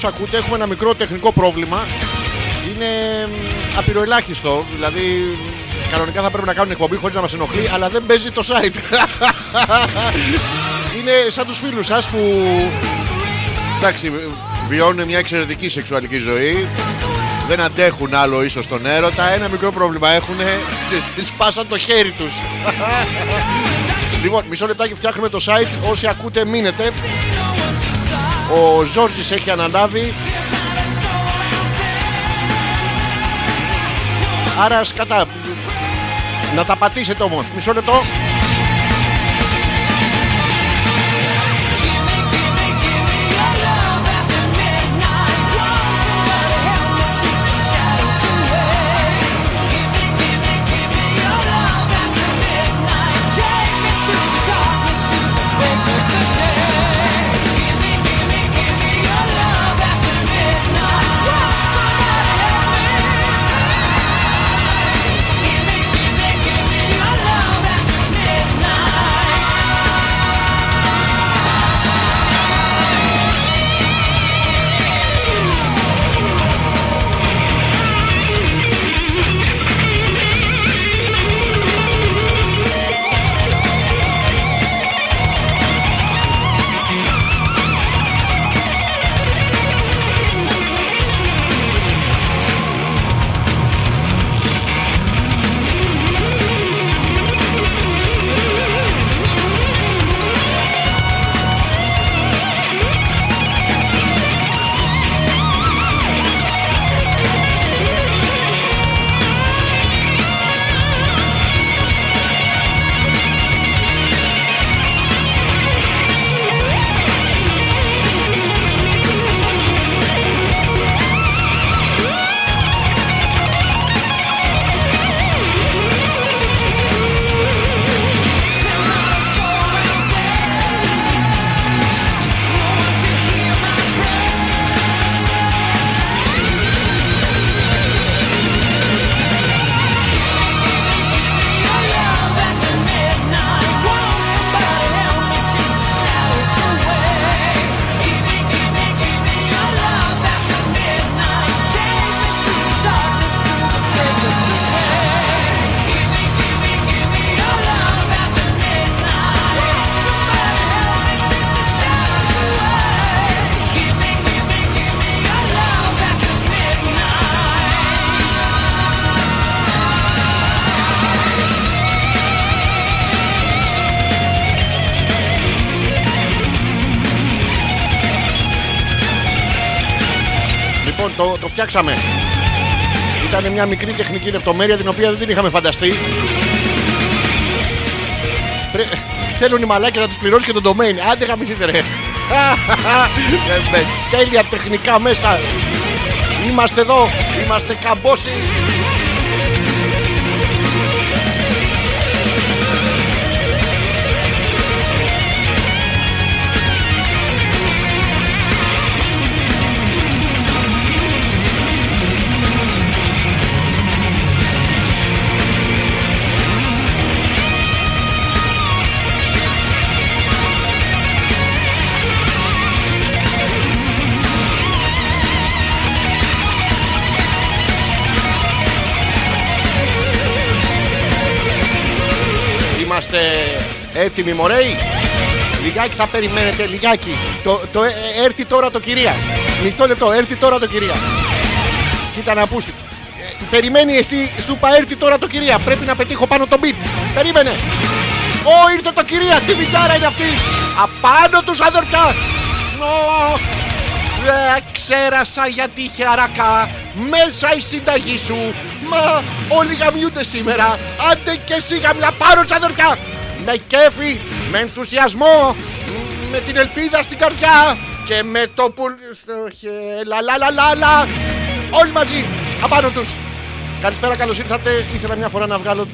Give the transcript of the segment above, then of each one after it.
Για όσους ακούτε, έχουμε ένα μικρό τεχνικό πρόβλημα. Είναι μ, απειροελάχιστο. Δηλαδή, κανονικά θα πρέπει να κάνουν εκπομπή χωρίς να μας ενοχλεί, αλλά δεν παίζει το site. είναι σαν τους φίλους σας που. Εντάξει, βιώνουν μια εξαιρετική σεξουαλική ζωή. Δεν αντέχουν άλλο ίσως τον έρωτα. Ένα μικρό πρόβλημα έχουν. Σπάσαν το χέρι τους. λοιπόν, μισό λεπτάκι φτιάχνουμε το site. Όσοι ακούτε, μείνετε. Ο Ζόρζης έχει αναλάβει. Άρα σκατά. Να τα πατήσετε όμως. Μισό λεπτό. Φτιάξαμε. Ήταν μια μικρή τεχνική λεπτομέρεια την οποία δεν την είχαμε φανταστεί. Πρέ... Θέλουν οι μαλάκες να τους πληρώσει και τον domain. Άντε γαμίσετε ρε. Ε, με τέλεια τεχνικά μέσα. Είμαστε εδώ. Είμαστε καμπόσοι. Είμαστε έτοιμοι μωρέοι Λιγάκι θα περιμένετε λιγάκι. Το, το, ε, Έρθει τώρα το κυρία. Μισό λεπτό έρθει τώρα το κυρία. Κοίτα να πούστη. Ε, Περιμένει εσύ σου είπα έρθει τώρα το κυρία. Πρέπει να πετύχω πάνω το beat. Περίμενε. Ω ήρθε το κυρία. Τι βιτάρα είναι αυτή. Απάνω τους αδερφιά. Ω, ε, Ξέρασα γιατί είχε αρακά Μέσα η συνταγή σου. Μα όλοι γαμιούνται σήμερα Άντε και εσύ γαμιά πάνω τους αδερφιά Με κέφι Με ενθουσιασμό Με την ελπίδα στην καρδιά Και με το πουλ στο χε- Λα λα λα λα λα Όλοι μαζί Απάνω τους Καλησπέρα καλώς ήρθατε Ήθελα μια φορά να βγάλω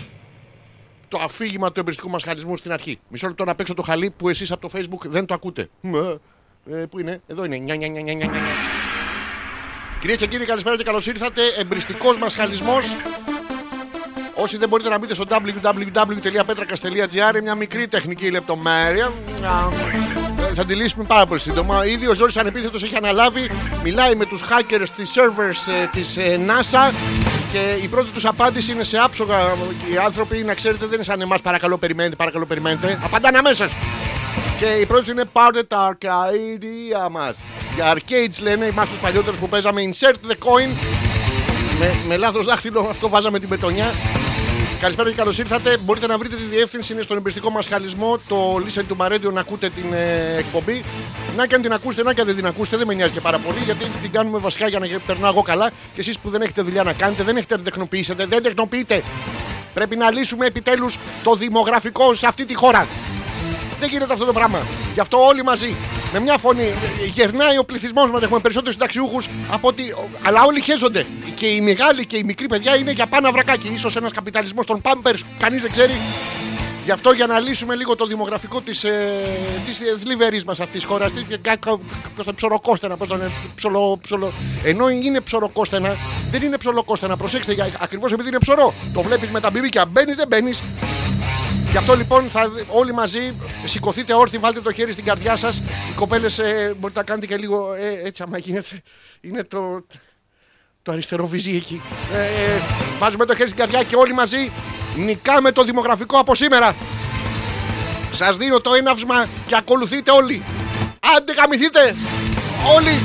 το αφήγημα του εμπριστικού μας χαλισμού στην αρχή. Μισό λεπτό να παίξω το χαλί που εσείς από το facebook δεν το ακούτε. Μ, Ε, πού είναι, εδώ είναι. Νια, νια, νια, νια, νια, νια. Κυρίες και κύριοι, καλησπέρα και καλώς ήρθατε. Εμπριστικός μας χαλισμός. Όσοι δεν μπορείτε να μπείτε στο www.petrakas.gr μια μικρή τεχνική λεπτομέρεια. Α, ε, θα τη λύσουμε πάρα πολύ σύντομα. Ήδη ο Ζόρις Ανεπίθετος έχει αναλάβει, μιλάει με τους hackers της servers ε, της ε, NASA και η πρώτη τους απάντηση είναι σε άψογα. Οι άνθρωποι, να ξέρετε, δεν είναι σαν εμάς. Παρακαλώ, περιμένετε, παρακαλώ, περιμένετε. Απαντάνε αμέσως. Και η πρώτη είναι πάρτε τα αρκαίδια μας. Για arcades λένε, είμαστε τους παλιότερους που παίζαμε insert the coin. Με, με λάθος δάχτυλο αυτό βάζαμε την πετονιά. Καλησπέρα και καλώς ήρθατε. Μπορείτε να βρείτε τη διεύθυνση είναι στον εμπιστικό μας χαλισμό. Το Listen to my radio να ακούτε την ε, εκπομπή. Να και αν την ακούσετε, να και αν δεν την ακούσετε, δεν με νοιάζει και πάρα πολύ γιατί την κάνουμε βασικά για να περνάω εγώ καλά. Και εσείς που δεν έχετε δουλειά να κάνετε, δεν έχετε να τεχνοποιήσετε, δεν τεχνοποιείτε. Πρέπει να λύσουμε επιτέλους το δημογραφικό σε αυτή τη χώρα. Δεν γίνεται αυτό το πράγμα. Γι' αυτό όλοι μαζί, με μια φωνή, γερνάει ο πληθυσμός μας. Έχουμε περισσότερους συνταξιούχους από ότι. Αλλά όλοι χέζονται. Και οι μεγάλοι και οι μικροί παιδιά είναι για πάνω βρακάκι. σω ένας καπιταλισμός των πάμπερ, κανείς δεν ξέρει. Γι' αυτό για να λύσουμε λίγο το δημογραφικό της ε, της θλιβερή μας αυτής της χώρας. Πώς το ψωροκόστενα, πώς το ψολο, ψολο, Ενώ είναι ψωροκόστενα, δεν είναι ψωροκόστενα. Προσέξτε, ακριβώς επειδή είναι ψωρό. Το βλέπεις με τα μπιμπίκια. Μπαίνεις, δεν μπαίνεις. Γι' αυτό λοιπόν θα, όλοι μαζί σηκωθείτε όρθιοι, βάλτε το χέρι στην καρδιά σας. Οι κοπέλες ε, μπορείτε να κάνετε και λίγο ε, έτσι, άμα γίνεται. Είναι το, το αριστερό βυζί εκεί. Ε, ε, βάζουμε το χέρι στην καρδιά και όλοι μαζί νικάμε το δημογραφικό από σήμερα. Σας δίνω το έναυσμα και ακολουθείτε όλοι. Άντε γαμηθείτε όλοι.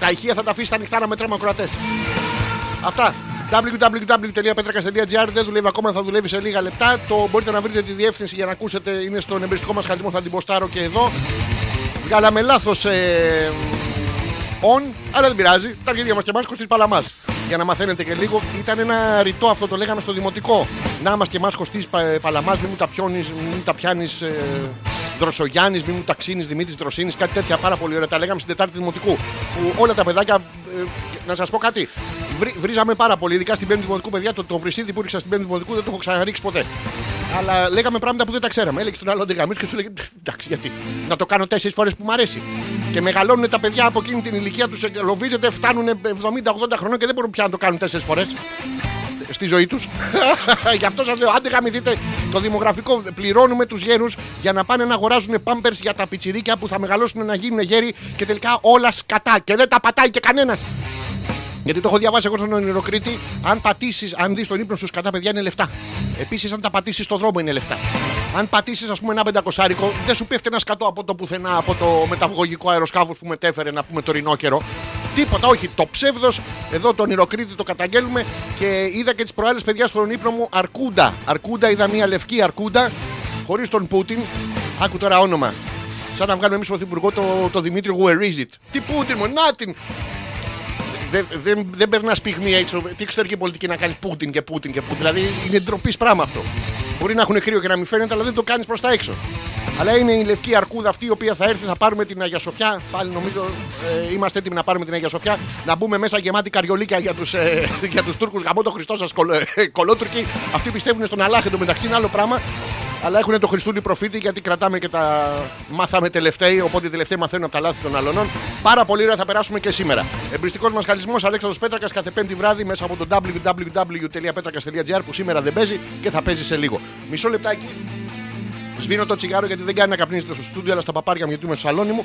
Τα ηχεία θα τα αφήσετε ανοιχτά να μετράμε ακροατές. Αυτά www.petrakas.gr δεν δουλεύει ακόμα, θα δουλεύει σε λίγα λεπτά. Το μπορείτε να βρείτε τη διεύθυνση για να ακούσετε. Είναι στον εμπεριστικό μας χαλισμό, θα την ποστάρω και εδώ. Βγάλαμε λάθος ε, on, αλλά δεν πειράζει. Τα αρχίδια μας και μάσκος τη Παλαμάς. Για να μαθαίνετε και λίγο, ήταν ένα ρητό αυτό, το λέγαμε στο δημοτικό. Να μας και μάσκος τη Παλαμάς, μην μου τα, πιώνεις, μην τα πιάνεις ε, Δροσογιάννης, μην μου τα ξύνει Δημήτρης Δροσίνης, κάτι τέτοια πάρα πολύ ωραία. Τα λέγαμε στην Τετάρτη Δημοτικού. Που όλα τα παιδάκια, ε, να σας πω κάτι, βρι, βρίζαμε πάρα πολύ, ειδικά στην Πέμπτη Δημοτικού, παιδιά. Το, το βρυσίδι που ρίξα στην Πέμπτη Δημοτικού δεν το έχω ξαναρίξει ποτέ. Αλλά λέγαμε πράγματα που δεν τα ξέραμε. Έλεγε τον άλλο αντιγαμί και σου λέγε Εντάξει, γιατί να το κάνω τέσσερις φορές που μου αρέσει. Και μεγαλώνουν τα παιδιά από εκείνη την ηλικία τους, λοβίζεται, φτάνουν 70-80 χρονών και δεν μπορούν πια να το κάνουν τέσσερις φορές στη ζωή τους. Γι' αυτό σας λέω, άντε γαμηθείτε το δημογραφικό. Πληρώνουμε τους γέρους για να πάνε να αγοράζουν πάμπερ για τα πιτσιρίκια που θα μεγαλώσουν να γίνουν γέροι και τελικά όλα σκατά και δεν τα πατάει και κανένας. Γιατί το έχω διαβάσει εγώ στον ονειροκρίτη. Αν πατήσεις, αν δεις τον ύπνο σου κατά παιδιά είναι λεφτά. Επίσης, αν τα πατήσεις στο δρόμο είναι λεφτά. Αν πατήσεις, ας πούμε, ένα πεντακοσάρικο, δεν σου πέφτει ένα σκατό από το πουθενά, από το μεταγωγικό αεροσκάφος που μετέφερε, να πούμε το ρινόκερο. Τίποτα, όχι. Το ψεύδος, εδώ τον ονειροκρίτη το καταγγέλουμε και είδα και τις προάλλες παιδιά στον ύπνο μου αρκούντα. Αρκούντα, είδα μια λευκή αρκούντα, χωρίς τον Πούτιν. Άκου τώρα όνομα. Σαν να βγάλουμε εμείς πρωθυπουργό το, το Δημήτρη Where is it; Τι Πούτιν μου, να την. Δεν, δεν, δεν περνάς πυγμή έτσι. Τι εξωτερική πολιτική να κάνει Πούτιν και Πούτιν και Πούτιν. Δηλαδή είναι ντροπή πράγμα αυτό. Μπορεί να έχουν κρύο και να μην φαίνεται, αλλά δεν το κάνεις προς τα έξω. Αλλά είναι η λευκή αρκούδα αυτή η οποία θα έρθει, θα πάρουμε την Αγία Σοφιά. Πάλι νομίζω ε, είμαστε έτοιμοι να πάρουμε την Αγία Σοφιά. Να μπούμε μέσα γεμάτη καριολίκια για τους ε, για τους Τούρκους. Γαμώ το Χριστός σας κολ, ε, κολότουρκοι. Αυτοί πιστεύουν στον Αλάχ εντωμεταξύ είναι άλλο πράγμα. Αλλά έχουν το Χριστούλη προφήτη γιατί κρατάμε και τα μάθαμε τελευταίοι. Οπότε οι τελευταίοι μαθαίνουν από τα λάθη των αλωνών. Πάρα πολύ ωραία θα περάσουμε και σήμερα. Εμπριστικός μα χαλισμό Αλέξανδρος Πέτρακας κάθε πέμπτη βράδυ μέσα από το www.petrakas.gr που σήμερα δεν παίζει και θα παίζει σε λίγο. Μισό λεπτάκι. Σβήνω το τσιγάρο γιατί δεν κάνει να καπνίζετε στο στούντιο, αλλά στα παπάρια μου γιατί είμαι στο σαλόνι μου.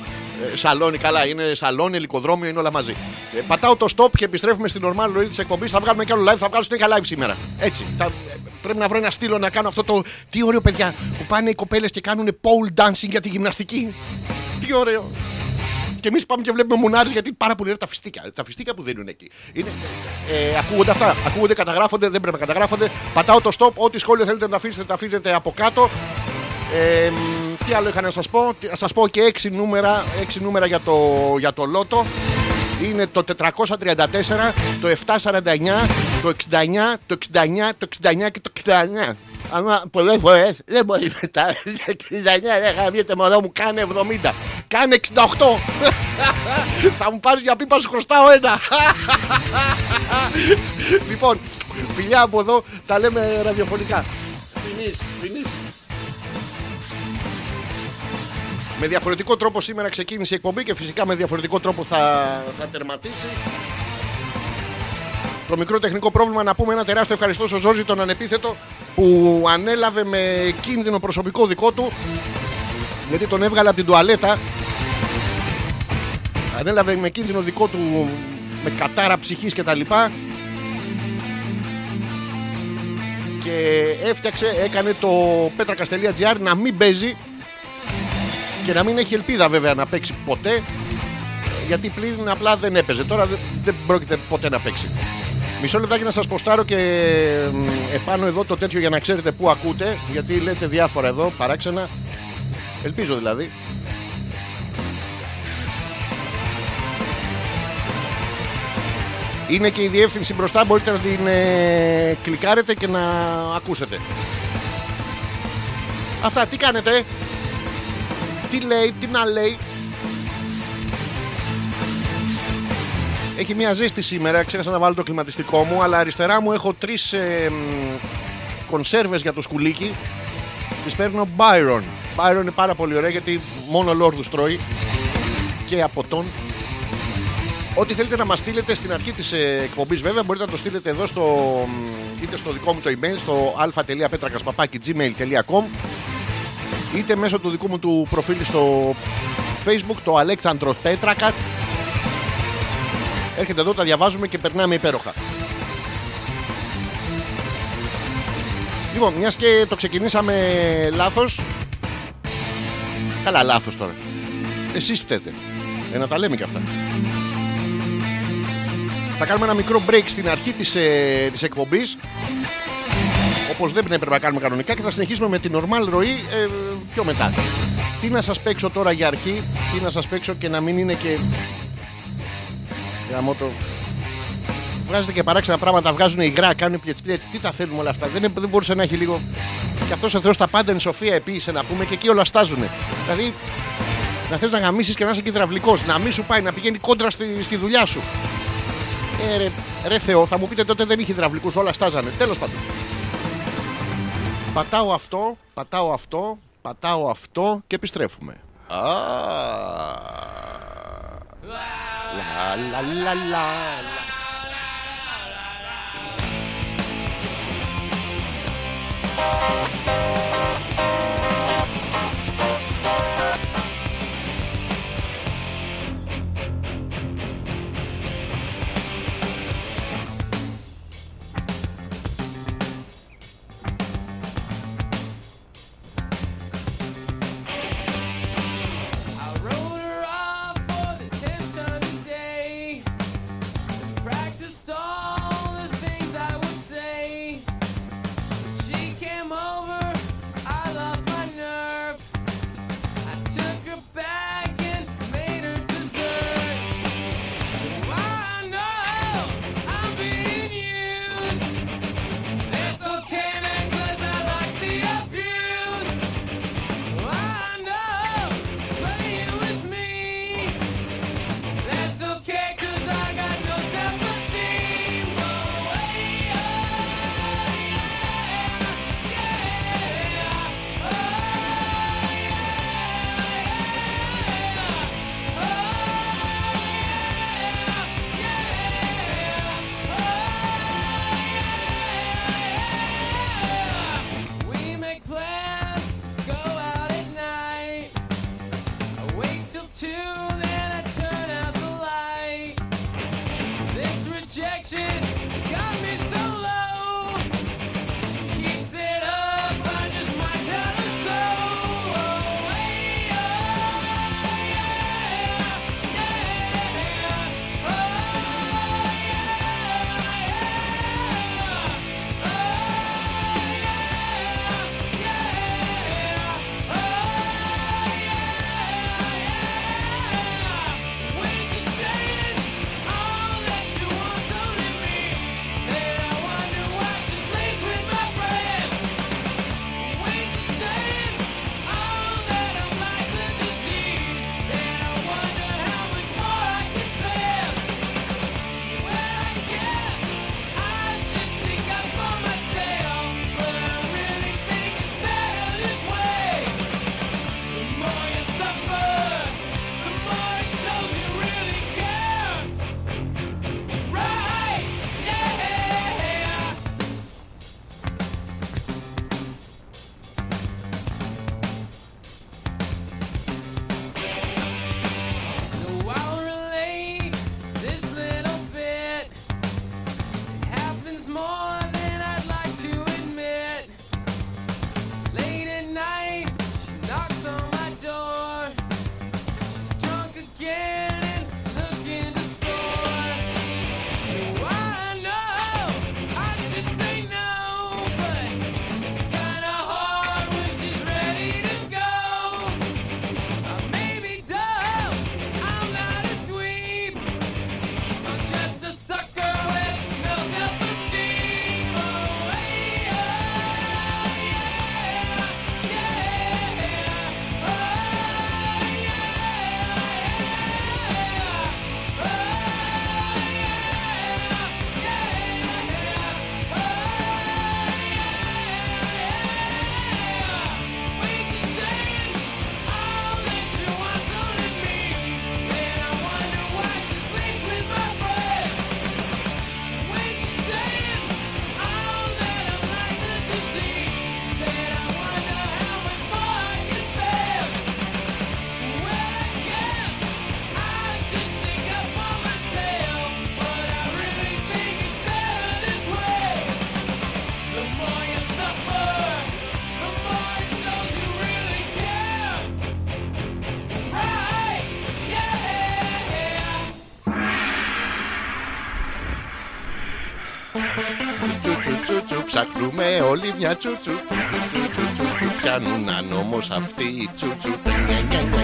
Ε, σαλόνι, καλά, είναι σαλόνι, ελικοδρόμιο, είναι όλα μαζί. Ε, πατάω το stop και επιστρέφουμε στην normal ροή της εκπομπής. Θα βγάλουμε κι άλλο live, θα βγάλω στην live σήμερα. Έτσι. Θα, ε, πρέπει να βρω ένα στήλο να κάνω αυτό το. Τι ωραίο, παιδιά, που πάνε οι κοπέλες και κάνουν pole dancing για τη γυμναστική. Τι ωραίο. Και εμείς πάμε και βλέπουμε μουνάρι γιατί είναι πάρα πολύ ωραία τα φιστίκια. Τα φιστίκια που δίνουν εκεί. Είναι, ε, ακούγονται αυτά. Ακούγονται, καταγράφονται, δεν πρέπει να καταγράφονται. Πατάω το stop. Ό,τι σχόλιο θέλετε να τα αφήσετε, τα αφήνετε από κάτω. Ε, τι άλλο είχα να σας πω; Να σας πω και 6 νούμερα 6 νούμερα για το, για το λότο Είναι το 434 Το 749 Το 69 Το 69 Το 69 και το 69 αλλά πολλές φορές δεν μπορεί μετά. 69 δεν γαμιέται μωρό μου, κάνε 70. Κάνε 68. Θα μου πάρεις για πίπα, σου χρωστάω ένα. λοιπόν, φιλιά από εδώ τα λέμε ραδιοφωνικά. Φινείς, φινείς. Με διαφορετικό τρόπο σήμερα ξεκίνησε η εκπομπή και φυσικά με διαφορετικό τρόπο θα, θα τερματίσει. Το μικρό τεχνικό πρόβλημα να πούμε ένα τεράστιο ευχαριστώ στο Ζόρζι τον ανεπίθετο που ανέλαβε με κίνδυνο προσωπικό δικό του Γιατί τον έβγαλε από την τουαλέτα. Ανέλαβε με κίνδυνο δικό του με κατάρα ψυχής και τα λοιπά και έφτιαξε, έκανε το petrakas.gr να μην παίζει και να μην έχει ελπίδα βέβαια να παίξει ποτέ γιατί πριν απλά δεν έπαιζε. Τώρα δεν, δεν πρόκειται ποτέ να παίξει. Μισό λεπτάκι να σας ποστάρω και μ, επάνω εδώ το τέτοιο για να ξέρετε πού ακούτε γιατί λέτε διάφορα εδώ παράξενα. Ελπίζω δηλαδή. Είναι και η διεύθυνση μπροστά, μπορείτε να την ε, κλικάρετε και να ακούσετε. Αυτά, τι κάνετε, τι λέει, τι να λέει. Έχει μια ζέστη σήμερα, ξέχασα να βάλω το κλιματιστικό μου, αλλά αριστερά μου έχω τρεις ε, μ, κονσέρβες για το σκουλίκι. Τις παίρνω Byron. Byron είναι πάρα πολύ ωραία γιατί μόνο λόρδους τρώει και από τον Ό,τι θέλετε να μας στείλετε στην αρχή της ε, εκπομπής βέβαια μπορείτε να το στείλετε εδώ στο, μ, είτε στο δικό μου το email στο alpha.petrakas.gmail.com είτε μέσω του δικού μου του προφίλ στο facebook το Αλέξανδρος Πέτρακα έρχεται εδώ, τα διαβάζουμε και περνάμε υπέροχα. Λοιπόν, μιας και το ξεκινήσαμε λάθος. Καλά λάθος τώρα. Εσείς φταίτε. Ε, να τα λέμε και αυτά. Θα κάνουμε ένα μικρό break στην αρχή της, ε, της εκπομπής Όπως δεν έπρεπε να κάνουμε κανονικά Και θα συνεχίσουμε με την normal ροή ε, πιο μετά. Τι να σας παίξω τώρα για αρχή Τι να σας παίξω και να μην είναι και Γαμώ το Βγάζετε και παράξενα πράγματα, βγάζουν υγρά, κάνουν πιέτς πιέτς Τι τα θέλουμε όλα αυτά, δεν, δεν μπορούσε να έχει λίγο. Και αυτός ο Θεός τα πάντα είναι σοφία επίσης να πούμε και εκεί όλα στάζουν Δηλαδή να θες να γαμίσεις και να είσαι και υδραυλικός Να μην σου πάει, να πηγαίνει κόντρα στη, στη δουλειά σου. Ε, ρε, ρε Θεό, θα μου πείτε τότε δεν είχε υδραυλικούς, όλα στάζανε. Τέλος πάντων. Πατάω αυτό, πατάω αυτό, πατάω αυτό και επιστρέφουμε. Α, λα, λα, λα, λα, λα.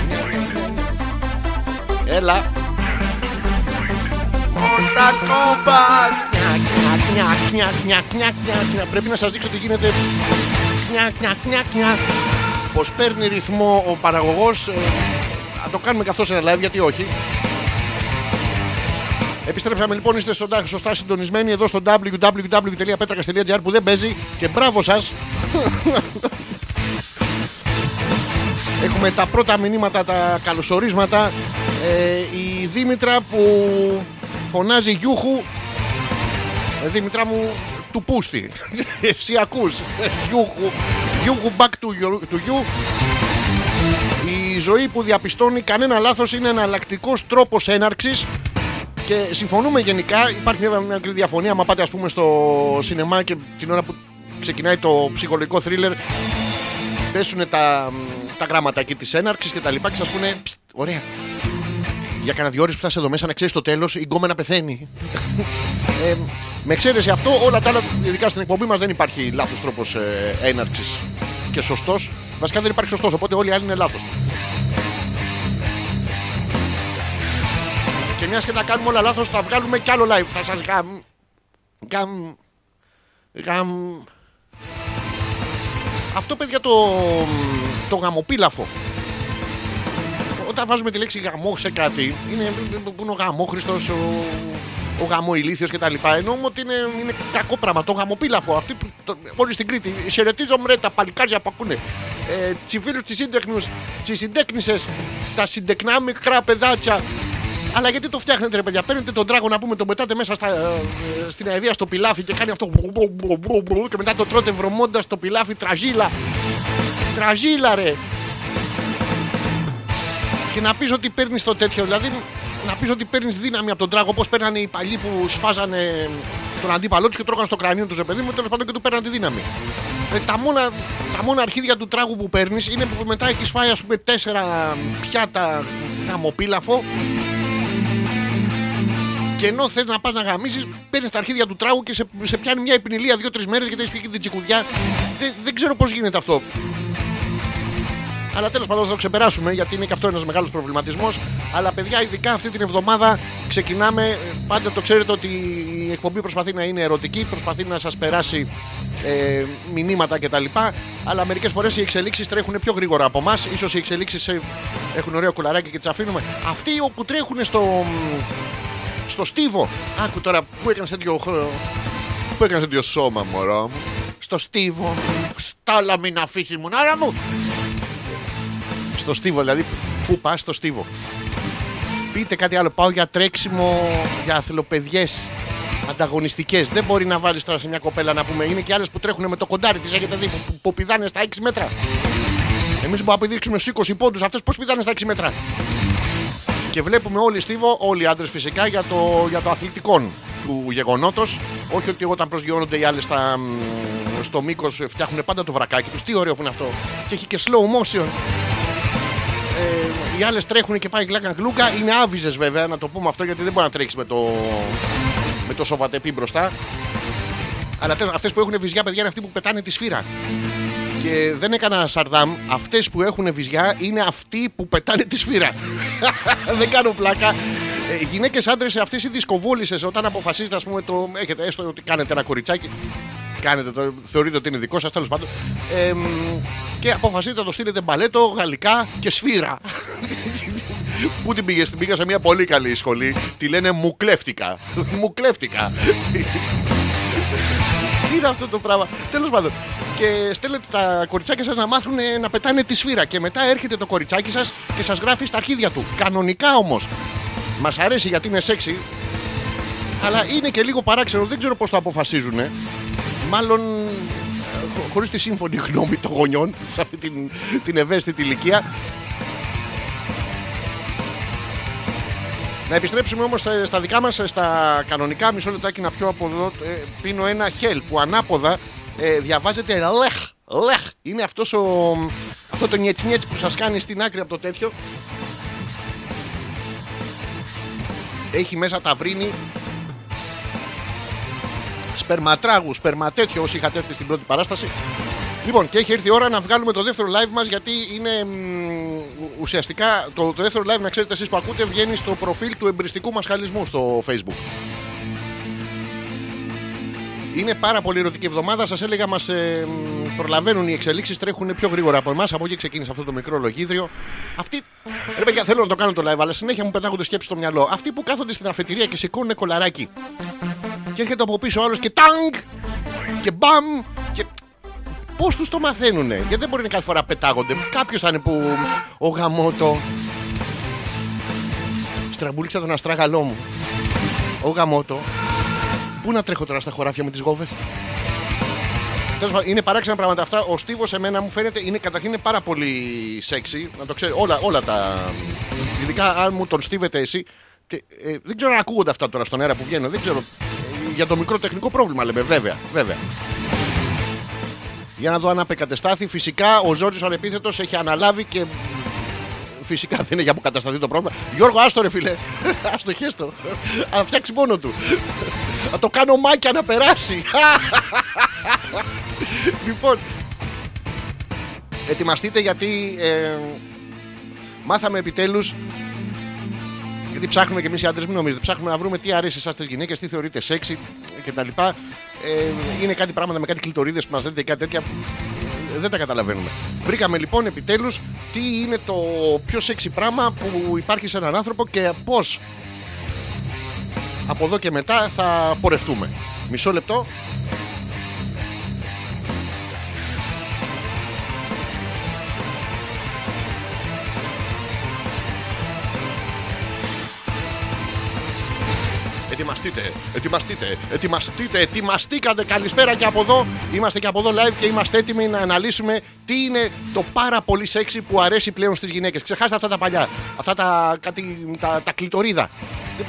Νια. Έλα Mortal Kombat Νια, νια, νια, νια, νια, νια. Πρέπει να σας δείξω τι γίνεται Νια, νια, νια, νια. Πως παίρνει ρυθμό ο παραγωγός ε, Να το κάνουμε και αυτό σε ένα live γιατί όχι Επιστρέψαμε λοιπόν, είστε σωστά, σωστά συντονισμένοι εδώ στο www.petrakas.gr που δεν παίζει και μπράβο σας. Έχουμε τα πρώτα μηνύματα, τα καλωσορίσματα. Ε, Η Δήμητρα που φωνάζει γιούχου. Ε, Δήμητρα μου του πούστη. Εσύ ακούς. Γιούχου. Γιούχου back to, your, to you. Η ζωή που διαπιστώνει κανένα λάθος είναι εναλλακτικός τρόπος έναρξης και συμφωνούμε γενικά. Υπάρχει μια μικρή διαφωνία. Αν πάτε, ας πούμε, στο σινεμά και την ώρα που ξεκινάει το ψυχολογικό θρίλερ, πέσουν τα, τα γράμματα εκεί της έναρξης και τα λοιπά και σας πούνε «Ψτ, Ωραία. Για κανένα δυο ώρες που θα είσαι εδώ μέσα να ξέρεις το τέλος, η γκόμενα πεθαίνει. ε, με εξαίρεση αυτό, όλα τα άλλα, ειδικά στην εκπομπή μας, δεν υπάρχει λάθος τρόπος ε, έναρξης και σωστός. Βασικά δεν υπάρχει σωστός, οπότε όλοι οι άλλοι είναι λάθος. Και μιας και τα κάνουμε όλα λάθος, θα βγάλουμε κι άλλο live. Θα σας γαμ. Γαμ. Γαμ. Αυτό παιδιά το, το γαμοπίλαφο. Όταν βάζουμε τη λέξη γαμό σε κάτι, είναι που είναι ο γαμόχριστος, ο, ο γαμοηλίθιος κτλ. Εννοούμε ότι είναι, είναι κακό πράγμα. Το γαμοπίλαφο. Αυτή που, το, όλοι στην Κρήτη. Χαιρετίζω μρε τα παλικάρια που ακούνε. Ε, Τσιφίλους τη σύντεχνου, τις συντέκνησες, τα συντεκνά μικρά παιδάκια. Αλλά γιατί το φτιάχνετε, ρε παιδιά; Παίρνετε τον τράγο να πούμε, τον πετάτε μέσα στα, ε, στην αεδία στο πιλάφι και κάνει αυτό. μπρου, μπρου, μπρου, μπρου, μπρου, Και μετά το τρώτε βρωμώντας το πιλάφι τραγίλα. Τραγίλα, ρε. Και να πεις ότι παίρνεις το τέτοιο. Δηλαδή να πεις ότι παίρνεις δύναμη από τον τράγο όπως παίρνανε οι παλιοί που σφάζανε τον αντίπαλό τους και τρώγαν στο κρανίο τους, ρε παιδί μου. Τέλος πάντων και του παίρναν τη δύναμη. Ε, τα, μόνα, τα μόνα αρχίδια του τράγου που παίρνεις είναι που μετά έχεις φάει, ας πούμε, τέσσερα πιάτα γαμοπίλαφο και ενώ θες να πας να γαμίσεις, παίρνεις τα αρχίδια του τράγου και σε, σε πιάνει μια επινηλία δύο-τρεις μέρες γιατί έχεις φύγει την τσικουδιά. Δεν, δεν ξέρω πώς γίνεται αυτό. Αλλά τέλος πάντων θα το ξεπεράσουμε γιατί είναι και αυτό ένας μεγάλος προβληματισμός. Αλλά παιδιά, ειδικά αυτή την εβδομάδα ξεκινάμε. Πάντα το ξέρετε ότι η εκπομπή προσπαθεί να είναι ερωτική, προσπαθεί να σας περάσει ε, μηνύματα κτλ. Αλλά μερικές φορές οι εξελίξεις τρέχουν πιο γρήγορα από εμάς. σω οι εξελίξεις έχουν ωραίο κουλαράκι και τις αφήνουμε. Αυτοί που τρέχουν στο, στο στίβο. Άκου τώρα που έκανες τέτοιο. χ- Που έκανες τέτοιο σώμα, μωρό μου; Στο στίβο. Στάλα μην αφήσεις μου, άρα μου. Στο στίβο, δηλαδή. Πού πας στο στίβο; Πείτε κάτι άλλο. Πάω για τρέξιμο για αθλοπαιδιές. Ανταγωνιστικές. Δεν μπορεί να βάλεις τώρα σε μια κοπέλα να πούμε. Είναι και άλλες που τρέχουν με το κοντάρι της. Έχετε δει που, που, που πηδάνε στα 6 μέτρα. Εμείς μπορούμε να πηδήξουμε στου 20 πόντους. Αυτές πώς πηδάνε στα 6 μέτρα; Και βλέπουμε όλοι στίβο, όλοι οι άντρες φυσικά, για το, για το αθλητικό του γεγονότος. Όχι ότι όταν προσγειώνονται οι άλλες στο μήκος φτιάχνουν πάντα το βρακάκι τους. Τι ωραίο που είναι αυτό. Και έχει και slow motion. Ε, οι άλλες τρέχουν και πάει γλάκα γλούκα. Είναι άβυζες βέβαια, να το πούμε αυτό γιατί δεν μπορεί να τρέξεις με το, με το σοβατεπί μπροστά. Αλλά τέλο, αυτές που έχουν βυζιά, παιδιά, είναι αυτοί που πετάνε τη σφύρα. Και δεν έκανα σαρδάμ. Αυτές που έχουν βυζιά είναι αυτοί που πετάνε τη σφύρα. δεν κάνω πλάκα. Ε, Γυναίκες άντρες αυτές οι δισκοβόλησες όταν αποφασίζετε, ας πούμε, το. Έχετε έστω ότι κάνετε ένα κοριτσάκι. Κάνετε το, θεωρείτε ότι είναι δικό σας, τέλος πάντων. Ε, μ, και αποφασίζετε να το στείλετε μπαλέτο, γαλλικά και σφύρα. Πού την πήγες, την πήγα σε μια πολύ καλή σχολή. Τη λένε μου κλέφτηκα. μου κλέφτηκα. Τι είναι αυτό το πράγμα. Τέλος πάντων. Και στέλνετε τα κοριτσάκια σας να μάθουν ε, να πετάνε τη σφύρα. Και μετά έρχεται το κοριτσάκι σας και σας γράφει στα αρχίδια του. Κανονικά όμως. Μας αρέσει γιατί είναι σεξy. Αλλά είναι και λίγο παράξενο. Δεν ξέρω πώς το αποφασίζουν. Μάλλον χωρίς τη σύμφωνη γνώμη των γονιών σε αυτή την, την ευαίσθητη ηλικία. Να επιστρέψουμε όμως στα, στα δικά μας, στα κανονικά. Μισό λεπτάκι να πιω από εδώ. Ε, πίνω ένα χέλ που ανάποδα ε, διαβάζεται λεχ. Λεχ. Είναι αυτός ο, αυτό το νιέτσι που σας κάνει στην άκρη από το τέτοιο. Έχει μέσα ταυρίνι, σπερματράγου, σπερματέτιο όσοι είχατε έρθει στην πρώτη παράσταση. Λοιπόν, και έχει έρθει η ώρα να βγάλουμε το δεύτερο live μας γιατί είναι μ, ουσιαστικά το, το δεύτερο live, να ξέρετε εσείς που ακούτε, βγαίνει στο προφίλ του εμπριστικού μας χαλισμού στο Facebook. Είναι πάρα πολύ ερωτική εβδομάδα. Σας έλεγα, μας ε, μ, προλαβαίνουν οι εξελίξεις, τρέχουν πιο γρήγορα από εμάς. Από εκεί ξεκίνησε αυτό το μικρό λογίδριο. Αυτοί. Ρε παιδιά, θέλω να το κάνω το live, αλλά συνέχεια μου πετάγονται σκέψεις στο μυαλό. Αυτοί που κάθονται στην αφετηρία και σηκώνουν κολαράκι. Και έρχεται από πίσω ο άλλος και τάγκ! Και μπαμ! Και Πώς τους το μαθαίνουνε, Γιατί δεν μπορεί να κάθε φορά πετάγονται. Κάποιος θα είναι που. Ο γαμότο. Στραμπούληξα τον αστράγαλό μου. Ο γαμότο. Πού να τρέχω τώρα στα χωράφια με τις γόβες; Τέλος πάντων, Είναι παράξενα πράγματα αυτά. Ο στίβος εμένα μου φαίνεται είναι καταρχήν είναι πάρα πολύ σεξι. Να το ξέρει. Όλα, όλα τα. Ειδικά αν μου τον στίβετε εσύ. Και, ε, δεν ξέρω αν ακούγονται αυτά τώρα στον αέρα που βγαίνουν. Δεν ξέρω. Ε, για το μικρό τεχνικό πρόβλημα λέμε. Βέβαια. βέβαια. Για να δω αν απεκατεστάθη. Φυσικά ο Ζόρι ο ανεπίθετος έχει αναλάβει και. Φυσικά δεν είναι για αποκατασταθεί το πρόβλημα. Γιώργο, άστο ρε φίλε. Άστο χέστο. Να φτιάξει μόνο του. Θα το κάνω μάκια να περάσει. λοιπόν. Ετοιμαστείτε γιατί ε, μάθαμε επιτέλους γιατί ψάχνουμε και εμείς οι άντρες, μην νομίζετε. Ψάχνουμε να βρούμε τι αρέσει εσά τις γυναίκες, τι θεωρείτε σεξι κτλ. Ε, είναι κάτι πράγματα με κάτι κλειτορίδε που μας λέτε και κάτι τέτοια. Ε, Δεν τα καταλαβαίνουμε. Βρήκαμε λοιπόν επιτέλους τι είναι το πιο σεξι πράγμα που υπάρχει σε έναν άνθρωπο και πώς από εδώ και μετά θα πορευτούμε. Μισό λεπτό. Ετοιμαστείτε, ετοιμαστείτε, ετοιμαστείτε, ετοιμαστήκατε. Καλησπέρα και από εδώ. Είμαστε και από εδώ live και είμαστε έτοιμοι να αναλύσουμε τι είναι το πάρα πολύ σεξι που αρέσει πλέον στις γυναίκες. Ξεχάστε αυτά τα παλιά, αυτά τα, κάτι, τα, τα κλειτορίδα.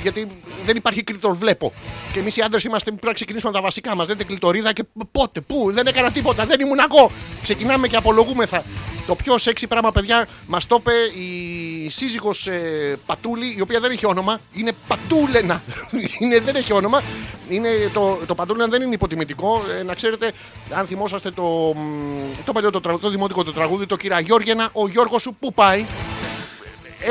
Γιατί δεν υπάρχει κλειτορ, βλέπω. Και εμείς οι άντρες είμαστε πρέπει να ξεκινήσουμε από τα βασικά μας. Δεν είναι κλειτορίδα και πότε, πού, δεν έκανα τίποτα, δεν ήμουν εγώ. Ξεκινάμε και απολογούμεθα. Το πιο σεξι πράγμα, παιδιά, μας το είπε η σύζυγος ε, Πατούλη, η οποία δεν έχει όνομα. Είναι Πατούλενα. είναι, δεν έχει όνομα. Είναι, το, το Πατούλενα δεν είναι υποτιμητικό. Ε, να ξέρετε, αν θυμόσαστε το, μ, το παλιό το, τραγουδί, το δημοτικό το τραγούδι, το κύρα Γιώργενα, ο Γιώργος σου πού πάει;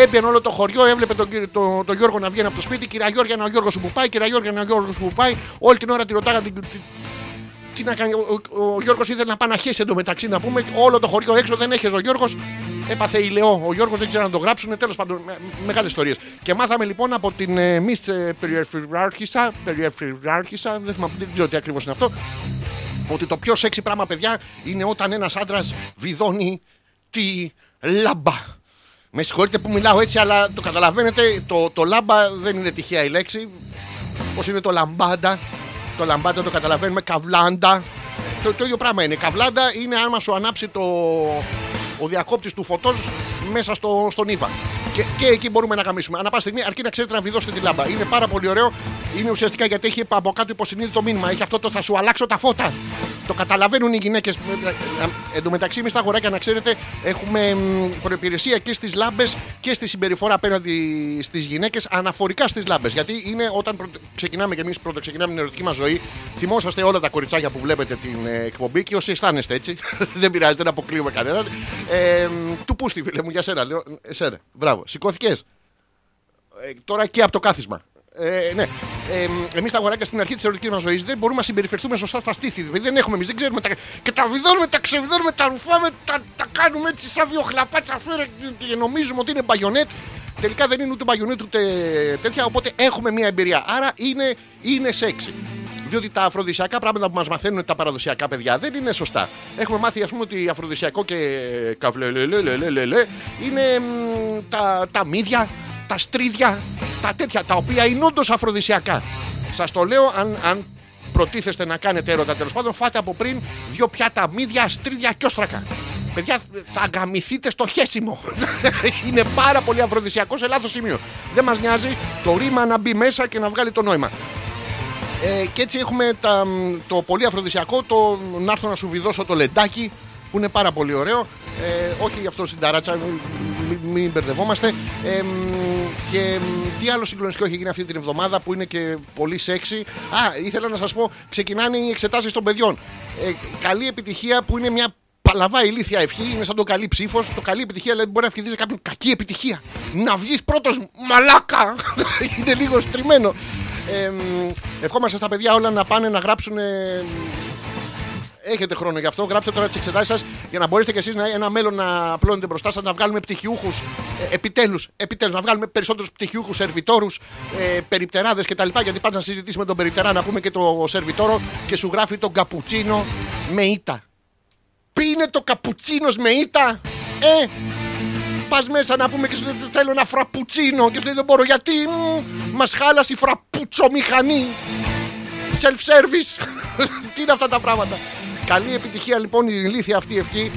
Έμπαινε όλο το χωριό, έβλεπε τον, κύριο- το, το Γιώργο να βγαίνει από το σπίτι. Κυρία Γιώργια, ο Γιώργο σου που πάει, κυρία Γιώργια, ο Γιώργο σου που πάει. Όλη την ώρα τη ρωτάγανε την- την- τι να κάνει, ο, ο, ο Γιώργος ήθελε να πάει να χέσει εντωμεταξύ να πούμε. Όλο το χωριό έξω δεν έχει ο Γιώργος. Έπαθε ηλαιό. Ο Γιώργος δεν ξέρει να το γράψουν. Τέλος πάντων, με, μεγάλες ιστορίες. Και μάθαμε λοιπόν από την ε, Miss ε, Περιεφηράρχησα. Περιεφηράρχησα, δεν θυμάμαι, δεν ξέρω τι ακριβώς είναι αυτό. Ότι το πιο σεξι πράγμα, παιδιά, είναι όταν ένας άντρας βιδώνει τη λάμπα. Με συγχωρείτε που μιλάω έτσι, αλλά το καταλαβαίνετε, το, το λάμπα δεν είναι τυχαία η λέξη. Πώς είναι το λαμπάντα; Το λαμπάντα το καταλαβαίνουμε. Καβλάντα. Το, το ίδιο πράγμα είναι. Καβλάντα είναι άμα σου ανάψει το, ο διακόπτης του φωτός μέσα στο, στον ύπα. Και, και εκεί μπορούμε να γαμίσουμε. Ανά πάσα στιγμή, αρκεί να ξέρετε να βιδώσετε τη λάμπα. Είναι πάρα πολύ ωραίο. Είναι ουσιαστικά γιατί έχει από κάτω υποσυνείδητο μήνυμα. Έχει αυτό το θα σου αλλάξω τα φώτα. Το καταλαβαίνουν οι γυναίκες. Εν τω μεταξύ, εμείς τα αγοράκια, να ξέρετε, έχουμε προπηρεσία και στις λάμπες και στη συμπεριφορά απέναντι στις γυναίκες αναφορικά στις λάμπες. Γιατί είναι όταν πρωτο- ξεκινάμε και εμείς πρώτα ξεκινάμε την ερωτική μας ζωή, θυμόσαστε όλα τα κοριτσάκια που βλέπετε την ε, εκπομπή και όσοι αισθάνεστε έτσι. δεν πειράζει, δεν αποκλείουμε κανέναν. Ε, του πούστη, φίλε μου, για σένα. Λέω, εσένα. Μπράβο. Σηκώθηκες. Ε, τώρα και από το κάθισμα. Ε, ναι. Ε, εμείς τα αγοράκια στην αρχή της ερωτικής μας ζωής δεν μπορούμε να συμπεριφερθούμε σωστά στα στήθη. Δηλαδή δεν έχουμε εμείς, δεν ξέρουμε. Τα... Και τα βιδώνουμε, τα ξεβιδώνουμε, τα ρουφάμε, τα, τα κάνουμε έτσι σαν δύο χλαπάτσα φέρα και, και νομίζουμε ότι είναι μπαγιονέτ. Τελικά δεν είναι ούτε μπαγιονέτ ούτε τέτοια. Οπότε έχουμε μια εμπειρία. Άρα είναι, είναι σεξι. Διότι τα αφροδισιακά πράγματα που μας μαθαίνουν τα παραδοσιακά παιδιά δεν είναι σωστά. Έχουμε μάθει, ας πούμε, ότι αφροδισιακό και καβλελελελελελε είναι μ, τα, τα μύδια, τα στρίδια, τα τέτοια, τα οποία είναι όντως αφροδισιακά. Σας το λέω, αν, αν προτίθεστε να κάνετε έρωτα τέλος πάντων, φάτε από πριν δύο πιάτα μύδια, στρίδια και όστρακα. Παιδιά, θα αγκαμηθείτε στο χέσιμο. είναι πάρα πολύ αφροδισιακό σε λάθος σημείο. Δεν μας νοιάζει το ρήμα να μπει μέσα και να βγάλει το νόημα. Ε, και έτσι έχουμε τα, μ, το πολύ αφροδισιακό, το να έρθω να σου βιδώσω το λεντάκι, που είναι πάρα πολύ ωραίο. Ε, όχι γι' αυτό στην ταράτσα, μ, μην, μην μπερδευόμαστε. Ε, μ, και μ, τι άλλο συγκλονιστικό έχει γίνει αυτή την εβδομάδα που είναι και πολύ σεξy. Α, ήθελα να σας πω, ξεκινάνε οι εξετάσεις των παιδιών. Ε, καλή επιτυχία που είναι μια παλαβά ηλίθια ευχή, είναι σαν το καλή ψήφος. Το καλή επιτυχία δηλαδή μπορεί να ευχηθεί σε κάποιον κακή επιτυχία. Να βγεις πρώτος, μαλάκα! είναι λίγο στριμμένο. Ε, μ, ευχόμαστε στα παιδιά όλα να πάνε να γράψουν ε, Έχετε χρόνο γι' αυτό. Γράψτε τώρα τις εξετάσεις σας για να μπορέσετε κι εσείς να ένα μέλλον να απλώνετε μπροστά σας, να βγάλουμε πτυχιούχους. Ε, επιτέλους, επιτέλους, να βγάλουμε περισσότερους πτυχιούχους σερβιτόρους, ε, περιπτεράδες κτλ. Γιατί πα να συζητήσει με τον περιπτερά να πούμε και το σερβιτόρο και σου γράφει τον καπουτσίνο με ήττα. Πίνε το καπουτσίνος με ήττα, ε! Πας μέσα να πούμε και σου λέει θέλω ένα φραπουτσίνο και σου λέει δεν μπορώ γιατί μας χάλασε η φραπουτσομηχανή self-service. Τι είναι αυτά τα πράγματα. Καλή επιτυχία λοιπόν η ηλίθια αυτή ευχή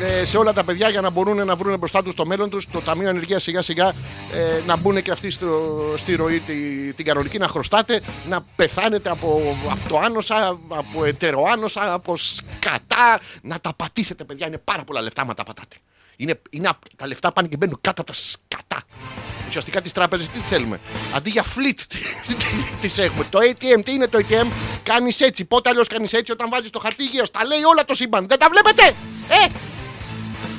ε, σε όλα τα παιδιά για να μπορούν να βρουν μπροστά τους το μέλλον τους. Το Ταμείο Ενεργεία σιγά σιγά ε, να μπουν και αυτοί στο, στη ροή τη, την κανονική, να χρωστάτε, να πεθάνετε από αυτοάνοσα, από ετεροάνοσα, από σκατά. Να τα πατήσετε, παιδιά. Είναι πάρα πολλά λεφτά, μα τα πατάτε. Είναι, είναι, απ- τα λεφτά πάνε και μπαίνουν κάτω από τα σκατά. Ουσιαστικά τις τράπεζες τι θέλουμε; Αντί για fleet τι έχουμε. Το ATM, τι είναι το ATM, κάνεις έτσι. Πότε αλλιώς κάνεις έτσι όταν βάζεις το χαρτί γύρω. Τα λέει όλα το σύμπαν. Δεν τα βλέπετε! Ε!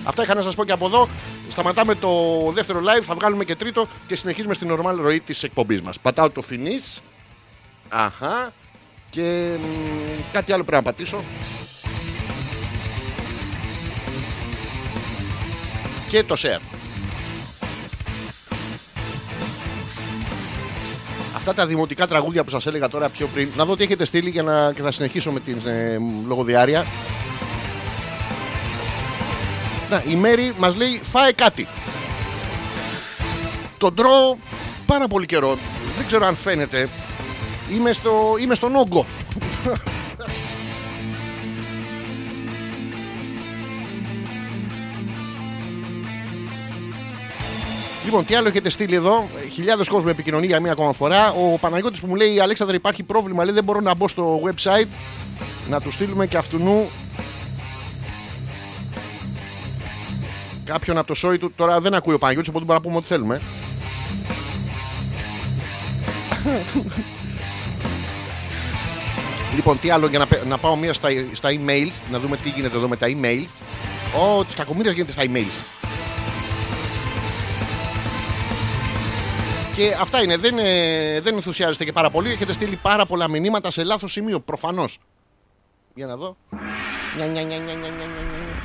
Αυτά είχα να σας πω και από εδώ. Σταματάμε το δεύτερο live, θα βγάλουμε και τρίτο και συνεχίζουμε στην normal ροή της εκπομπής μας. Πατάω το finish. Αχά. Και μ, κάτι άλλο πρέπει να πατήσω. Και το share. Αυτά τα δημοτικά τραγούδια που σας έλεγα τώρα πιο πριν, να δω τι έχετε στείλει για να, και θα συνεχίσω με την ε, λογοδιάρεια. Να, η Μέρη μας λέει φάε κάτι. Τον τρώω πάρα πολύ καιρό. Δεν ξέρω αν φαίνεται. Είμαι, στο, είμαι στον όγκο. Λοιπόν, τι άλλο έχετε στείλει εδώ. Χιλιάδες κόσμο επικοινωνεί για μία ακόμα φορά. Ο Παναγιώτης που μου λέει: Αλέξανδρα, υπάρχει πρόβλημα. Λέει: Δεν μπορώ να μπω στο website. Να του στείλουμε και αυτού κάποιον από το σόι του. Τώρα δεν ακούει ο Παναγιώτης, οπότε μπορούμε να πούμε ό,τι θέλουμε. λοιπόν, τι άλλο για να, πε- να πάω μία στα, στα emails, να δούμε τι γίνεται εδώ με τα emails. Ω, τη κακομοίρα γίνεται στα emails. Και αυτά είναι. Δεν, ε, δεν ενθουσιάζεστε και πάρα πολύ. Έχετε στείλει πάρα πολλά μηνύματα σε λάθος σημείο. Προφανώς. Για να δω. Νια, νια, νια, νια, νια, νια, νια, νια.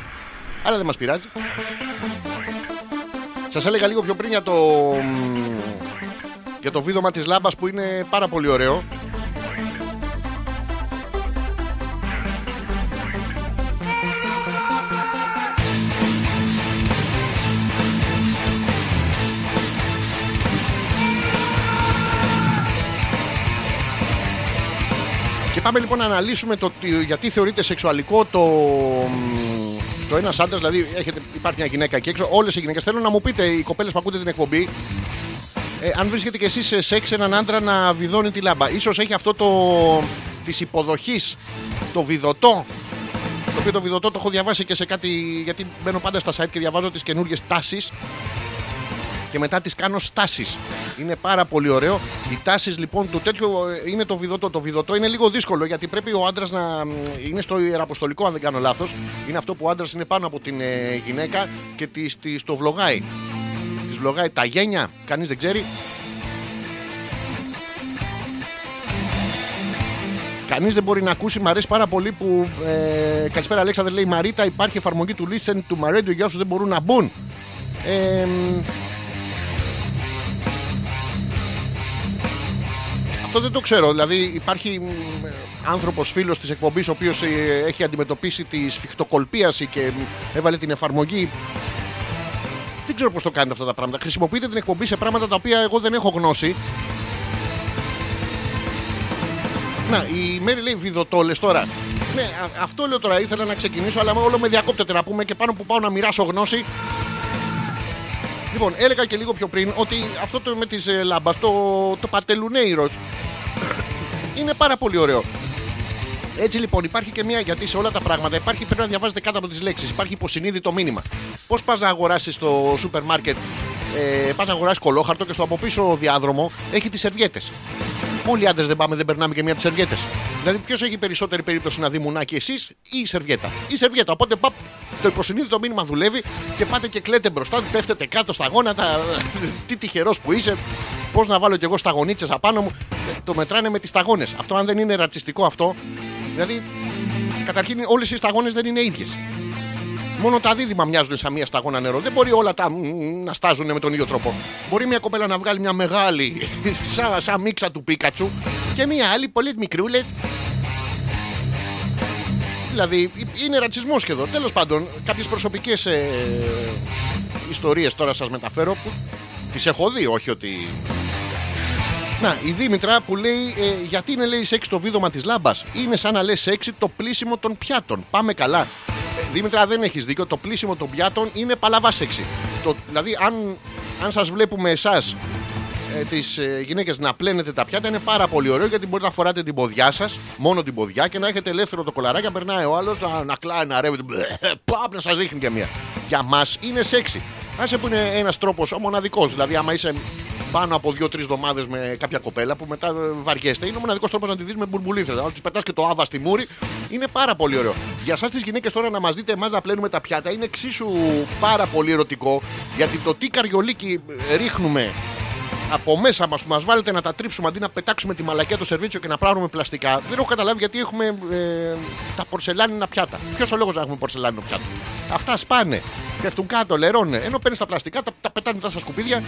Αλλά δεν μας πειράζει. Σας έλεγα λίγο πιο πριν για το. μ, Για το βίδωμα της λάμπας που είναι πάρα πολύ ωραίο. Και πάμε λοιπόν να αναλύσουμε το τι- γιατί θεωρείται σεξουαλικό το, μ, το ένας άντρας. Δηλαδή, έχετε, υπάρχει μια γυναίκα εκεί έξω. Όλες οι γυναίκες θέλω να μου πείτε, οι κοπέλες που ακούτε την εκπομπή, ε, αν βρίσκετε κι εσείς σε σεξ έναν άντρα να βιδώνει τη λάμπα. Ίσως έχει αυτό το της υποδοχής, το βιδωτό. Το οποίο το βιδωτό το έχω διαβάσει και σε κάτι. Γιατί μπαίνω πάντα στα site και διαβάζω τις καινούριε τάσεις και μετά τις κάνω στάσεις. Είναι πάρα πολύ ωραίο. Οι τάσεις λοιπόν του τέτοιου ε, είναι το βιδωτό. Το βιδωτό είναι λίγο δύσκολο γιατί πρέπει ο άντρας να μ, είναι στο ιεραποστολικό αν δεν κάνω λάθος. Είναι αυτό που ο άντρας είναι πάνω από την ε, γυναίκα και της, της το βλογάει. Της βλογάει τα γένια, κανείς δεν ξέρει. Κανείς δεν μπορεί να ακούσει, μ' αρέσει πάρα πολύ που. Ε, καλησπέρα, Αλέξανδρε, λέει η Μαρίτα. Υπάρχει εφαρμογή του Listen to My Radio για όσους δεν μπορούν να μπουν. Ε, Αυτό δεν το ξέρω. Δηλαδή υπάρχει μ, άνθρωπος φίλος της εκπομπής ο οποίος ε, έχει αντιμετωπίσει τη σφιχτοκολπίαση και μ, έβαλε την εφαρμογή. Δεν ξέρω πώς το κάνετε αυτά τα πράγματα. Χρησιμοποιείτε την εκπομπή σε πράγματα τα οποία εγώ δεν έχω γνώση. Να, η Μέρη λέει βιδωτόλες τώρα. Ναι, α- αυτό λέω τώρα. Ήθελα να ξεκινήσω, αλλά όλο με διακόπτεται να πούμε και πάνω που πάω να μοιράσω γνώση. Λοιπόν, έλεγα και λίγο πιο πριν ότι αυτό το με τις ε, λάμπας, το, το πατελουνέιρος, είναι πάρα πολύ ωραίο. Έτσι λοιπόν υπάρχει και μια, γιατί σε όλα τα πράγματα υπάρχει, πρέπει να διαβάζετε κάτω από τις λέξεις. Υπάρχει υποσυνείδητο μήνυμα. Πώς πας να αγοράσεις στο σούπερ μάρκετ, ε, πας να αγοράσεις κολόχαρτο και στο από πίσω διάδρομο έχει τις σερβιέτες. Όλοι οι άντρες δεν πάμε, δεν περνάμε και μία από τις σερβιέτες. Δηλαδή, ποιος έχει περισσότερη περίπτωση να δει μουνάκι, εσείς ή η σερβιέτα; Η σερβιέτα. Οπότε παπ, το υποσυνείδητο μήνυμα δουλεύει και πάτε και κλαίτε μπροστά, πέφτετε κάτω στα γόνατα. Τι τυχερός που είσαι. Πώς να βάλω κι εγώ σταγονίτσες απάνω μου. Ε, Το μετράνε με τις σταγόνες. Αυτό, αν δεν είναι ρατσιστικό αυτό. Δηλαδή, καταρχήν όλες οι σταγόνες δεν είναι ίδιες. Μόνο τα δίδυμα μοιάζουν σαν μία σταγόνα νερό. Δεν μπορεί όλα τα μ, να στάζουν με τον ίδιο τρόπο. Μπορεί μια κοπέλα να βγάλει μια μεγάλη, σαν, σαν μίξα του Πίκατσου, και μια άλλη πολύ μικρούλες. Δηλαδή είναι ρατσισμός σχεδόν. Τέλος πάντων, κάποιες προσωπικές ε, ιστορίες τώρα σας μεταφέρω που τις έχω δει, όχι ότι. Να, η Δήμητρα που λέει ε, γιατί είναι λέει σεξ το βίδωμα της λάμπας; Είναι σαν να λες σεξ το πλήσιμο των πιάτων. Πάμε καλά. Ε, Δήμητρα δεν έχεις δίκιο. Το πλήσιμο των πιάτων είναι παλαβά σεξι. Το, δηλαδή, αν, αν σας βλέπουμε εσάς ε, τις ε, γυναίκες να πλένετε τα πιάτα είναι πάρα πολύ ωραίο γιατί μπορείτε να φοράτε την ποδιά σας, μόνο την ποδιά και να έχετε ελεύθερο το κολαράκι. Να περνάει ο άλλος να, να κλάει, να ρεύει. Παπ να σας ρίχνει και μία. Για μας είναι σεξι. Άσε που είναι ένας τρόπος ο μοναδικό. Δηλαδή, άμα είσαι πάνω από δύο-τρεις εβδομάδες με κάποια κοπέλα που μετά ε, βαριέστε, είναι ο μοναδικός τρόπος να τη δει με μπουρμπουλήθρε. Αν τη πετάς και το άβα στη μούρη, είναι πάρα πολύ ωραίο. Για εσάς τις γυναίκες τώρα να μας δείτε εμάς να πλένουμε τα πιάτα είναι εξίσου πάρα πολύ ερωτικό γιατί το τι καριολίκι ε, ρίχνουμε από μέσα μας που μας βάλετε να τα τρίψουμε αντί να πετάξουμε τη μαλακιά το σερβίτσιο και να πάρουμε πλαστικά, δεν έχω καταλάβει γιατί έχουμε ε, τα πορσελάνινα πιάτα. Ποιος ο λόγος να έχουμε πορσελάνινο πιάτο. Αυτά σπάνε, πέφτουν κάτω, λερώνε. Ενώ παίρνεις τα πλαστικά, τα, τα πετάνε μετά στα σκουπίδια.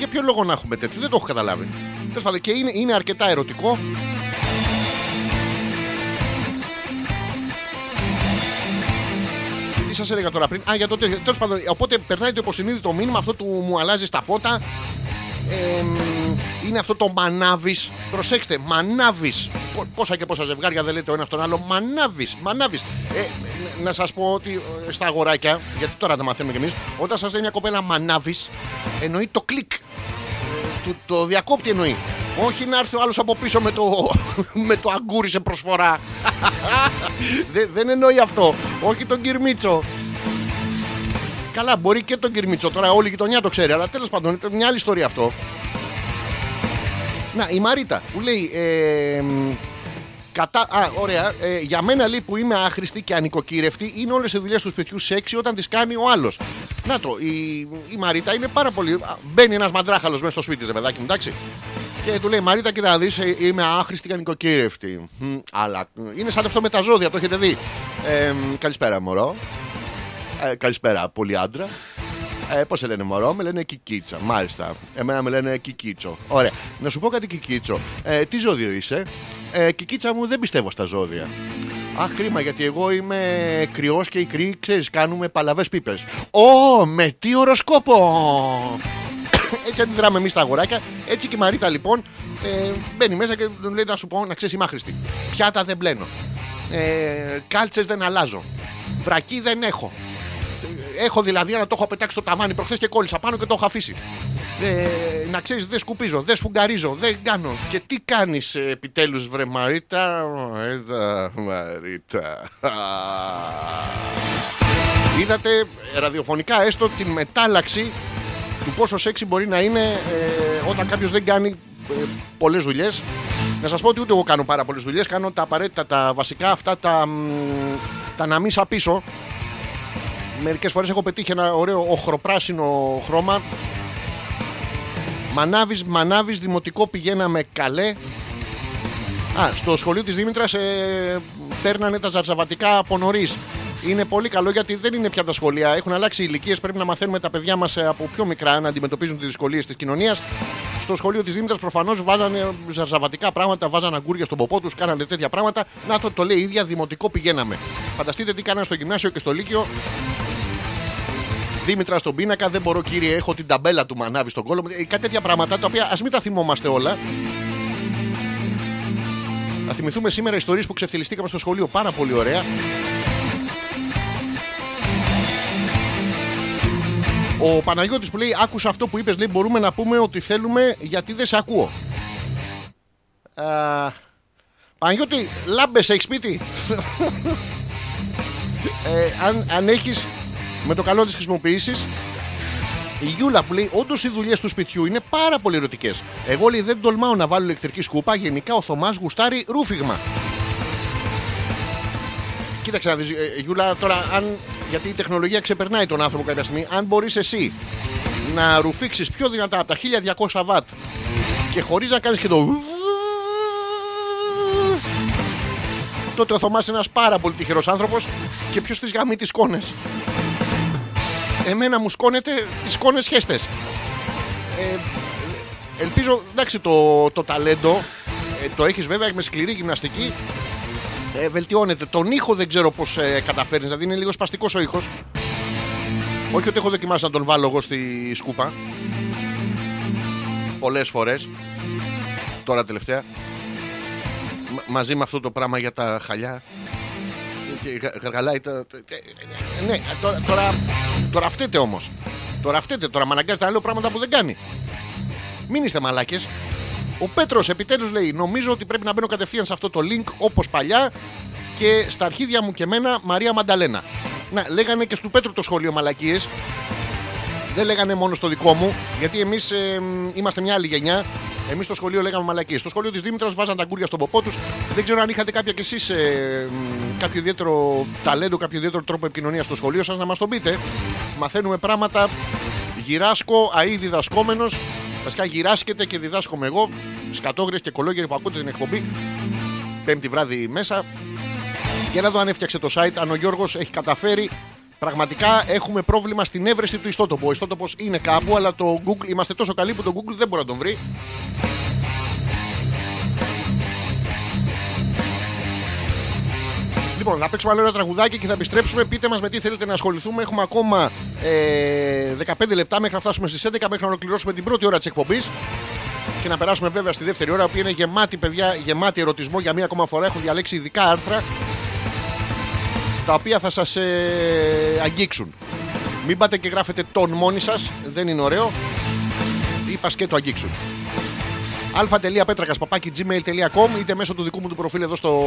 Για ποιο λόγο να έχουμε τέτοιο, δεν το έχω καταλάβει. Τέλος πάντων, και είναι, είναι αρκετά ερωτικό. Τι σας έλεγα τώρα πριν; Α, για το τέτοιο. Τέλος πάντων, οπότε περνάει το υποσυνείδητο μήνυμα αυτό του μου αλλάζει τα φώτα. Ε, είναι αυτό το μανάβης. Προσέξτε, μανάβης. Πόσα και πόσα ζευγάρια δεν λέτε ο ένας τον άλλο. Μανάβης, μανάβης. Ε, να σας πω ότι ε, στα αγοράκια, γιατί τώρα τα μαθαίνουμε κι εμείς, όταν σας λέει μια κοπέλα μανάβης, εννοεί το κλικ. Ε, του- το διακόπτη εννοεί. Όχι να έρθει ο άλλος από πίσω με το, με το αγκούρι σε προσφορά. δεν, δεν εννοεί αυτό. Όχι τον Κυρμίτσο. Καλά, μπορεί και τον Κυρμίτσο. Τώρα όλη η γειτονιά το ξέρει, αλλά τέλος πάντων είναι μια άλλη ιστορία αυτό. Να, η Μαρίτα που λέει. Ε, μ, κατά, α, ωραία. Ε, για μένα λέει που είμαι άχρηστη και ανοικοκύρευτη είναι όλες οι δουλειές του σπιτιού σεξι όταν τις κάνει ο άλλος. Να το, η, η Μαρίτα είναι πάρα πολύ. α, Μπαίνει ένας μαντράχαλος μέσα στο σπίτι, ρε παιδάκι μου, εντάξει. Και του λέει Μαρίτα, κοίτα να δεις, είμαι άχρηστη και ανοικοκύρευτη. Μμ, Αλλά είναι σαν αυτό με τα ζώδια, το έχετε δει. Ε, μ, καλησπέρα, μωρό. Ε, καλησπέρα, πολύ άντρα. Ε, Πώς σε λένε μωρό, με λένε Κικίτσα. Μάλιστα. Εμένα με λένε Κικίτσο. Ωραία. Να σου πω κάτι Κικίτσο. Ε, τι ζώδιο είσαι; Ε, Κικίτσα μου δεν πιστεύω στα ζώδια. Αχ, κρίμα, γιατί εγώ είμαι κρυός και οι κρύοι, ξέρεις, κάνουμε παλαβές πίπες. Ω, με τι οροσκόπο! έτσι αντιδράμε εμείς τα αγοράκια. Έτσι και η Μαρίτα λοιπόν ε, μπαίνει μέσα και του λέει να σου πω να ξέρεις είμαι άχρηστη. Πιάτα δεν μπλένω. Ε, Κάλτσες δεν αλλάζω. Βρακή δεν έχω. Έχω δηλαδή να το έχω πετάξει στο ταβάνι προχθές και κόλλησα πάνω και το έχω αφήσει. Ε, να ξέρεις, δεν σκουπίζω, δεν σφουγγαρίζω, δεν κάνω. Και τι κάνεις επιτέλους, βρε Μαρίτα. Μαρίτα, Μαρίτα. Είδατε ραδιοφωνικά έστω την μετάλλαξη του πόσο σεξι μπορεί να είναι ε, όταν κάποιος δεν κάνει ε, πολλές δουλειές. Να σας πω ότι ούτε εγώ κάνω πάρα πολλές δουλειές. Κάνω τα απαραίτητα, τα βασικά αυτά, τα, μ, τα να μίσα πίσω. Μερικές φορές έχω πετύχει ένα ωραίο οχροπράσινο χρώμα. Μανάβης, Μανάβης, δημοτικό πηγαίναμε καλέ. Α, στο σχολείο της Δήμητρας ε, παίρνανε τα ζαρζαβατικά από νωρίς. Είναι πολύ καλό γιατί δεν είναι πια τα σχολεία. Έχουν αλλάξει οι ηλικίες. Πρέπει να μαθαίνουμε τα παιδιά μας από πιο μικρά να αντιμετωπίζουν τις δυσκολίες της κοινωνίας. Στο σχολείο της Δήμητρας προφανώς βάζανε ζαρζαβατικά πράγματα, βάζανε αγκούρια στον ποπό τους, κάνανε τέτοια πράγματα. Να το, το λέει η ίδια, δημοτικό πηγαίναμε. Φανταστείτε τι κάνανε στο γυμνάσιο και στο Λύκειο. Δήμητρα στον πίνακα, δεν μπορώ κύριε, έχω την ταμπέλα του μανάβη στον κόλλο μου. Ε, Κάτι τέτοια πράγματα τα οποία ας μην τα θυμόμαστε όλα. Θα θυμηθούμε σήμερα ιστορίες που ξεφτυλιστήκαμε στο σχολείο. Πάρα πολύ ωραία. Ο Παναγιώτης που λέει άκουσα αυτό που είπες λέει μπορούμε να πούμε ότι θέλουμε γιατί δεν σε ακούω. Α, Παναγιώτη, λάμπε έχεις σπίτι; ε, αν, αν έχεις με το καλό της χρησιμοποιήσεις, η Γιούλα που λέει: Όντως οι δουλειές του σπιτιού είναι πάρα πολύ ερωτικές. Εγώ λέει δεν τολμάω να βάλω ηλεκτρική σκούπα. Γενικά ο Θωμάς γουστάρει ρούφιγμα. Κοίταξε να δεις, ε, Γιούλα, τώρα αν. Γιατί η τεχνολογία ξεπερνάει τον άνθρωπο κάποια στιγμή. Αν μπορείς εσύ να ρουφήξεις πιο δυνατά από τα 1200 βατ και χωρίς να κάνεις και το. Τότε ο Θωμάς είναι ένα πάρα πολύ τυχερό άνθρωπο και ποιο τη γαμεί τι κόνε. Εμένα μου σκόνεται τις κόνε χέστες. Ε, ελπίζω, εντάξει, το, το ταλέντο ε, το έχεις βέβαια με σκληρή γυμναστική. Ε, βελτιώνεται. Τον ήχο δεν ξέρω πώς ε, καταφέρνεις, δηλαδή είναι λίγο σπαστικός ο ήχος. Όχι ότι έχω δοκιμάσει να τον βάλω εγώ στη σκούπα. Πολλές φορές. Τώρα τελευταία. Μα- μαζί με αυτό το πράγμα για τα χαλιά. Και γα- γαργαλάει τα... τα- τα- Ναι, τώρα, τώρα, τώρα φταίτε όμως. Τώρα φταίτε, τώρα με αναγκάζετε να λέω πράγματα που δεν κάνει. Μην είστε μαλάκες. Ο Πέτρος επιτέλους λέει Νομίζω ότι πρέπει να μπαίνω κατευθείαν σε αυτό το link όπως παλιά και στα αρχίδια μου και εμένα Μαρία Μανταλένα. Να, λέγανε και στου Πέτρου το σχολείο μαλακίες δεν λέγανε μόνο στο δικό μου, γιατί εμείς είμαστε μια άλλη γενιά. Εμείς στο σχολείο λέγαμε μαλακίες. Στο σχολείο της Δήμητρας βάζαν τα γκούρια στον ποπό τους. Δεν ξέρω αν είχατε κάποια κι εσείς κάποιο ιδιαίτερο ταλέντο, κάποιο ιδιαίτερο τρόπο επικοινωνίας στο σχολείο σας να μας το πείτε. Μαθαίνουμε πράγματα. Γυράσκω, αή διδασκόμενος. Βασικά γυράσκεται και διδάσκομαι εγώ. Σκατόγριες και κολόγεροι που ακούτε την εκπομπή. Πέμπτη βράδυ μέσα. Για να δω αν έφτιαξε το site, αν ο Γιώργος έχει καταφέρει. Πραγματικά έχουμε πρόβλημα στην έβρεση του ιστότοπου. Ο ιστότοπος είναι κάπου, αλλά το Google είμαστε τόσο καλοί που το Google δεν μπορεί να τον βρει. Λοιπόν, να παίξουμε άλλο ένα τραγουδάκι και θα επιστρέψουμε. Πείτε μας με τι θέλετε να ασχοληθούμε. Έχουμε ακόμα ε, 15 λεπτά μέχρι να φτάσουμε στις 11 μέχρι να ολοκληρώσουμε την πρώτη ώρα της εκπομπής. Και να περάσουμε βέβαια στη δεύτερη ώρα, που είναι γεμάτη, παιδιά, γεμάτη ερωτισμό για μία ακόμα φορά. Έχω διαλέξει ειδικά άρθρα τα οποία θα σας ε, αγγίξουν. Μην πάτε και γράφετε τον μόνοι σας, δεν είναι ωραίο. Είπα και το αγγίξουν. αλφα.πέτρακα.gmail.com είτε μέσω του δικού μου του προφίλ εδώ στο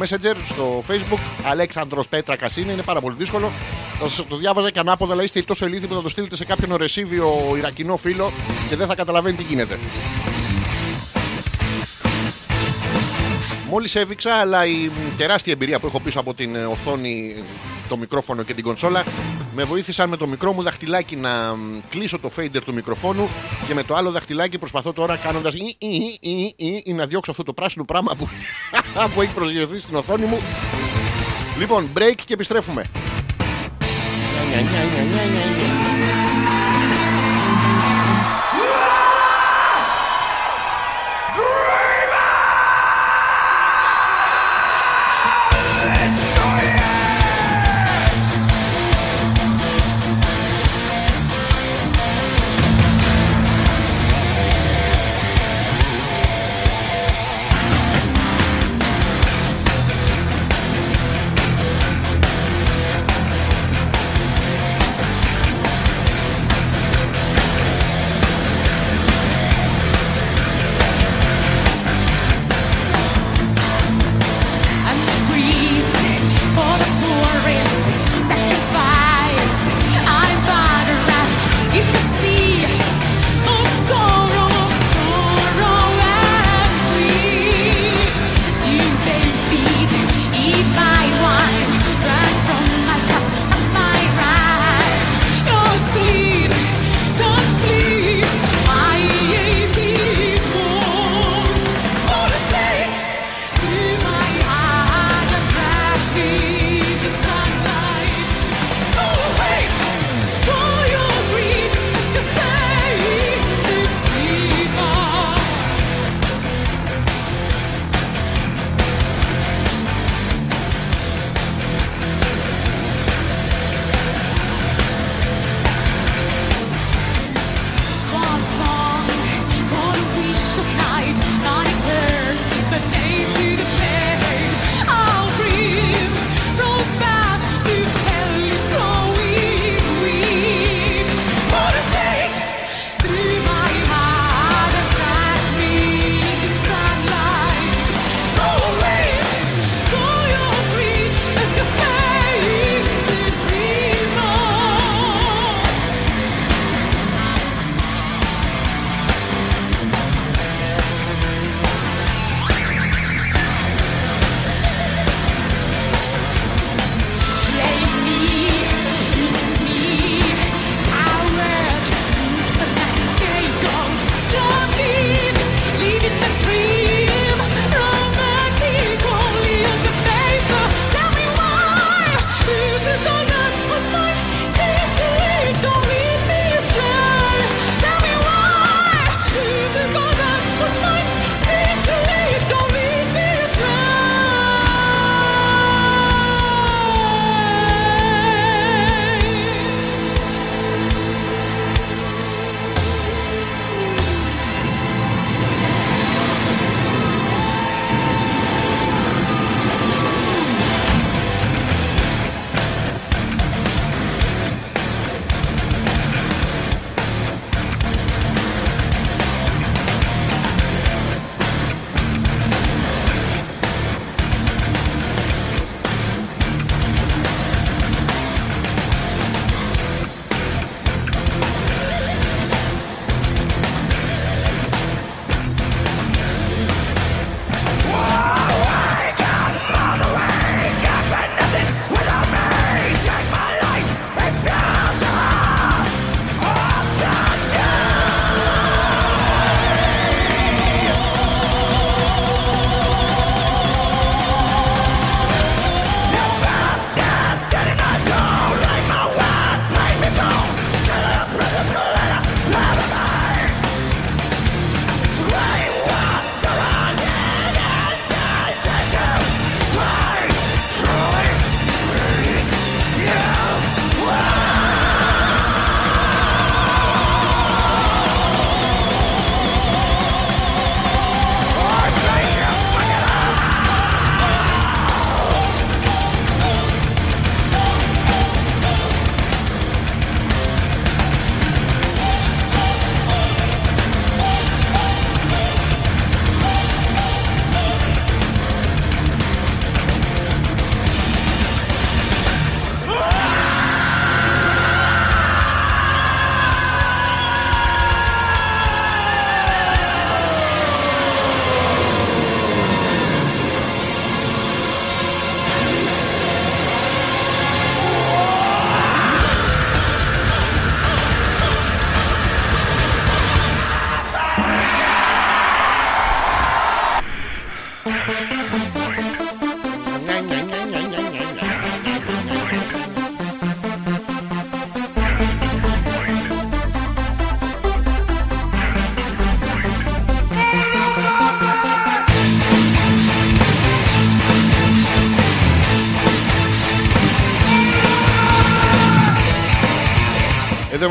Messenger, στο Facebook. Αλέξανδρος Πέτρακας είναι, είναι πάρα πολύ δύσκολο. Θα σας το διάβαζα και ανάποδα, αλλά είστε τόσο ηλίθιοι που θα το στείλετε σε κάποιον ρεσίβιο Ιρακινό φίλο και δεν θα καταλαβαίνει τι γίνεται. Μόλις έβηξα, αλλά η τεράστια εμπειρία που έχω πίσω από την ε, οθόνη, το μικρόφωνο και την κονσόλα με βοήθησαν με το μικρό μου δαχτυλάκι να μ, κλείσω το fader του μικροφόνου και με το άλλο δαχτυλάκι προσπαθώ τώρα κάνοντας ή να διώξω αυτό το πράσινο πράγμα που, που έχει προσγειωθεί στην οθόνη μου. Λοιπόν, break και επιστρέφουμε.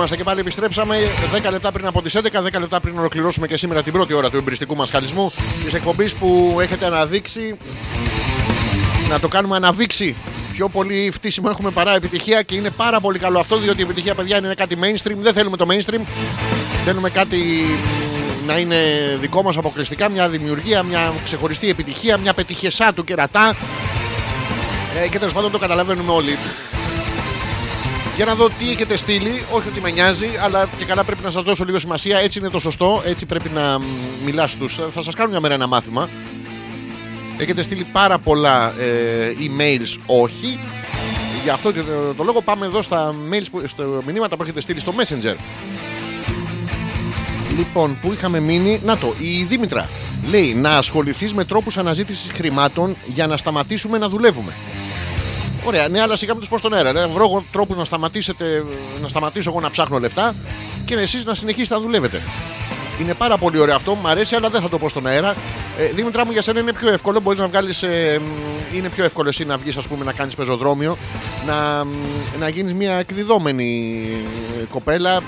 Είμαστε και πάλι επιστρέψαμε 10 λεπτά πριν από τις 11, 10 λεπτά πριν ολοκληρώσουμε και σήμερα την πρώτη ώρα του εμπριστικού μας χαλισμού της εκπομπής που έχετε αναδείξει να το κάνουμε αναδείξει. Πιο πολύ φτύσιμο έχουμε παρά επιτυχία και είναι πάρα πολύ καλό αυτό διότι η επιτυχία, παιδιά, είναι κάτι mainstream. Δεν θέλουμε το mainstream. Θέλουμε κάτι να είναι δικό μας αποκλειστικά, μια δημιουργία, μια ξεχωριστή επιτυχία, μια πετυχεσά του κερατά. Ε, και τέλος πάντων το καταλαβαίνουμε όλοι. Για να δω τι έχετε στείλει. Όχι ότι με νοιάζει, αλλά και καλά πρέπει να σας δώσω λίγο σημασία. Έτσι είναι το σωστό. Έτσι πρέπει να μιλάς στους. Θα σας κάνω μια μέρα ένα μάθημα. Έχετε στείλει πάρα πολλά ε, emails, όχι. Γι' αυτό και το, το λόγο πάμε εδώ στα mails, που, στα μηνύματα που έχετε στείλει στο Messenger. Λοιπόν, που είχαμε μείνει. Να το, η Δήμητρα λέει να ασχοληθείς με τρόπους αναζήτησης χρημάτων για να σταματήσουμε να δουλεύουμε. Ωραία, ναι, αλλά σιγά μην τους πω στον αέρα. Ναι, βρω τρόπους να σταματήσετε, να σταματήσω εγώ να ψάχνω λεφτά και εσείς να συνεχίσετε να δουλεύετε. Είναι πάρα πολύ ωραίο αυτό, μου αρέσει, αλλά δεν θα το πω στον αέρα. Ε, Δήμητρά μου, για σένα είναι πιο εύκολο. Μπορείς να βγάλεις. Ε, είναι πιο εύκολο εσύ να βγεις, ας πούμε, να κάνεις πεζοδρόμιο, να, να γίνεις μια εκδιδόμενη ε, κοπέλα,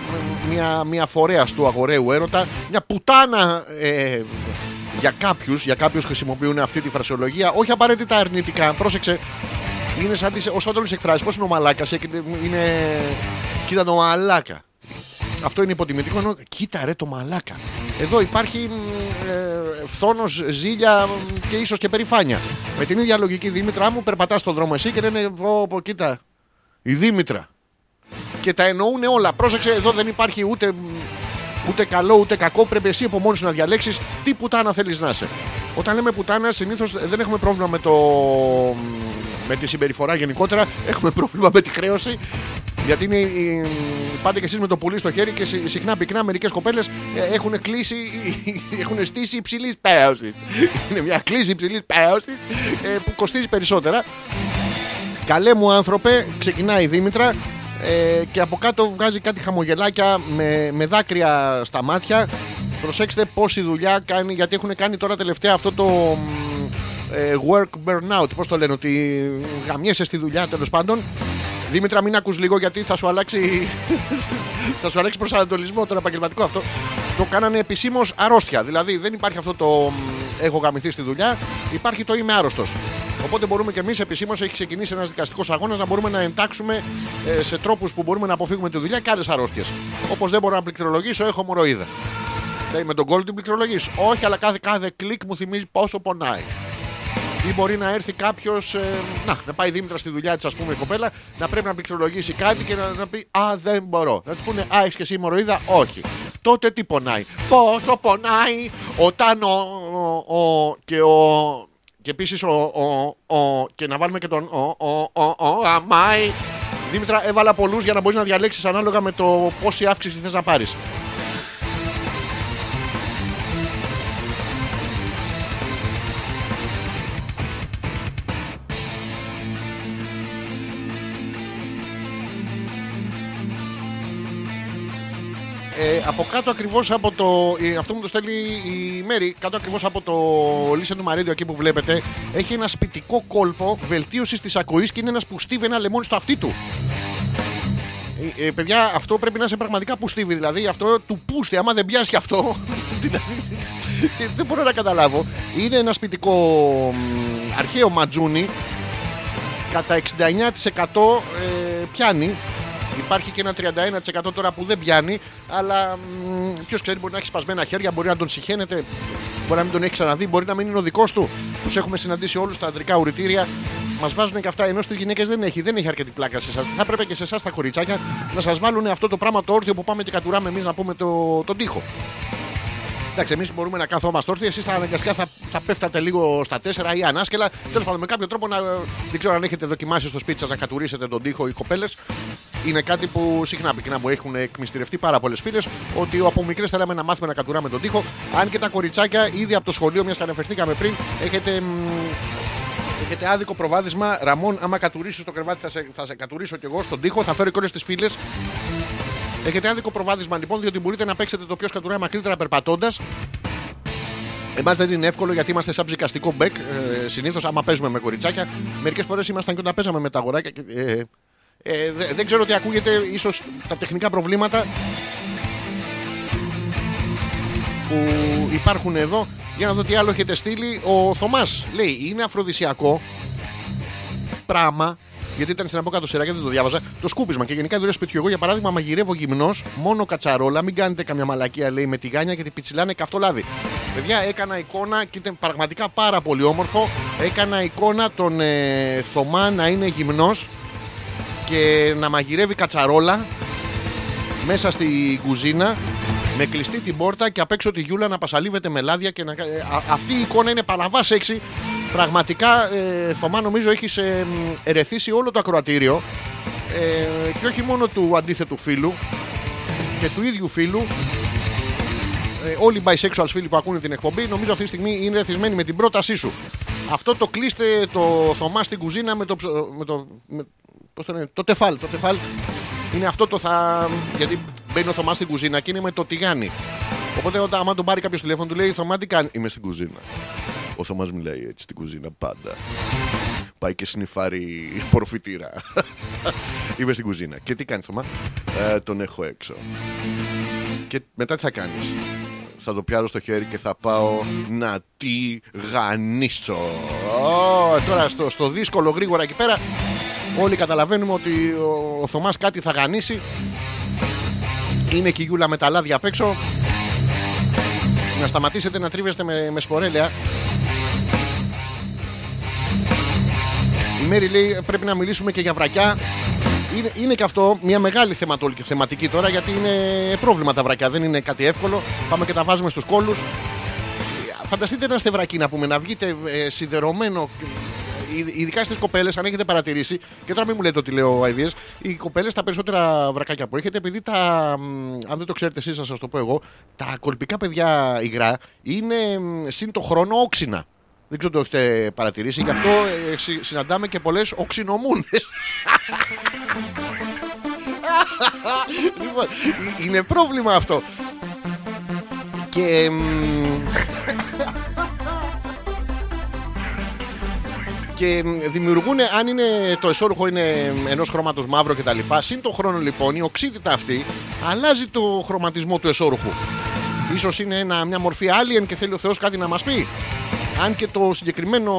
μια, μια φορέας του αγοραίου έρωτα, μια πουτάνα. Ε, για κάποιους για κάποιους χρησιμοποιούν αυτή τη φρασιολογία, όχι απαραίτητα αρνητικά. Πρόσεξε, είναι σαν τι ω όλε εκφράσει. Πώς είναι ο μαλάκας, είναι. Κοίτα το μαλάκα. Αυτό είναι υποτιμητικό. Ενώ, κοίτα ρε το μαλάκα. Εδώ υπάρχει ε, φθόνος, ζήλια και ίσως και περηφάνεια. Με την ίδια λογική Δήμητρα μου περπατάς στον δρόμο εσύ και λένε πω, πω, κοίτα. Η Δήμητρα. Και τα εννοούν όλα. Πρόσεξε, εδώ δεν υπάρχει ούτε, ούτε καλό ούτε κακό. Πρέπει εσύ από μόνος σου να διαλέξεις τι πουτάνα θέλεις να είσαι. Όταν λέμε πουτάνα, συνήθως δεν έχουμε πρόβλημα με, το, με τη συμπεριφορά γενικότερα. Έχουμε πρόβλημα με τη χρέωση. Γιατί είναι, ε, πάτε και εσείς με το πουλί στο χέρι και συ- συχνά πυκνά μερικές κοπέλες έχουν κλείσει, έχουν στήσει υψηλής πέωσης. είναι μια κλίση υψηλής πέωσης που κοστίζει περισσότερα. Καλέ μου άνθρωπε, ξεκινάει η Δήμητρα ε, και από κάτω βγάζει κάτι χαμογελάκια με, με δάκρυα στα μάτια. Προσέξτε πόση δουλειά κάνει, γιατί έχουν κάνει τώρα τελευταία αυτό το μ, ε, work burnout. Πώς το λένε, ότι γαμιέσαι στη δουλειά τέλος πάντων. Δήμητρα, μην ακούς λίγο γιατί θα σου αλλάξει. θα σου αλλάξει προσανατολισμό τον επαγγελματικό αυτό. Το κάνανε επισήμως αρρώστια. Δηλαδή δεν υπάρχει αυτό το μ, έχω γαμηθεί στη δουλειά, υπάρχει το είμαι άρρωστος. Οπότε μπορούμε και εμείς επισήμως, έχει ξεκινήσει ένας δικαστικός αγώνας, να μπορούμε να εντάξουμε ε, σε τρόπους που μπορούμε να αποφύγουμε τη δουλειά και άλλες αρρώστιες. Όπως δεν μπορώ να πληκτρολογήσω, έχω μοροίδα. Λέει, με τον κόλλο την πληκτρολογείς. Όχι, αλλά κάθε, κάθε κλικ μου θυμίζει πόσο πονάει. Ή μπορεί να έρθει κάποιος. να, να πάει Δήμητρα στη δουλειά της, ας πούμε, η κοπέλα, να πρέπει να πληκτρολογήσει κάτι και να, να πει Α, δεν μπορώ. Να του πούνε Α, έχεις και εσύ μοροίδα; Όχι. Τότε τι πονάει. Πόσο πονάει όταν ο. ο, ο και ο. Και επίσης ο, ο, ο. Και να βάλουμε και τον. Ο, ο, ο, ο, αμάι. Δήμητρα, έβαλα πολλούς για να μπορείς να διαλέξεις ανάλογα με το πόση αύξηση θες να πάρεις. Ε, από κάτω ακριβώς από το. ε, αυτό μου το στέλνει η Μέρη. Κάτω ακριβώς από το Listen to My Radio εκεί που βλέπετε. Έχει ένα σπιτικό κόλπο βελτίωσης της ακοής και είναι ένας που στίβει ένα λεμόνι στο αυτί του. Ε, ε, παιδιά, αυτό πρέπει να είσαι πραγματικά που στίβει. Δηλαδή αυτό του πούστη. Άμα δεν πιάσει αυτό. δηλαδή, δεν μπορώ να καταλάβω. Είναι ένα σπιτικό μ, αρχαίο ματζούνι. Κατά 69% ε, πιάνει. Υπάρχει και ένα 31% τώρα που δεν πιάνει, αλλά ποιος ξέρει, μπορεί να έχει σπασμένα χέρια, μπορεί να τον συχαίνεται, μπορεί να μην τον έχει ξαναδεί, μπορεί να μην είναι ο δικός του. Τους έχουμε συναντήσει όλους στα ανδρικά ουρητήρια. Μας βάζουν και αυτά, ενώ στις γυναίκες δεν έχει, δεν έχει αρκετή πλάκα σε εσάς. Θα έπρεπε και σε εσάς τα κοριτσάκια να σας βάλουν αυτό το πράγμα το όρθιο που πάμε και κατουράμε εμείς να πούμε το, τον τοίχο. Εντάξει, εμείς μπορούμε να καθόμαστε όρθιοι, εσείς αναγκαστικά θα, θα πέφτατε λίγο στα τέσσερα ή ανάσκελα. Τέλος πάντων, με κάποιο τρόπο να. Δεν ξέρω αν έχετε δοκιμάσει στο σπίτι σας να κατουρίσετε τον τοίχο οι κοπέλες. Είναι κάτι που συχνά πυκνά μου έχουν εκμυστηρευτεί πάρα πολλές φίλες. Ότι από μικρές θέλαμε να μάθουμε να κατουράμε τον τοίχο. Αν και τα κοριτσάκια ήδη από το σχολείο, μιας και αναφερθήκαμε πριν, έχετε. μ, Έχετε άδικο προβάδισμα. Ραμόν, άμα κατουρίσει το κρεβάτι, θα σε, θα σε κατουρίσω κι εγώ στον τοίχο. Θα φέρω και όλες τις φίλες. Έχετε άδικο προβάδισμα λοιπόν, διότι μπορείτε να παίξετε το ποιο κατουράει μακρύτερα περπατώντας. Εμάς δεν είναι εύκολο γιατί είμαστε σαν ψυκαστικό μπέκ. Ε, Συνήθως, άμα παίζουμε με κοριτσάκια, μερικές φορές ήμασταν και όταν παίζαμε με τα αγοράκια. Και, ε, Ε, δε- δεν ξέρω τι ακούγεται, ίσως τα τεχνικά προβλήματα που υπάρχουν εδώ. Για να δω τι άλλο έχετε στείλει. Ο Θωμάς λέει είναι αφροδισιακό πράγμα. Γιατί ήταν στην από κάτω σειρά και δεν το διάβαζα. Το σκούπισμα και γενικά δουλειά σπιτιού. Εγώ για παράδειγμα μαγειρεύω γυμνός, μόνο κατσαρόλα. Μην κάνετε καμιά μαλακία λέει με τη γάνια και την πιτσιλάνε καυτό λάδι. Παιδιά, έκανα εικόνα και ήταν πραγματικά πάρα πολύ όμορφο. Έκανα εικόνα τον ε, Θωμά να είναι γυμνός και να μαγειρεύει κατσαρόλα μέσα στη κουζίνα με κλειστή την πόρτα και απ' έξω τη Γιούλα να πασαλίβεται με λάδια και να... κα- ε, α- αυτή η εικόνα είναι παλαβά σεξι. Πραγματικά, ε, Θωμά, νομίζω έχεις ε, μ, ερεθίσει όλο το ακροατήριο ε, και όχι μόνο του αντίθετου φίλου και του ίδιου φίλου. Ε, όλοι οι bisexuals φίλοι που ακούνε την εκπομπή νομίζω αυτή τη στιγμή είναι ερεθισμένοι με την πρότασή σου. Αυτό το κλείστε το Θωμά στην κουζίνα με το, ψ- με το, με, πώς το, λένε, το τεφάλ. Το τεφάλ είναι αυτό το θα. Γιατί μπαίνει ο Θωμάς στην κουζίνα και είναι με το τηγάνι. Οπότε όταν άμα τον πάρει κάποιος τηλέφωνο του λέει Θωμά τι κάνεις; Είμαι στην κουζίνα. Ο Θωμάς μιλάει έτσι στην κουζίνα πάντα. Πάει και σνιφάρει προφητήρα. Είμαι στην κουζίνα. Και τι κάνει Θωμά; Ε, τον έχω έξω. Και μετά τι θα κάνεις; Θα το πιάρω στο χέρι και θα πάω να τη γανίσω. Ω, τώρα στο, στο δύσκολο γρήγορα εκεί πέρα όλοι καταλαβαίνουμε ότι ο, ο Θωμάς κάτι θα γανίσει. Είναι και η Γιούλα με τα λάδια απ' έξω. Να σταματήσετε να τρίβεστε με, με σπορέλαια. Η Μέρη λέει πρέπει να μιλήσουμε και για βρακιά. Είναι, είναι και αυτό μια μεγάλη θεματολ- θεματική τώρα γιατί είναι πρόβλημα τα βρακιά. Δεν είναι κάτι εύκολο. Πάμε και τα βάζουμε στους κόλους. Φανταστείτε ένα στευρακί να πούμε να βγείτε ε, σιδερωμένο. ε, Ειδικά στις κοπέλες, αν έχετε παρατηρήσει, και τώρα μην μου λέτε ότι λέω ideas, οι κοπέλες τα περισσότερα βρακάκια που έχετε, επειδή τα. μ, Αν δεν το ξέρετε εσείς, θα σας το πω εγώ, τα κολπικά παιδιά υγρά είναι μ, συν το χρόνο όξινα. Δεν ξέρω αν το έχετε παρατηρήσει, γι' αυτό ε, συ- συναντάμε και πολλές οξυνομούνες. λοιπόν, ε, είναι πρόβλημα αυτό. Και. μ, και μ, δημιουργούν, αν είναι το εσώρουχο είναι ενός χρώματος μαύρο κτλ. Συν το χρόνο λοιπόν η οξύτητα αυτή αλλάζει το χρωματισμό του εσώρουχου. Ίσως είναι ένα, μια μορφή alien και θέλει ο Θεός κάτι να μας πει. Αν και το συγκεκριμένο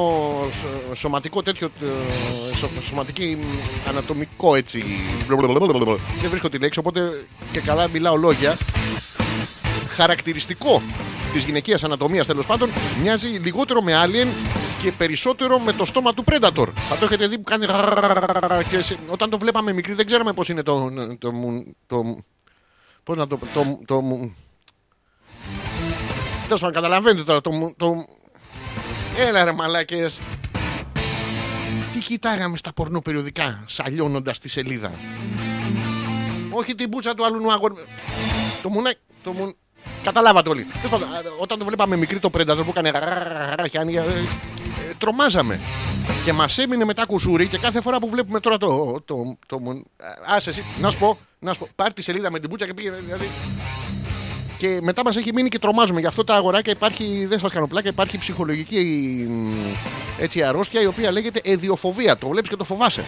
σ- σωματικό τέτοιο, ε, σω- σωματική μ, ανατομικό έτσι, δεν βρίσκω τη λέξη, οπότε και καλά μιλάω λόγια, χαρακτηριστικό της γυναικείας ανατομίας τέλος πάντων, μοιάζει λιγότερο με alien και περισσότερο με το στόμα του Predator. Θα το έχετε δει που κάνει και σε- όταν το βλέπαμε μικρή δεν ξέραμε πώς είναι το, το, μου- το, πώς να το, το, το, μου- Τέλος πάντων, καταλαβαίνετε τώρα το, μου- το, Έλα ρε μαλάκες Τι κοιτάγαμε στα πορνό περιοδικά Σαλιώνοντας τη σελίδα; Όχι την μπούτσα του άλλου αγόρι Το μουνάκι το μου... Καταλάβατε όλοι Τέλος πάντων, α, Όταν το βλέπαμε μικρή το Predator που έκανε γαραραραραραρ και άνοιγε, ε, ε, Τρομάζαμε και μας έμεινε μετά κουσούρι και κάθε φορά που βλέπουμε τώρα το. το, το, το άσε εσύ, να σου πω, να σου πω, πάρ τη σελίδα με την μπούτσα και πήγαινε. Δηλαδή, και μετά μας έχει μείνει και τρομάζουμε. Γι' αυτό τα αγοράκια υπάρχει, δεν σας κάνω πλάκα, υπάρχει ψυχολογική μ, έτσι, αρρώστια η οποία λέγεται εδιοφοβία. Το βλέπεις και το φοβάσαι.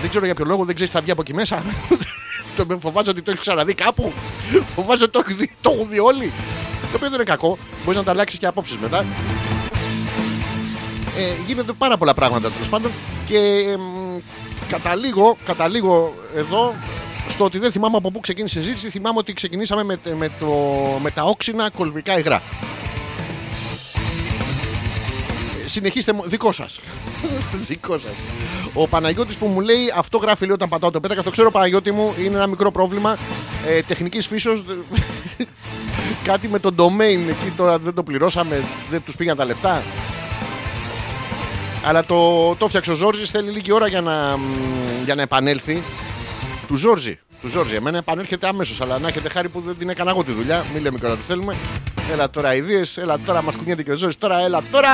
Δεν ξέρω για ποιο λόγο, δεν ξέρεις τι θα βγει από εκεί μέσα. το με φοβάσαι ότι το έχεις ξαναδεί κάπου. φοβάσαι ότι το έχεις δει, το έχουν δει όλοι. Το οποίο δεν είναι κακό. Μπορείς να τα αλλάξεις και απόψεις μετά. Ε, γίνονται πάρα πολλά πράγματα τέλος πάντων και εμ, καταλήγω, καταλήγω εδώ στο ότι δεν θυμάμαι από πού ξεκίνησε η συζήτηση. Θυμάμαι ότι ξεκινήσαμε με, με, το, με τα όξινα κολβικά υγρά. Ε, Συνεχίστε μου, δικό σας. δικό σας. Ο Παναγιώτης που μου λέει αυτό γράφει λέει όταν πατάω το πέτακα. Το ξέρω Παναγιώτη μου, είναι ένα μικρό πρόβλημα ε, τεχνικής φύσεως. Κάτι με το domain εκεί τώρα δεν το πληρώσαμε, δεν τους πήγαν τα λεφτά. Αλλά το, το φτιάξε ο Ζόρζης. Θέλει λίγη ώρα για να, μ, για να επανέλθει. Του Ζόρζη. Του Ζόρζη. Εμένα επανέρχεται αμέσως. Αλλά να έχετε χάρη που δεν την έκανα εγώ τη δουλειά. Μην λέμε τώρα τι θέλουμε. Έλα τώρα ιδέε. Έλα τώρα μα κουνιέται και ο Ζόρζης. Τώρα, έλα τώρα.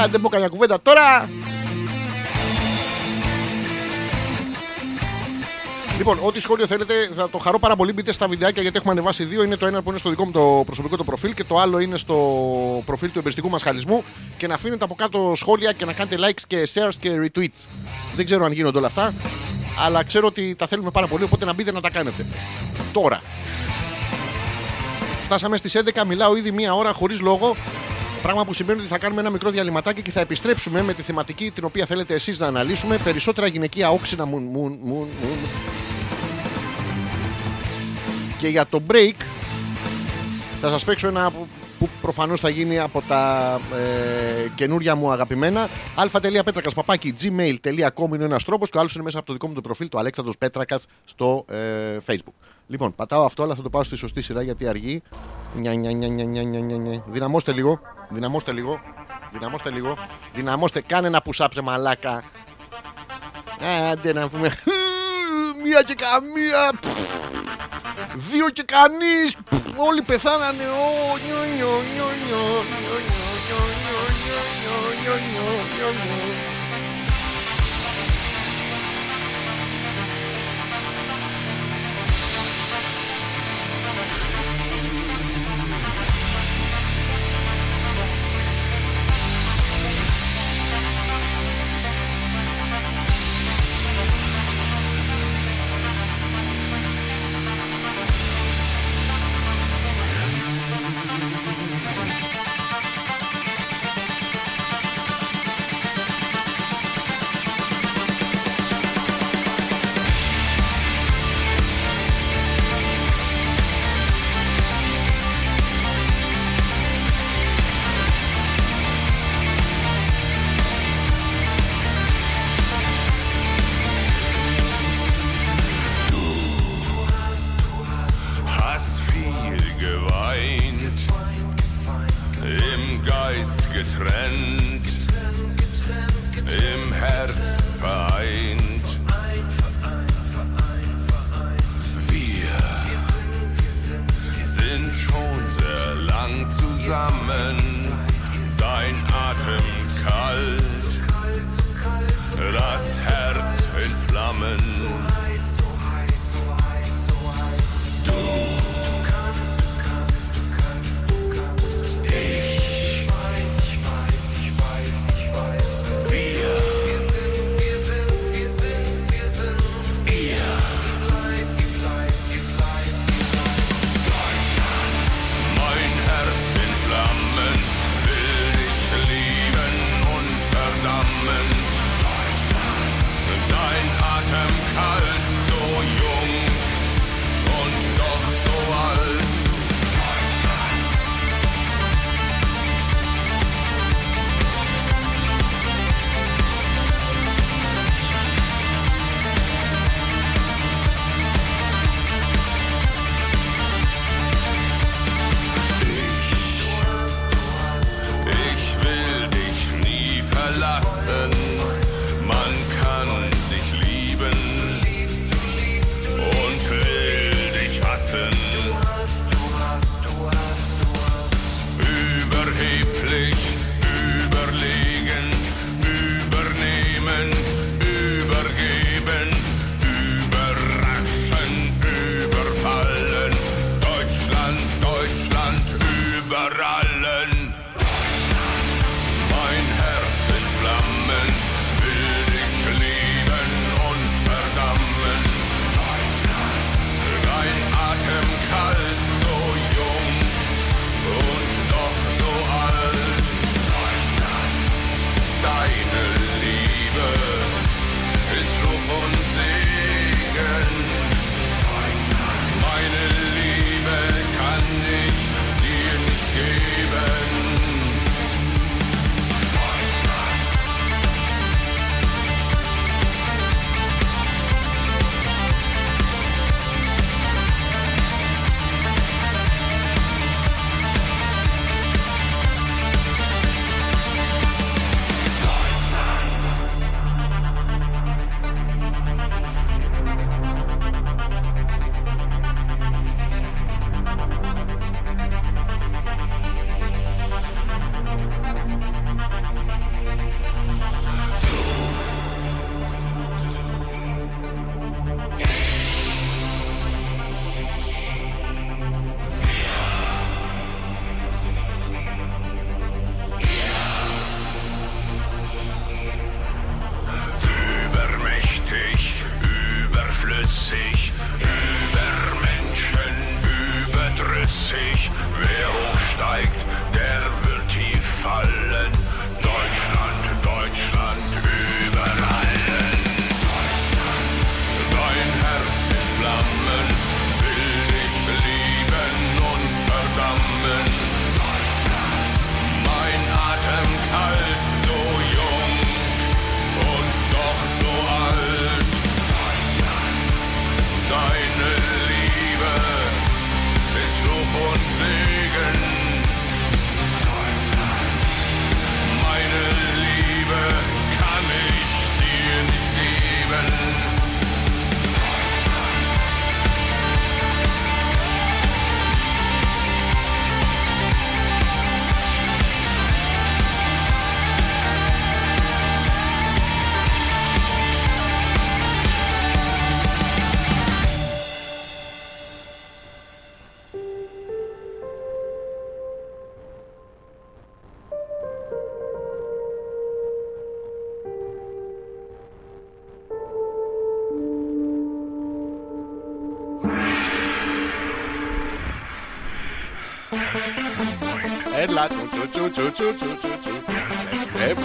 Α, δεν πω καμιά κουβέντα τώρα. Λοιπόν, ό,τι σχόλιο θέλετε θα το χαρώ πάρα πολύ. Μπείτε στα βιντεάκια γιατί έχουμε ανεβάσει δύο. Είναι το ένα που είναι στο δικό μου το προσωπικό το προφίλ και το άλλο είναι στο προφίλ του εμπεριστικού μα χαλισμού. Και να αφήνετε από κάτω σχόλια και να κάνετε likes και shares και retweets. Δεν ξέρω αν γίνονται όλα αυτά, αλλά ξέρω ότι τα θέλουμε πάρα πολύ. Οπότε να μπείτε να τα κάνετε. Τώρα. Φτάσαμε στις 11, μιλάω ήδη μία ώρα χωρίς λόγο. Πράγμα που σημαίνει ότι θα κάνουμε ένα μικρό διαλυματάκι και θα επιστρέψουμε με τη θεματική την οποία θέλετε εσείς να αναλύσουμε. Περισσότερα γυναικεία όξινα μουν, μουν, μουν, μουν. Και για το break θα σας παίξω ένα που, που προφανώς θα γίνει από τα ε, καινούρια μου αγαπημένα. αλφα.πέτρακας παπάκι gmail.com είναι ένας τρόπος και ο άλλος είναι μέσα από το δικό μου το προφίλ του Αλέξανδρος Πέτρακας στο ε, facebook. Λοιπόν, πατάω αυτό αλλά θα το πάω στη σωστή σειρά γιατί αργεί. Νια, νια, νια, νια, νια, νια, νια, νια. Δυναμώστε λίγο Δυναμώστε λίγο Δυναμώστε λίγο Δυναμώστε. Κάνε ένα πουσάψε μαλάκα. Ε, Άντε να πούμε. Μία και καμία Δύο και κανείς Όλοι πεθάνανε Ω,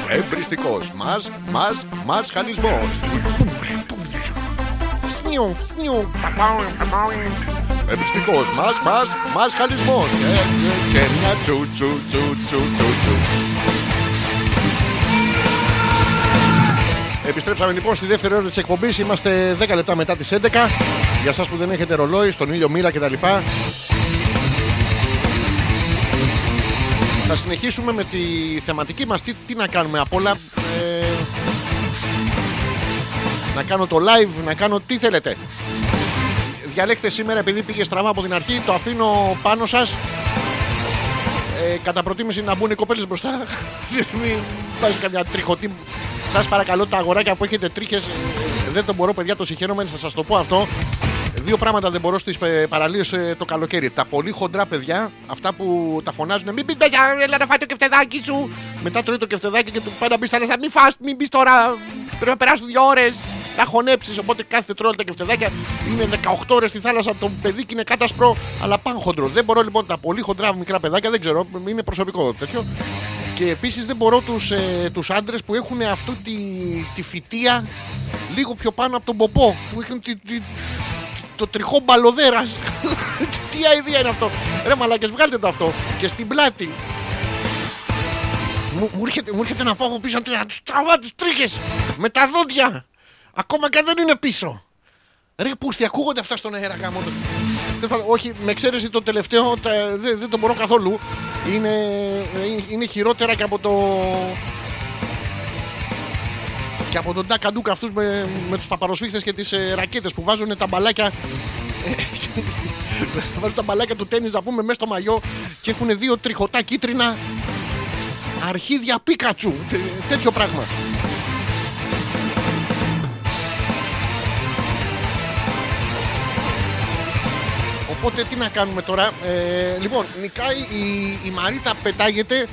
Εμπριστικός. Μας, μας, μας χαλισμός. Σνιου, σνιου. Εμπριστικός. Μας, μας, μας χαλισμός. Ε, ε, Και μια τσου, τσου, τσου, τσου, τσου, τσου. Επιστρέψαμε λοιπόν στη δεύτερη ώρα της εκπομπής. Είμαστε 10 λεπτά μετά τις 11. Για εσά που δεν έχετε ρολόι, στον ήλιο μοίρα κτλ. Θα συνεχίσουμε με τη θεματική μας. Τι, τι να κάνουμε απ' όλα. ε, να κάνω το live, να κάνω τι θέλετε. Διαλέξτε σήμερα επειδή πήγε στραβά από την αρχή. Το αφήνω πάνω σας. Ε, κατά προτίμηση να μπουν οι κοπέλες μπροστά. Μην βάζεις καμιά τριχωτή. Σας παρακαλώ τα αγοράκια που έχετε τρίχες. ε, δεν το μπορώ παιδιά το συγχαίρομαι. Θα σας το πω αυτό. Δύο πράγματα δεν μπορώ στις παραλίες το καλοκαίρι. Τα πολύ χοντρά παιδιά, αυτά που τα φωνάζουν. Μην πει παιδιά, έλα να φάει το κεφτεδάκι σου. Μετά τρώει το κεφτεδάκι και του πάει να μπει στα λεφτά. Μην φας, μην μπεις τώρα. Πρέπει να περάσουν δύο ώρες. Θα χωνέψεις. Οπότε κάθε τρώει τα κεφτεδάκια. Είναι 18 ώρες στη θάλασσα. Το παιδί και είναι κάτασπρο. Αλλά πάνε χοντρό. Δεν μπορώ λοιπόν τα πολύ χοντρά μικρά παιδάκια. Δεν ξέρω. Είναι προσωπικό τέτοιο. Και επίσης δεν μπορώ τους ε, τους άντρες που έχουν αυτή τη, τη φυτεία λίγο πιο πάνω από τον ποπό. Που έχουν τη, τη, το τριχό μπαλοδέρας. Τι αηδία είναι αυτό. Ρε μαλάκες βγάλτε το αυτό. Και στην πλάτη. Μου, μου, έρχεται, μου έρχεται να πάω από πίσω να τις τραβά τις τρίχες. Με τα δόντια. Ακόμα και αν δεν είναι πίσω. Ρε πούστη, ακούγονται αυτά στον αέρα γάμο. το. Τέλος πάντων, Όχι, με εξαίρεση το τελευταίο, τα, δεν, δεν το μπορώ καθόλου. Είναι, είναι χειρότερα και από το, και από τον Ντάκα Ντούκα αυτούς με, με τους παπαροσφίχτες και τις ε, ρακέτες που βάζουν τα μπαλάκια ε, βάζουν τα μπαλάκια του τέννις να πούμε μέσα στο μαγιό και έχουν δύο τριχωτά κίτρινα αρχίδια πίκατσου Τε- τέτοιο πράγμα Οπότε τι να κάνουμε τώρα. Ε, λοιπόν, νικάει η, η Μαρίτα, πετάγεται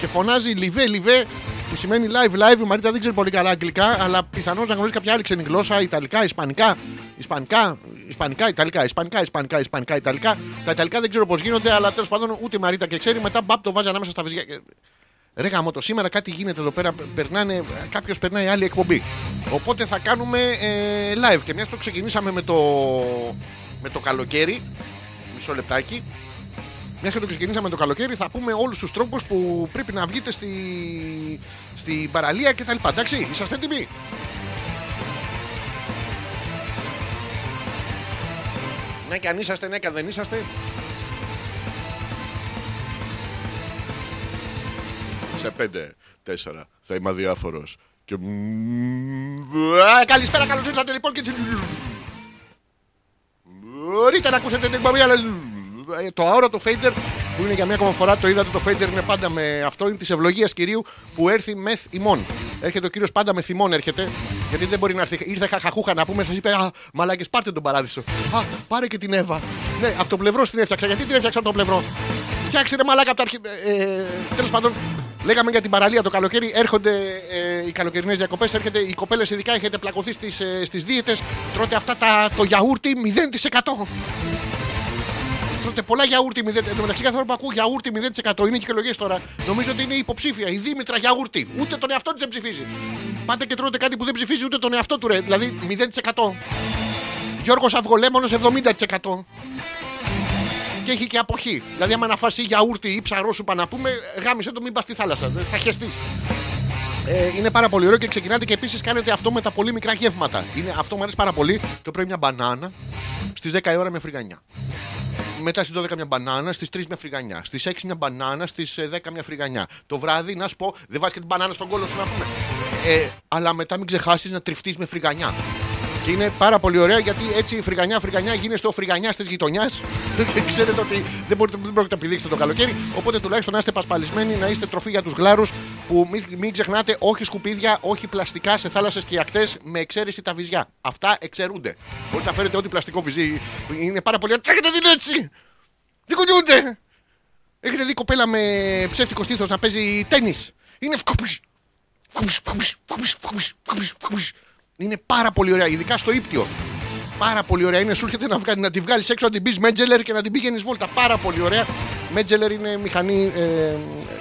και φωνάζει λιβέ, λιβέ. Που σημαίνει live, live. Η Μαρίτα δεν ξέρει πολύ καλά αγγλικά, αλλά πιθανώς να γνωρίζει κάποια άλλη ξένη γλώσσα. Ιταλικά, Ισπανικά, Ισπανικά, Ισπανικά, Ιταλικά, Ισπανικά, Ισπανικά, Ισπανικά, Ιταλικά. Τα Ιταλικά δεν ξέρω πώς γίνονται, αλλά τέλος πάντων ούτε η Μαρίτα και ξέρει. Μετά μπαπ το βάζει ανάμεσα στα βυζιά. Ρε γαμώτο, σήμερα κάτι γίνεται εδώ πέρα. Περνάνε, κάποιος περνάει άλλη εκπομπή. Οπότε θα κάνουμε ε, live. Και μιας το ξεκινήσαμε με το, με το καλοκαίρι. Μισό λεπτάκι. Μια και το ξεκινήσαμε το καλοκαίρι, θα πούμε όλους τους τρόπους που πρέπει να βγείτε στη, στην παραλία κτλ. Εντάξει, είσαστε έτοιμοι; Ναι, και αν είσαστε, ναι, και αν δεν είσαστε. Σε πέντε, τέσσερα, θα είμαι αδιάφορος. Και... Α, καλησπέρα, καλώς ήρθατε λοιπόν και. Μπορείτε να ακούσετε την εκπομπή, αλλά ε, το αόρατο fader που είναι για μία ακόμα φορά το είδατε το fader είναι πάντα με αυτό είναι της ευλογίας κυρίου που έρθει με ημών. Έρχεται ο κύριος πάντα με θυμών έρχεται. Γιατί δεν μπορεί να έρθει. Ήρθε χαχαχούχα να πούμε, σας είπε Α, μαλάκες, πάρτε τον παράδεισο. Α, πάρε και την Εύα. Ναι, από το πλευρό την έφτιαξα. Γιατί την έφτιαξα από το πλευρό; Φτιάξε ρε μαλάκα από τα αρχή. Ε, Τέλος πάντων, λέγαμε για την παραλία το καλοκαίρι. Έρχονται ε, οι καλοκαιρινές διακοπές. Έρχεται οι κοπέλες, ειδικά έχετε πλακωθεί στις ε, στις δίαιτες. Τρώτε αυτά τα, το γιαούρτι 0%. Τρώτε πολλά γιαούρτι 0%. Εν τω μεταξύ, κάθε φορά που ακούω γιαούρτι 0% είναι κυκλογέ τώρα. Νομίζω ότι είναι υποψήφια. Η Δήμητρα γιαούρτι. Ούτε τον εαυτό της δεν ψηφίζει. Πάτε και τρώτε κάτι που δεν ψηφίζει ούτε τον εαυτό του ρε. Δηλαδή 0%. Γιώργος Αυγολέμονος 70% και έχει και αποχή. Δηλαδή, άμα να φάσει γιαούρτι ή ψαρό σου να πούμε, γάμισε το, μην πας στη θάλασσα. Δεν Θα χεστείς. Ε, είναι πάρα πολύ ωραίο και ξεκινάτε και επίσης κάνετε αυτό με τα πολύ μικρά γεύματα. Είναι, αυτό μου αρέσει πάρα πολύ. Το πρωί μια μπανάνα στις 10 η ώρα με φρυγανιά. Μετά στις 12 μια μπανάνα, στις 3 μια φρυγανιά. Στις 6 μια μπανάνα, στις 10 μια φρυγανιά. Το βράδυ, να σου πω, δεν βάζεις και την μπανάνα στον κόλο σου να πούμε. Ε, αλλά μετά μην ξεχάσεις να τριφτείς με φρυγανιά. Και είναι πάρα πολύ ωραία γιατί έτσι φρυγανιά, φρυγανιά γίνεστε ο φρυγανιά της γειτονιάς. Και ξέρετε ότι δεν, μπορείτε, δεν πρόκειται να πηδήξετε το καλοκαίρι. Οπότε τουλάχιστον να είστε πασπαλισμένοι, να είστε τροφή για τους γλάρους που μην, μην ξεχνάτε, όχι σκουπίδια, όχι πλαστικά σε θάλασσες και ακτές με εξαίρεση τα βυζιά. Αυτά εξαιρούνται. Μπορείτε να φέρετε ό,τι πλαστικό βυζί. Είναι πάρα πολύ. Τρέχετε την έτσι! Δεν κουνιούνται! Έχετε δει κοπέλα με ψεύτικο στήθος να παίζει τέννη. Είναι φκουπς. Φκουπς, φκουπς, φκουπς, φκουπς, φκουπς, φκουπς. Είναι πάρα πολύ ωραία, ειδικά στο ύπτιο. Πάρα πολύ ωραία. Είναι σου έρχεται να, βγάλει, να τη βγάλει έξω, να την πει Μέτζελερ και να την πήγαινε βόλτα. Πάρα πολύ ωραία. Μέτζελερ είναι μηχανή. Ε,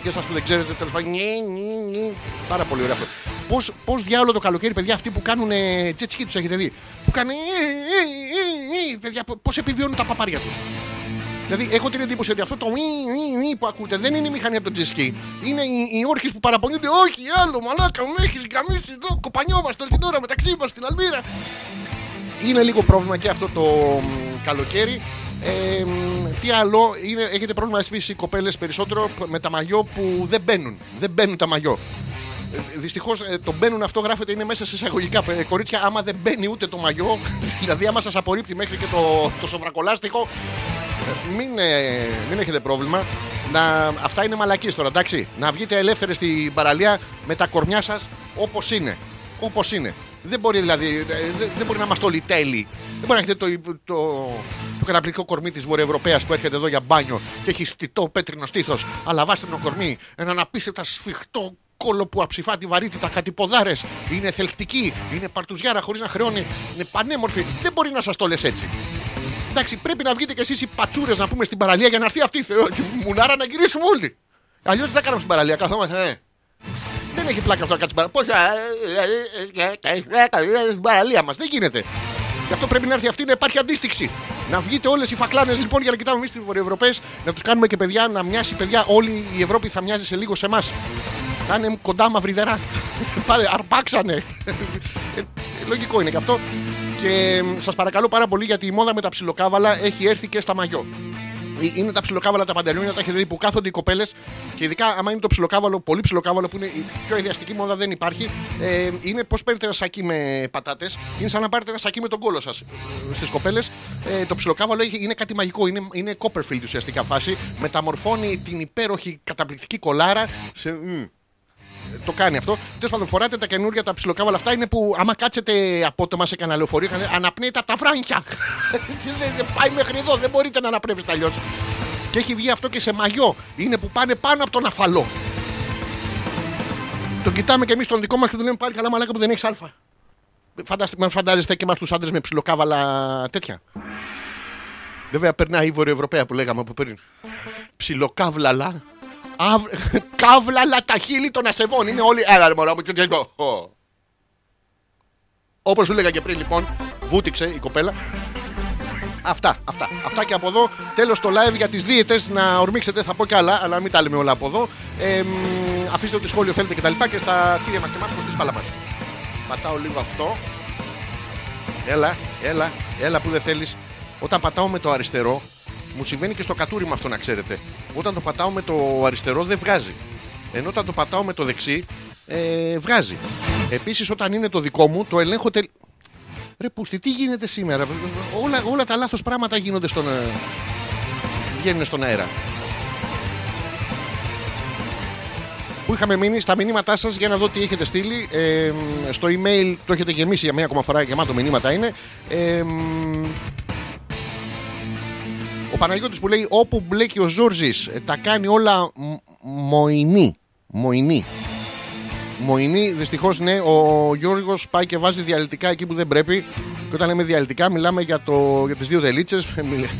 για εσά που δεν ξέρετε, τέλο πάντων. νι, νι, νι. Πάρα πολύ ωραία αυτό. Πώ πώς διάολο το καλοκαίρι, παιδιά, αυτοί που κάνουν τσέτσκι του έχετε δει. Που κάνουν. Παιδιά, πώ επιβιώνουν τα παπάρια του. Δηλαδή, έχω την εντύπωση ότι αυτό το μη, μη, μη που ακούτε δεν είναι η μηχανή από τον τζεσκι. Είναι οι, οι όρχες που παραπονιούνται. Όχι, άλλο, μαλάκα, με έχεις γαμίσει εδώ. Κοπανιόμαστε όλη την ώρα μεταξύ μας στην Αλμύρα. Είναι λίγο πρόβλημα και αυτό το μ, καλοκαίρι. Ε, μ, τι άλλο, είναι, έχετε πρόβλημα εσείς οι κοπέλες περισσότερο με τα μαγιό που δεν μπαίνουν. Δεν μπαίνουν τα μαγιό. Δυστυχώς το μπαίνουν αυτό γράφεται είναι μέσα σε εισαγωγικά. Ε, Κορίτσια, άμα δεν μπαίνει ούτε το μαγιό, δηλαδή άμα σας απορρίπτει μέχρι και το, το σοβρακολάστιχο, μην, ε, μην έχετε πρόβλημα. Να, αυτά είναι μαλακίες τώρα, εντάξει. Να βγείτε ελεύθεροι στην παραλία με τα κορμιά σας όπως είναι. Όπως είναι. Δεν μπορεί δηλαδή, ε, δεν, δεν μπορεί να είμαστε όλοι τέλειοι. Δεν μπορεί να έχετε το, το, το καταπληκτικό κορμί της Βορειοευρωπαίας που έρχεται εδώ για μπάνιο και έχει στιτό πέτρινο στήθος, αλλά βάστε το κορμί, έναν απίστευτα σφιχτό κόλο που αψηφά τη βαρύτητα, κάτι ποδάρε. Είναι θελκτική, είναι παρτουζιάρα χωρίς να χρεώνει, είναι πανέμορφη. Δεν μπορεί να σας το λες έτσι. Εντάξει, πρέπει να βγείτε κι εσεί οι πατσούρε να πούμε στην παραλία για να έρθει αυτή η θεό. Και μουνάρα να γυρίσουμε όλοι. Αλλιώ δεν θα κάνουμε στην παραλία, καθόμαστε. Ε. Δεν έχει πλάκα αυτό να κάτσει στην παραλία. Πώ στην παραλία μα, δεν γίνεται. Γι' αυτό πρέπει να έρθει αυτή να υπάρχει αντίστοιξη. Να βγείτε όλε οι φακλάνε λοιπόν για να κοιτάμε εμεί τι Βορειοευρωπαίε, να του κάνουμε και παιδιά, να μοιάσει παιδιά. Όλη η Ευρώπη θα μοιάζει σε λίγο σε εμά. Θα είναι κοντά μαυριδερά. Πάρε, αρπάξανε. Ε, Λογικό είναι και αυτό. Και σας παρακαλώ πάρα πολύ γιατί η μόδα με τα ψιλοκάβαλα έχει έρθει και στα μαγιό. Ε, Είναι τα ψιλοκάβαλα τα παντελόνια, τα έχετε δει που κάθονται οι κοπέλες και ειδικά άμα είναι το ψιλοκάβαλο, πολύ ψιλοκάβαλο που είναι η πιο ιδιαστική μόδα δεν υπάρχει. Ε, είναι πώς παίρνετε ένα σακί με πατάτες, είναι σαν να πάρετε ένα σακί με τον κόλο σας στις κοπέλες. Ε, το ψιλοκάβαλο έχει- είναι κάτι μαγικό, είναι, είναι Copperfield ουσιαστικά φάση. Μεταμορφώνει την υπέροχη καταπληκτική κολάρα σε. μ, το κάνει αυτό. Τέλος πάντων, φοράτε τα καινούργια τα ψιλοκάβαλα αυτά είναι που άμα κάτσετε απότομα σε κανένα λεωφορείο, κάνε- αναπνέεται από τα βράνια. δεν, δεν πάει μέχρι εδώ, δεν μπορείτε να αναπνεύσετε αλλιώς. Και έχει βγει αυτό και σε μαγιό. Είναι που πάνε πάνω από τον αφαλό. Τον κοιτάμε και εμείς τον δικό μας και του λέμε πάλι καλά μαλάκα που δεν έχεις αλφα. Φαντάστε, μας φαντάζεστε και εμάς τους άντρες με ψιλοκάβαλα τέτοια. Βέβαια περνάει η Βορειοευρωπαία που λέγαμε από πριν. Ψιλοκάβλαλα. Αβ... Καύλαλα τα χείλη των ασεβών. Είναι όλοι. Έλα, ρε μωρά μου, και το. Όπως σου λέγα και πριν, λοιπόν, βούτυξε η κοπέλα. Αυτά, αυτά. Αυτά και από εδώ. Τέλος το live για τις δίαιτες. Να ορμήξετε, θα πω κι άλλα, αλλά μην τα λέμε όλα από εδώ. Ε, μ, αφήστε ό,τι σχόλιο θέλετε και τα λοιπά και στα κύρια μας και εμάς που τι παλαμάς. Πατάω λίγο αυτό. Έλα, έλα, έλα που δεν θέλεις. Όταν πατάω με το αριστερό, μου συμβαίνει και στο κατούρι με αυτό να ξέρετε. Όταν το πατάω με το αριστερό δεν βγάζει. Ενώ όταν το πατάω με το δεξί, ε, βγάζει. Επίσης, όταν είναι το δικό μου, το ελέγχω. Τελ... Ρε Πούστη, τι γίνεται σήμερα; Όλα, όλα τα λάθος πράγματα γίνονται στον. ε, βγαίνουν στον αέρα. Που είχαμε μείνει στα μηνύματά σας για να δω τι έχετε στείλει. Ε, στο email το έχετε γεμίσει για μία ακόμα φορά. Γεμάτο μηνύματα είναι. Ε, ο Παναγιώτης που λέει όπου μπλέκει ο Ζόρζης ε, τα κάνει όλα μ- μοϊνή. Μοϊνή. Μοϊνή, δυστυχώς ναι, ο Γιώργος πάει και βάζει διαλυτικά εκεί που δεν πρέπει. Και όταν λέμε διαλυτικά, μιλάμε για, το, για τις δύο δελίτσε,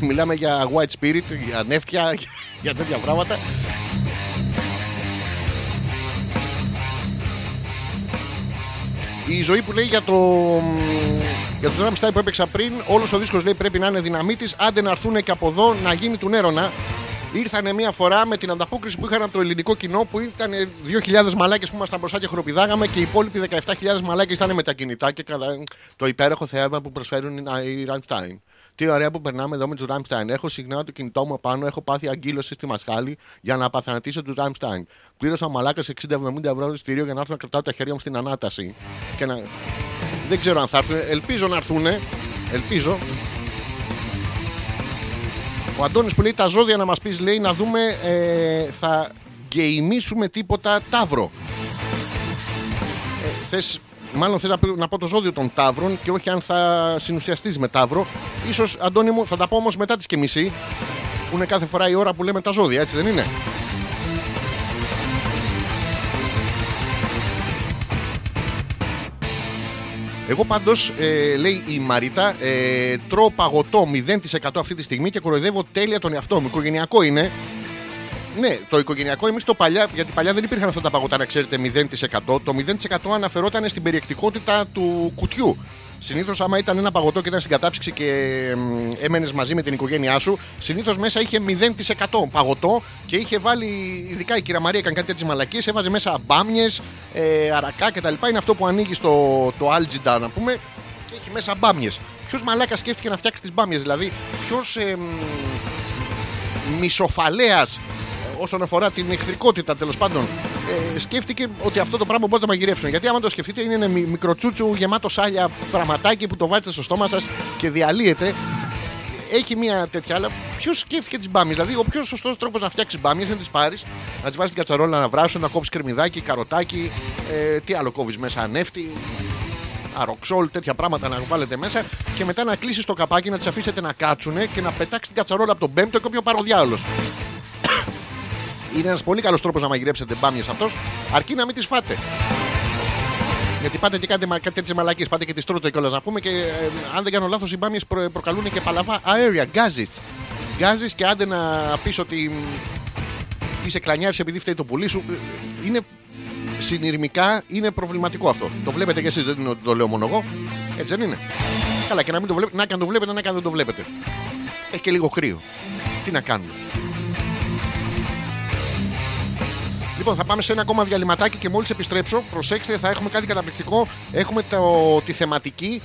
μιλάμε για white spirit, για νεύτια, για τέτοια πράγματα. Η ζωή που λέει για το. Για του Ramstein που έπαιξα πριν, όλος ο δίσκος λέει πρέπει να είναι δυναμίτης. Άντε να έρθουν και από εδώ να γίνει του νέρονα. Ήρθανε μία φορά με την ανταπόκριση που είχαν από το ελληνικό κοινό που ήταν 2.000 μαλάκες που ήμασταν μπροστά και χοροπηδάγαμε και οι υπόλοιποι 17.000 μαλάκες ήταν με τα κινητά και κατά το υπέροχο θέαμα που προσφέρουν οι οι Rammstein. Τι ωραία που περνάμε εδώ με του Rammstein. Έχω συχνά το κινητό μου πάνω, έχω πάθει αγκύλωση στη μασχάλη για να απαθανατήσω του Rammstein. Πλήρωσα μαλάκα 60-70 ευρώ εισιτήριο για να έρθω να κρατάω τα χέρια μου στην ανάταση. Και να... Δεν ξέρω αν θα έρθουν. Ελπίζω να έρθουν. Ελπίζω. Ο Αντώνης που λέει τα ζώδια να μας πεις λέει να δούμε ε, θα γκεϊμίσουμε τίποτα τάβρο. Ε, θες, μάλλον θες να, πει- να πω το ζώδιο των τάβρων και όχι αν θα συνουσιαστείς με τάβρο. Ίσως Αντώνη μου θα τα πω όμως μετά τις και μισή που είναι κάθε φορά η ώρα που λέμε τα ζώδια έτσι δεν είναι; Εγώ πάντως, ε, λέει η Μαρίτα, ε, τρώω παγωτό 0% αυτή τη στιγμή και κοροϊδεύω τέλεια τον εαυτό μου. Οικογενειακό είναι. Ναι, το οικογενειακό εμείς το παλιά, γιατί παλιά δεν υπήρχαν αυτά τα παγωτά να ξέρετε 0%. Το 0% αναφερόταν στην περιεκτικότητα του κουτιού. Συνήθως, άμα ήταν ένα παγωτό και ήταν στην κατάψυξη και έμενες μαζί με την οικογένειά σου, συνήθως μέσα είχε 0% παγωτό και είχε βάλει, ειδικά η κυρία Μαρία έκανε κάτι τέτοιες μαλακίες, έβαζε μέσα μπάμιες, ε, αρακά κτλ. Είναι αυτό που ανοίγει το, το άλτζιντα, να πούμε, και έχει μέσα μπάμιες. Ποιος μαλάκα σκέφτηκε να φτιάξει τις μπάμιες, δηλαδή, ποιος ε, μισοφαλέας όσον αφορά την εχθρικότητα τέλος πάντων, ε, σκέφτηκε ότι αυτό το πράγμα μπορεί να το μαγειρέψουν. Γιατί άμα το σκεφτείτε, είναι ένα μι- μικροτσούτσου γεμάτο σάλια πραγματάκι που το βάζετε στο στόμα σας και διαλύεται. Έχει μια τέτοια, αλλά ποιος σκέφτηκε τις μπάμιες; Δηλαδή, ο πιο σωστός τρόπος να φτιάξεις μπάμιες είναι να τις πάρεις, να τις βάλει στην κατσαρόλα να βράσουν, να κόψεις κρεμμυδάκι, καροτάκι, ε, τι άλλο κόβεις μέσα, ανέφτη, αροξόλ, τέτοια πράγματα να βάλετε μέσα και μετά να κλείσεις το καπάκι, να τις αφήσετε να κάτσουν και να πετάξει την κατσαρόλα από τον πέμπτο και όποιο πάρει ο διάολος. Είναι ένας πολύ καλός τρόπος να μαγειρέψετε μπάμιες αυτός, αρκεί να μην τις φάτε. Γιατί πάτε και κάνετε μα- κάτι τέτοιες μαλακίες, πάτε και τις τρώτε κιόλας να πούμε και ε, αν δεν κάνω λάθος, οι μπάμιες προ, προκαλούν και παλαβά αέρια, γκάζι. Γκάζι και άντε να πεις ότι μ, είσαι κλανιάρης επειδή φταίει το πουλί σου. ε, Είναι συνειρμικά είναι προβληματικό αυτό. Το βλέπετε κι εσείς, δεν είναι ότι το λέω μόνο εγώ. Έτσι δεν είναι. Καλά, και να μην το βλέπετε, να και αν το βλέπετε, να και αν δεν το βλέπετε. Έχει και λίγο κρύο. Τι να κάνουμε. Λοιπόν, θα πάμε σε ένα ακόμα διαλυματάκι και μόλις επιστρέψω, προσέξτε, θα έχουμε κάτι καταπληκτικό. Έχουμε το, τη θεματική.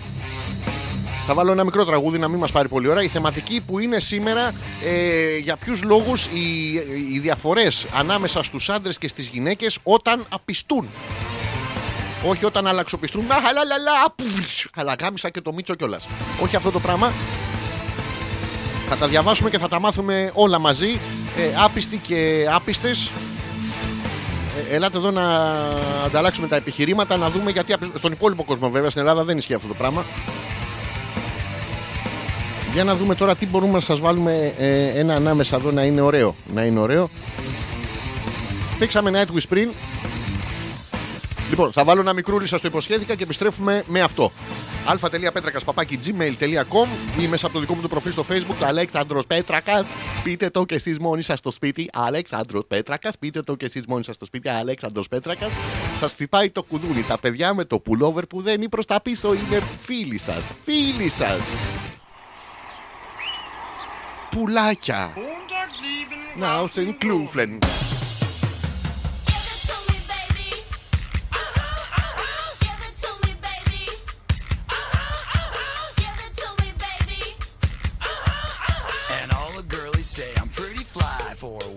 Θα βάλω ένα μικρό τραγούδι να μην μας πάρει πολύ ώρα. Η θεματική που είναι σήμερα ε, για ποιους λόγους οι, οι διαφορές ανάμεσα στους άντρες και στις γυναίκες όταν απιστούν. Όχι όταν αλλαξοπιστούν. Μα, χαλαλαλα, πουφ, Αλλά γάμισα και το μίτσο κιόλας. Όχι αυτό το πράγμα. Θα τα διαβάσουμε και θα τα μάθουμε όλα μαζί. Ε, άπιστοι και άπιστες ε, Ελάτε εδώ να ανταλλάξουμε τα επιχειρήματα, να δούμε γιατί. απ- Στον υπόλοιπο κόσμο, βέβαια, στην Ελλάδα δεν ισχύει αυτό το πράγμα. Για να δούμε τώρα τι μπορούμε να σας βάλουμε ε, ένα ανάμεσα εδώ να είναι ωραίο. Να είναι ωραίο. Παίξαμε Nightwish πριν. Λοιπόν, θα βάλω ένα μικρούλι, σας το υποσχέθηκα και επιστρέφουμε με αυτό. α.πέτρακα.gmail.com ή μέσα από το δικό μου το προφίλ στο facebook Αλέξανδρος Πέτρακας. Πείτε το και εσείς μόνοι σας στο σπίτι Αλέξανδρος Πέτρακας. Πείτε το και εσείς μόνοι σας στο σπίτι Αλέξανδρος Πέτρακας. Σας χτυπάει το κουδούνι Τα παιδιά με το pullover που δεν είναι προς τα πίσω Είναι φίλοι σας Φίλοι σας. Πουλάκια. Να, στην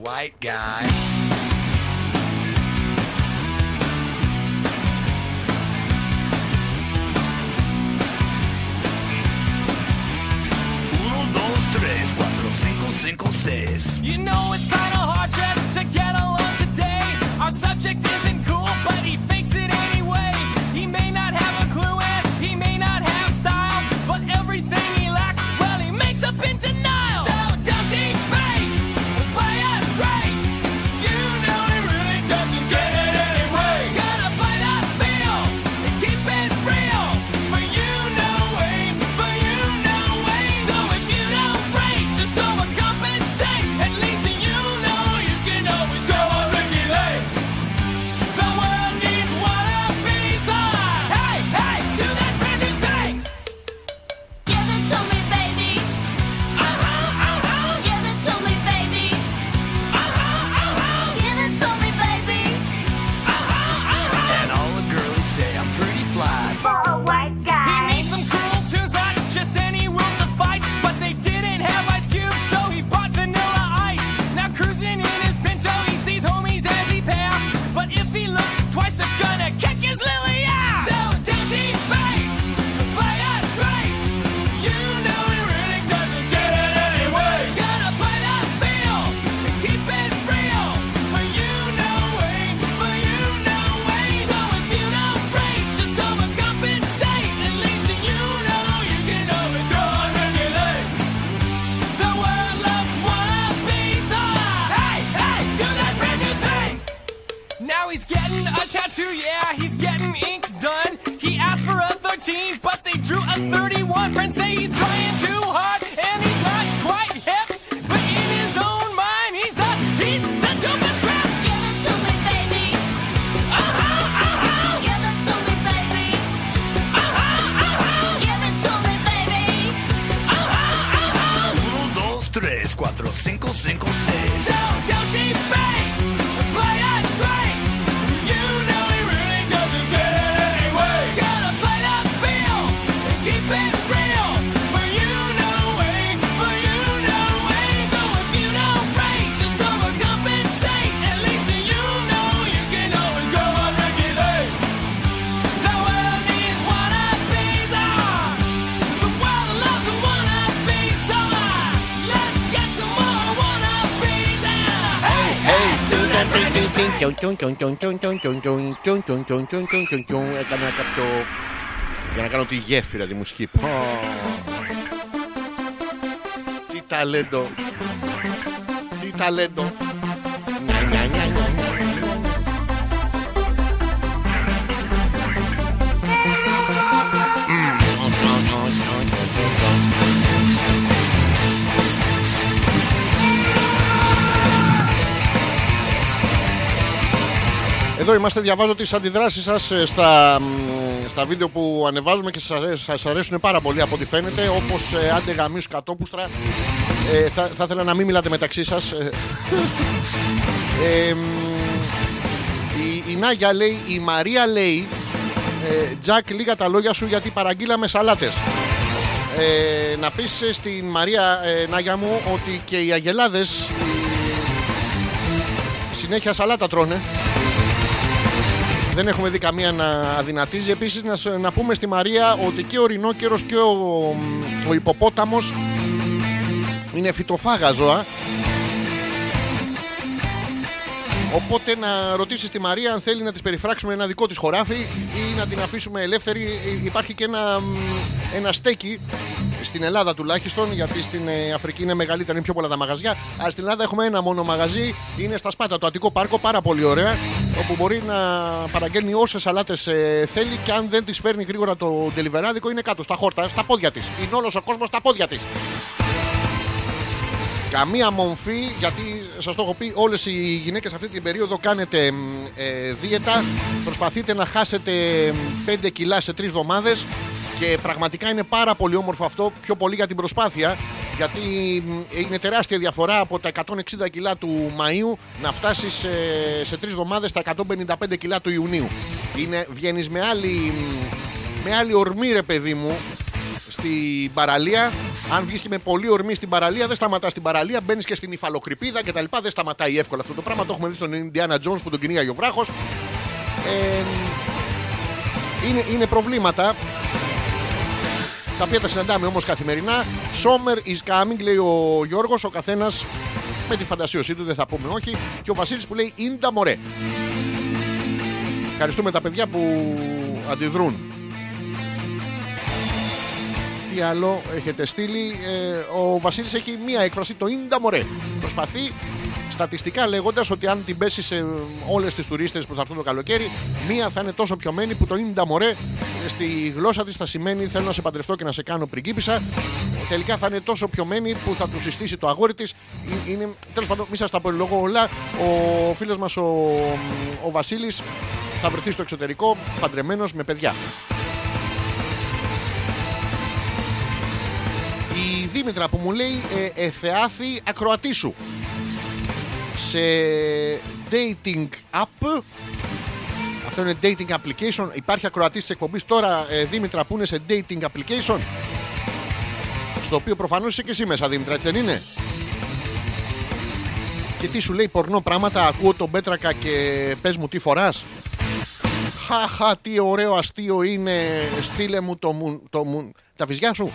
white guy. Uno, dos, tres, cuatro, cinco, cinco, seis. You know it's kinda hard just to get along today. Our subject isn't cool, but he fakes team, but Έκανα κάποιο... Για να κάνω τη γέφυρα τη μουσική. Πω. Τι ταλέντο. Τι ταλέντο. Εδώ είμαστε, διαβάζω τις αντιδράσεις σας ε, στα, μ, στα βίντεο που ανεβάζουμε και σας αρέσουν, σας αρέσουν πάρα πολύ από ό,τι φαίνεται. Όπως ε, άντε γαμίσου κατόπουστρα. Ε, θα, θα ήθελα να μην μιλάτε μεταξύ σας. Ε, ε, μ, η, η Νάγια λέει, η Μαρία λέει, ε, Τζακ λίγα τα λόγια σου γιατί παραγγείλαμε σαλάτες. Ε, να πεις ε, στην Μαρία ε, Νάγια μου ότι και οι αγελάδες ε, συνέχεια σαλάτα τρώνε. Δεν έχουμε δει καμία να αδυνατίζει. Επίσης να, σ- να πούμε στη Μαρία ότι και ο ρινόκερος και ο, ο υποπόταμος είναι φυτοφάγα ζώα. Οπότε να ρωτήσεις τη Μαρία αν θέλει να της περιφράξουμε ένα δικό της χωράφι ή να την αφήσουμε ελεύθερη. Ε, Υπάρχει και ένα, μ, ένα στέκι στην Ελλάδα τουλάχιστον, γιατί στην ε, Αφρική είναι μεγαλύτερα, είναι πιο πολλά τα μαγαζιά. Αλλά στην Ελλάδα έχουμε ένα μόνο μαγαζί, είναι στα Σπάτα, το Αττικό Πάρκο, πάρα πολύ ωραία. Όπου μπορεί να παραγγέλνει όσε σαλάτες θέλει και αν δεν τις φέρνει γρήγορα το τελιβεράδικο, είναι κάτω στα χόρτα, στα πόδια της. Είναι όλος ο κόσμος στα πόδια της. Καμία μομφή, γιατί σας το έχω πει, όλες οι γυναίκες αυτή την περίοδο κάνετε μ, ε, δίαιτα, προσπαθείτε να χάσετε 5 κιλά σε 3 εβδομάδες και πραγματικά είναι πάρα πολύ όμορφο αυτό, πιο πολύ για την προσπάθεια, γιατί μ, είναι τεράστια διαφορά από τα 160 κιλά του Μαΐου να φτάσεις σε, σε 3 εβδομάδες στα 155 κιλά του Ιουνίου. Είναι, βγαίνεις με άλλη, μ, με άλλη ορμή ρε παιδί μου, στην παραλία. Αν βγεις και με πολύ ορμή στην παραλία, δεν σταματάς στην παραλία. Μπαίνεις και στην υφαλοκρηπίδα κτλ. Δεν σταματάει εύκολα αυτό το πράγμα. Το έχουμε δει στον Ινδιάνα Jones που τον κυνήγαγε ο βράχος. Ε, είναι, είναι προβλήματα τα οποία τα συναντάμε όμως καθημερινά. Summer is coming, λέει ο Γιώργος. Ο καθένας με τη φαντασίωσή του, δεν θα πούμε όχι. Και ο Βασίλης που λέει Ίντα μωρέ. Ευχαριστούμε τα παιδιά που αντιδρούν. Τι άλλο έχετε στείλει; Ε, ο Βασίλης έχει μία έκφραση, το Ίντα μωρέ. Προσπαθεί στατιστικά λέγοντας ότι αν την πέσει σε όλες τις τουρίστριες που θα έρθουν το καλοκαίρι, μία θα είναι τόσο πιωμένη που το Ίντα μωρέ ε, στη γλώσσα της θα σημαίνει θέλω να σε παντρευτώ και να σε κάνω πριγκίπισσα. Τελικά θα είναι τόσο πιωμένη που θα του συστήσει το αγόρι της. Είναι, τέλος πάντων, μη σας τα πολυλογώ όλα. Ο φίλος μας ο, ο Βασίλης θα βρεθεί στο εξωτερικό παντρεμένος με παιδιά. Η Δήμητρα που μου λέει ε, εθεάθη ακροατή σου σε dating app. Αυτό είναι dating application. Υπάρχει ακροατής της εκπομπής τώρα ε, Δήμητρα που είναι σε dating application στο οποίο προφανώς είσαι και εσύ μέσα Δήμητρα έτσι δεν είναι; Και τι σου λέει πορνό πράγματα ακούω τον Πέτρακα και πες μου τι φοράς; Χαχα τι ωραίο αστείο είναι στείλε μου το μου, το μου τα βυζιά σου.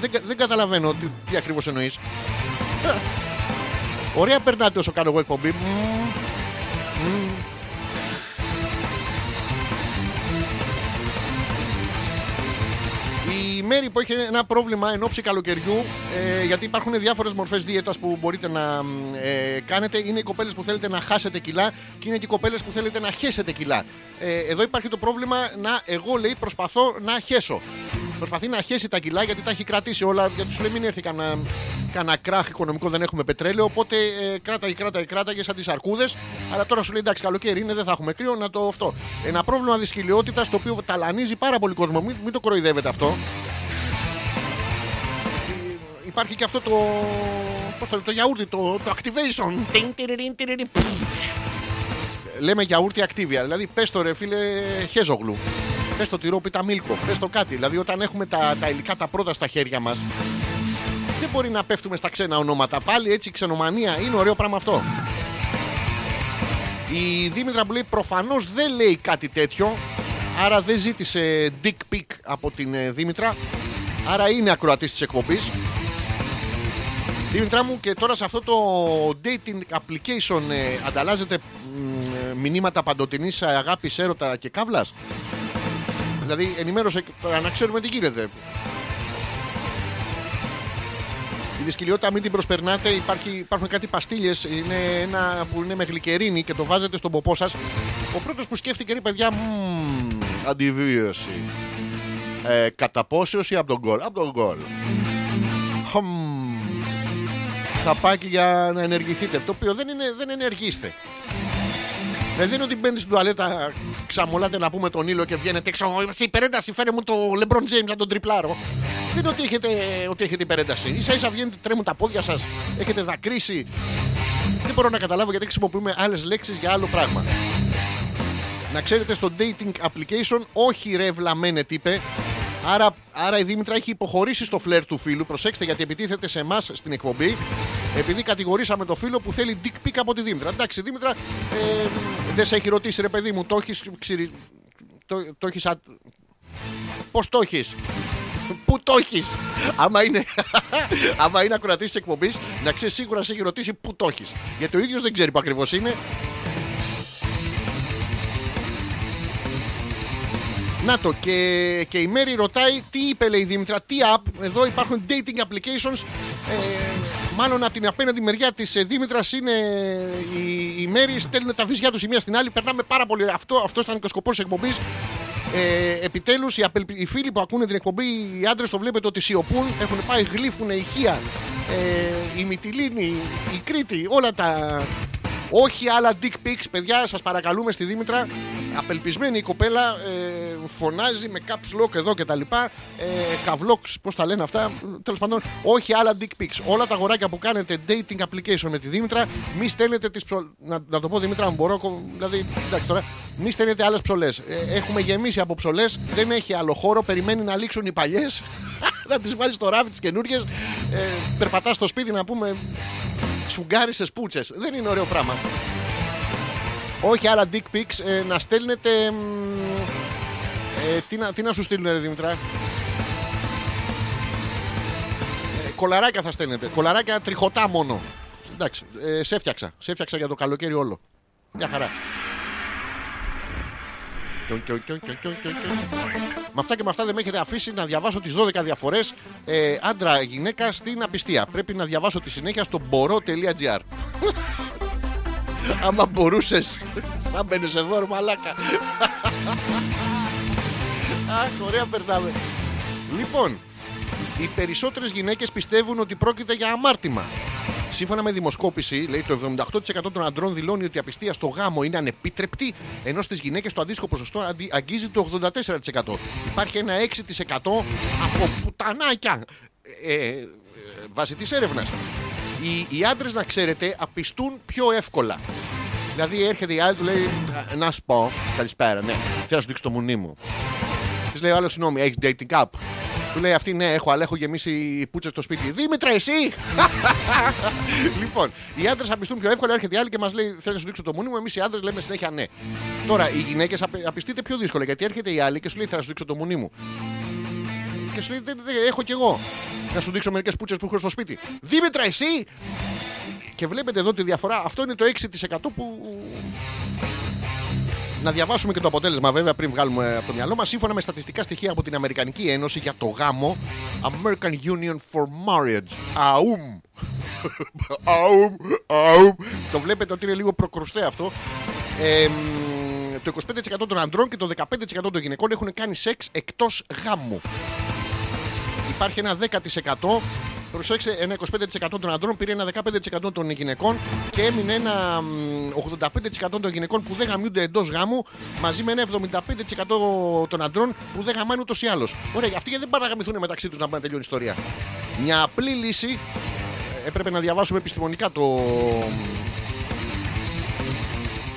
Δεν, κα- δεν καταλαβαίνω τι, τι ακριβώς εννοείς. Ωραία περνάτε όσο κάνω εγώ εκπομπή. Μμμ. Μμμ. Η Μέρη που έχει ένα πρόβλημα εν ώψη καλοκαιριού, ε, γιατί υπάρχουν διάφορες μορφές δίαιτας που μπορείτε να μ, ε, κάνετε. Είναι οι κοπέλες που θέλετε να χάσετε κιλά και είναι και οι κοπέλες που θέλετε να χέσετε κιλά. Ε, εδώ υπάρχει το πρόβλημα να, εγώ λέει, προσπαθώ να χέσω. Προσπαθεί να χέσει τα κιλά γιατί τα έχει κρατήσει όλα. Γιατί σου λέει μην έρθει κανένα, κανένα κράχ οικονομικό, δεν έχουμε πετρέλαιο. Οπότε ε, κράταγε, κράταγε, κράταγε σαν τις αρκούδες. Αλλά τώρα σου λέει εντάξει, καλοκαίρι είναι, δεν θα έχουμε κρύο, να το αυτό. Ένα πρόβλημα δυσκολιότητα το οποίο ταλανίζει πάρα πολύ κόσμο. Μην, μην το κοροϊδεύετε αυτό. Ε, Υπάρχει και αυτό το. Πώς το, το γιαούρτι, το, το activation. Τιν, τιριριν, τιριριν, πφ. Λέμε γιαούρτι Activia. Δηλαδή, πες το ρε φίλε Χέζογλου. Πες το τυρό πίτα μίλκο. Πες το κάτι. Δηλαδή, όταν έχουμε τα, τα υλικά τα πρώτα στα χέρια μας, δεν μπορεί να πέφτουμε στα ξένα ονόματα. Πάλι έτσι ξενομανία. Είναι ωραίο πράγμα αυτό. Η Δήμητρα που λέει προφανώς δεν λέει κάτι τέτοιο. Άρα δεν ζήτησε dick pic από την ε, Δήμητρα. Άρα είναι ακροατής της εκπομπής. Δήμητρά μου και τώρα σε αυτό το dating application ε, ανταλλάζετε μ, ε, μηνύματα παντοτινής αγάπης, έρωτα και καύλας; Δηλαδή ενημέρωσε τώρα να ξέρουμε τι γίνεται. Η δυσκολιότητα μην την προσπερνάτε. Υπάρχει, υπάρχουν κάτι παστίλε που είναι με γλυκερίνη και το βάζετε στον ποπό σας. Ο πρώτος που σκέφτηκε ρε παιδιά, μμμ, αντιβίωση. Ε, καταπόσεωση από τον γκολ. Από τον γκολ. Χμ. Χαπάκι για να ενεργηθείτε. Το οποίο δεν, είναι, δεν ενεργήστε. Ε, δεν είναι ότι μπαίνει στην τουαλέτα, ξαμολάτε να πούμε τον ήλιο και βγαίνετε έξω. Στην υπερένταση, φέρε μου το LeBron James να τον τριπλάρω. Δεν είναι ότι έχετε, ότι έχετε υπερένταση. σα ίσα βγαίνετε, τρέμουν τα πόδια σας, έχετε δακρύσει. Δεν μπορώ να καταλάβω γιατί χρησιμοποιούμε άλλες λέξεις για άλλο πράγμα. Να ξέρετε στο dating application, όχι ρε βλαμένε τύπε. Άρα, άρα η Δήμητρα έχει υποχωρήσει στο φλερ του φίλου. Προσέξτε γιατί επιτίθεται σε εμάς στην εκπομπή. Επειδή κατηγορήσαμε το φίλο που θέλει dick pic από τη Δήμητρα. Εντάξει, Δήμητρα, ε, δεν σε έχει ρωτήσει ρε παιδί μου, το έχεις ξυρι... Το, το έχεις α... Πώς το έχεις; Πού το έχεις; Άμα είναι, άμα είναι ακροατής της εκπομπής Να ξέρεις σίγουρα σε έχει ρωτήσει πού το έχεις Γιατί ο ίδιος δεν ξέρει που ακριβώς είναι Να το και, και η Μέρη ρωτάει τι είπε λέει η Δήμητρα, τι app. Εδώ υπάρχουν dating applications. Ε, μάλλον από την απέναντι μεριά της ε, Δήμητρας είναι η, η Μέρη. Στέλνουν τα βυζιά τους η μία στην άλλη. Περνάμε πάρα πολύ. Αυτό, αυτό ήταν και ο σκοπό της εκπομπής. Ε, Επιτέλους, οι, απελπι- οι φίλοι που ακούνε την εκπομπή, οι άντρες το βλέπετε ότι σιωπούν. Έχουν πάει, γλύφουν ηχεία. Ε, η Μυτιλίνη, η Κρήτη, όλα τα. Όχι άλλα dick pics, παιδιά, σας παρακαλούμε στη Δήμητρα. Απελπισμένη η κοπέλα ε, φωνάζει με caps lock εδώ και τα λοιπά. Ε, καβλόξ, πώς τα λένε αυτά. Τέλος πάντων, όχι άλλα dick pics. Όλα τα αγοράκια που κάνετε dating application με τη Δήμητρα, μη στέλνετε τις ψολέ. Να, να το πω Δήμητρα, αν μπορώ. κο- Δηλαδή, εντάξει τώρα, μη στέλνετε άλλες ψολές. Ε, έχουμε γεμίσει από ψολές, δεν έχει άλλο χώρο. Περιμένει να λήξουν οι παλιές. να τις βάλεις στο ράβι τις καινούριε. Ε, Περπατάς στο σπίτι να πούμε σφουγγάρισες πούτσες. Δεν είναι ωραίο πράγμα. Όχι άλλα dick pics, ε, να στέλνετε. Μ, Ε, τι, να, τι να σου στείλουν, ρε Δημητρά; Ε, κολαράκια θα στέλνετε. Κολαράκια τριχωτά μόνο. Εντάξει, ε, σε έφτιαξα. Σε έφτιαξα για το καλοκαίρι όλο. Μια χαρά. Κιον, κιον, κιον, κιον, κιον, κιον, κιον. Με αυτά και με αυτά δεν με έχετε αφήσει να διαβάσω τις 12 διαφορές ε, άντρα-γυναίκα στην απιστία. Πρέπει να διαβάσω τη συνέχεια στο μπορώ.gr. Άμα μπορούσες, θα μπαίνεις εδώ, ρε μαλάκα. Αχ, ωραία περνάμε. Λοιπόν, οι περισσότερες γυναίκες πιστεύουν ότι πρόκειται για αμάρτημα. Σύμφωνα με δημοσκόπηση, λέει το 78% των αντρών δηλώνει ότι η απιστία στο γάμο είναι ανεπίτρεπτη, ενώ στις γυναίκες το αντίστοιχο ποσοστό αντι- αγγίζει το 84%. Υπάρχει ένα 6% από πουτανάκια. Ε, ε, ε, βάσει της έρευνας. Οι, οι άντρες, να ξέρετε, απιστούν πιο εύκολα. Δηλαδή έρχεται η άλλη, του λέει: «Α, Να σου πω, καλησπέρα, ναι, θέλω να σου δείξω το μουνί μου. Τη λέει ο άλλος: Συγγνώμη, έχει dating app. Του λέει αυτή, ναι, έχω, αλλά έχω γεμίσει πούτσες στο σπίτι. Δήμητρα, εσύ! λοιπόν, οι άντρες απιστούν πιο εύκολα. Έρχεται η άλλη και μας λέει: Θέλω να σου δείξω το μουνί μου. Εμείς οι άντρες λέμε συνέχεια ναι. Τώρα, οι γυναίκες απιστείτε πιο δύσκολα γιατί έρχεται η άλλη και σου λέει: Θέλω να σου δείξω το μουνί μου. Και σου λέει: «Δεν- δεν- Έχω κι εγώ. Να σου δείξω μερικές πούτσες που έχω στο σπίτι. Δήμητρα, εσύ! Και βλέπετε εδώ τη διαφορά. Αυτό είναι το 6% που Να διαβάσουμε και το αποτέλεσμα βέβαια πριν βγάλουμε από το μυαλό μας. Σύμφωνα με στατιστικά στοιχεία από την Αμερικανική Ένωση για το γάμο, American Union for Marriage. ΑΟΥΜ. ΑΟΥΜ. ΑΟΥΜ. Το βλέπετε ότι είναι λίγο προκρουστέ αυτό. Ε, μ, το 25% των αντρών και το 15% των γυναικών έχουν κάνει σεξ εκτός γάμου. Υπάρχει ένα 10%. Προσέξτε, ένα 25% των αντρών πήρε ένα 15% των γυναικών και έμεινε ένα μ, 85% των γυναικών που δεν γαμιούνται εντός γάμου μαζί με ένα 75% των αντρών που δεν γαμάνε ούτως ή άλλως. Ωραία, αυτοί γιατί δεν πάνε να γαμηθούν μεταξύ τους να πάνε να τελειώνει η ιστορία; Μια απλή λύση. ε, Έπρεπε να διαβάσουμε επιστημονικά το.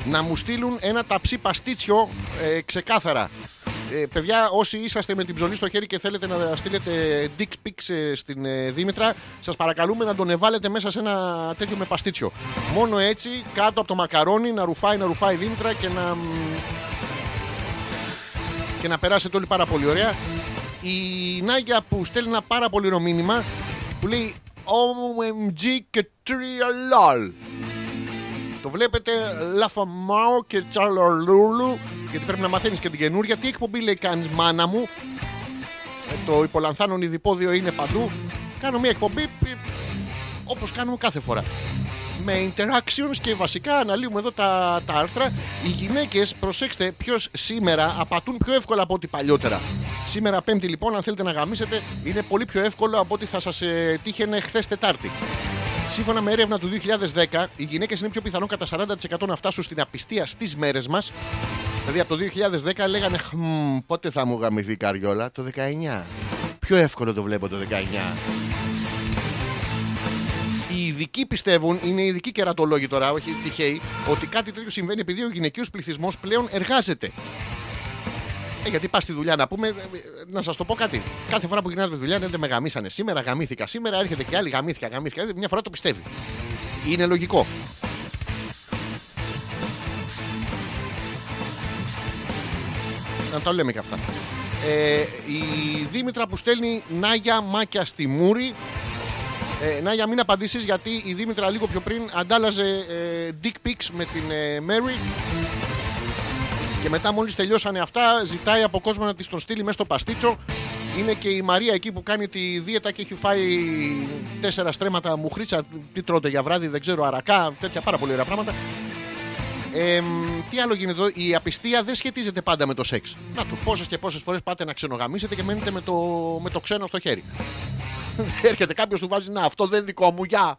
Να μου στείλουν ένα ταψί παστίτσιο ε, ξεκάθαρα. Ε, παιδιά, όσοι είσαστε με την ψωλή στο χέρι και θέλετε να στείλετε dick pics ε, στην ε, Δήμητρα, σας παρακαλούμε να τον εβάλετε μέσα σε ένα τέτοιο με παστίτσιο. Μόνο έτσι, κάτω από το μακαρόνι, να ρουφάει, να ρουφάει η Δήμητρα και να. μ, και να περάσετε όλοι πάρα πολύ ωραία. Η Νάγια που στέλνει ένα πάρα πολύ ωραίο μήνυμα που λέει OMG και τριαλάλ. Το βλέπετε Λαφαμάο και Τσαλορλούλου γιατί πρέπει να μαθαίνεις και την καινούρια. Τι εκπομπή λέει κάνεις μάνα μου; Ε, το υπολανθάνον ειδipόδιο είναι παντού. Κάνω μια εκπομπή ε, όπως κάνουμε κάθε φορά. Με interactions και βασικά αναλύουμε εδώ τα, τα άρθρα. Οι γυναίκες, προσέξτε, ποιος σήμερα απατούν πιο εύκολα από ό,τι παλιότερα. Σήμερα Πέμπτη λοιπόν, αν θέλετε να γαμίσετε, είναι πολύ πιο εύκολο από ό,τι θα σας ε, τύχαινε χθες Τετάρτη. Σύμφωνα με έρευνα του 2010, οι γυναίκες είναι πιο πιθανό κατά 40% να φτάσουν στην απιστία στις μέρες μας. Δηλαδή από το 2010 λέγανε «Χμ, πότε θα μου γαμηθεί η καριόλα, το 19. Πιο εύκολο το βλέπω το 19. Οι ειδικοί πιστεύουν, είναι ειδικοί κερατολόγοι τώρα, όχι τυχαίοι, ότι κάτι τέτοιο συμβαίνει επειδή ο γυναικείος πληθυσμός πλέον εργάζεται. Ε, γιατί πας στη δουλειά να πούμε, ε, ε, να σας το πω κάτι. Κάθε φορά που γυρνάτε από τη δουλειά δεν με γαμίσανε. Σήμερα γαμήθηκα. Σήμερα έρχεται και άλλη γαμήθηκα, γαμήθηκα. Ε, Μια φορά το πιστεύει. Είναι λογικό. Να το λέμε και αυτά. Ε, η Δήμητρα που στέλνει Νάγια Μάκια στη Μούρη. Ε, Νάγια, μην απαντήσεις γιατί η Δήμητρα λίγο πιο πριν αντάλλαζε ε, dick pics με την ε, Mary και μετά, μόλις τελειώσανε αυτά, ζητάει από κόσμο να τη τον στείλει μέσα στο παστίτσο. Είναι και η Μαρία εκεί που κάνει τη δίαιτα και έχει φάει τέσσερα στρέμματα μουχρίτσα. Τι τρώτε για βράδυ, δεν ξέρω, αρακά, τέτοια πάρα πολύ ωραία πράγματα. Ε, τι άλλο γίνεται εδώ, η απιστία δεν σχετίζεται πάντα με το σεξ. Να το πόσες και πόσες φορές πάτε να ξενογαμίσετε και μένετε με το, με το ξένο στο χέρι. Έρχεται κάποιος του βάζει, Να, αυτό δεν είναι δικό μου, γεια.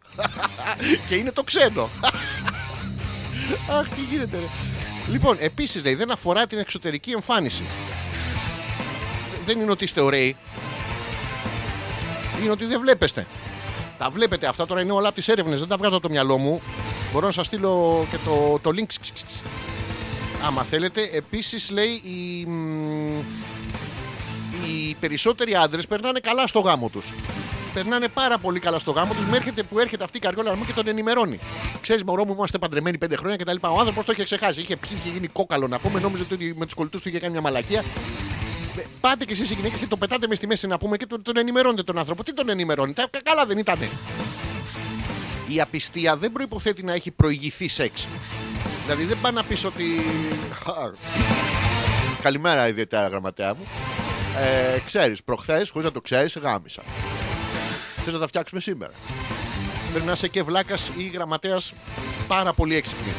και είναι το ξένο. Αχ, τι γίνεται, ρε. Λοιπόν, επίσης λέει, δεν αφορά την εξωτερική εμφάνιση. Δεν είναι ότι είστε ωραίοι. Είναι ότι δεν βλέπεστε. Τα βλέπετε αυτά τώρα είναι όλα από τις έρευνες. Δεν τα βγάζω από το μυαλό μου. Μπορώ να σας στείλω και το, το link. ξ, ξ, ξ. Άμα θέλετε. Επίσης λέει η, μ, οι περισσότεροι άντρες περνάνε καλά στο γάμο τους. Περνάνε πάρα πολύ καλά στο γάμο τους. Με έρχεται που έρχεται αυτή η καριόλα μου και τον ενημερώνει. Ξέρεις, μωρό μου, είμαστε παντρεμένοι πέντε χρόνια κτλ. Ο άνθρωπος το είχε ξεχάσει. Είχε πιει, είχε γίνει κόκαλο να πούμε. Νόμιζε ότι με τους κολλητούς του είχε κάνει μια μαλακία. Ε, Πάτε κι εσείς οι γυναίκες και το πετάτε μες στη μέση να πούμε και τον, τον ενημερώνετε τον άνθρωπο. Τι τον ενημερώνει, τα, καλά δεν ήτανε. Η απιστία δεν προποθέτει να έχει προηγηθεί σεξ. Δηλαδή δεν πάει να πεις ότι. Καλημέρα, ιδιαίτερα γραμματέα μου. Ε, ξέρεις, προχθές, χωρίς να το ξέρεις, γάμισα. Θες να τα φτιάξουμε σήμερα. Πρέπει να είσαι και βλάκας ή γραμματέας πάρα πολύ έξυπνη.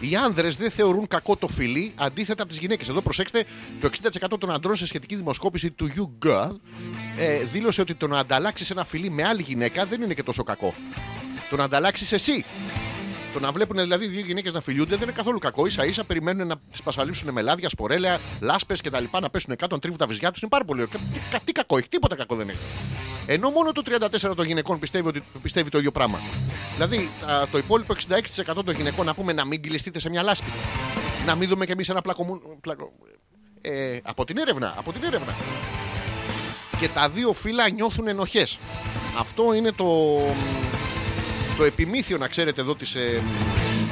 Οι άνδρες δεν θεωρούν κακό το φιλί αντίθετα από τις γυναίκες. Εδώ προσέξτε, το 60% των αντρών σε σχετική δημοσκόπηση του YouGov ε, δήλωσε ότι το να ανταλλάξεις ένα φιλί με άλλη γυναίκα δεν είναι και τόσο κακό. Το να ανταλλάξεις εσύ. Το να βλέπουν δηλαδή δύο γυναίκες να φιλιούνται δεν είναι καθόλου κακό. σα ίσα περιμένουν να τι πασαλείψουν με λάδια, σπορέλαια, λάσπες κτλ. Να πέσουν κάτω, να τρίβουν τα βυζιά τους. Είναι πάρα πολύ ωραίο. Τι, κα- τι κακό έχει, τίποτα κακό δεν έχει. Ενώ μόνο το 34% των γυναικών πιστεύει, ότι, πιστεύει το ίδιο πράγμα. Δηλαδή α, το υπόλοιπο 66% των γυναικών να πούμε να μην κυλιστείτε σε μια λάσπη. Να μην δούμε κι εμείς ένα πλακομού. Πλακο... Ε, από την έρευνα. Από την έρευνα. Και τα δύο φύλλα νιώθουν ενοχές. Αυτό είναι το, το επιμήθειο να ξέρετε εδώ της, ε,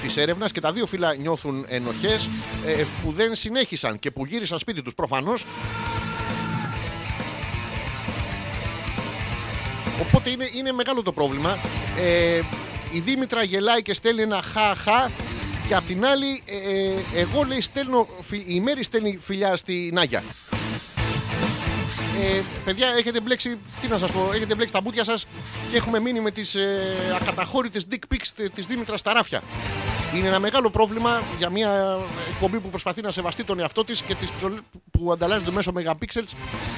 της έρευνας και τα δύο φύλλα νιώθουν ενοχές ε, που δεν συνέχισαν και που γύρισαν σπίτι τους προφανώς Οπότε είναι, είναι μεγάλο το πρόβλημα. Ε, η Δήμητρα γελάει και στέλνει ένα χα-χα Και απ' την άλλη, ε, ε, εγώ λέει στέλνω, φι- η Μέρη στέλνει φιλιά στη Νάγια. Ε, παιδιά, έχετε μπλέξει, τι να σας πω, έχετε μπλέξει τα μπούτια σας και έχουμε μείνει με τις ε, ακαταχώρητες dick pics τε- της Δήμητρας στα ράφια. Είναι ένα μεγάλο πρόβλημα για μια εκπομπή που προσπαθεί να σεβαστεί τον εαυτό της και τις ψολ... που ανταλλάσσονται μέσω megapixels.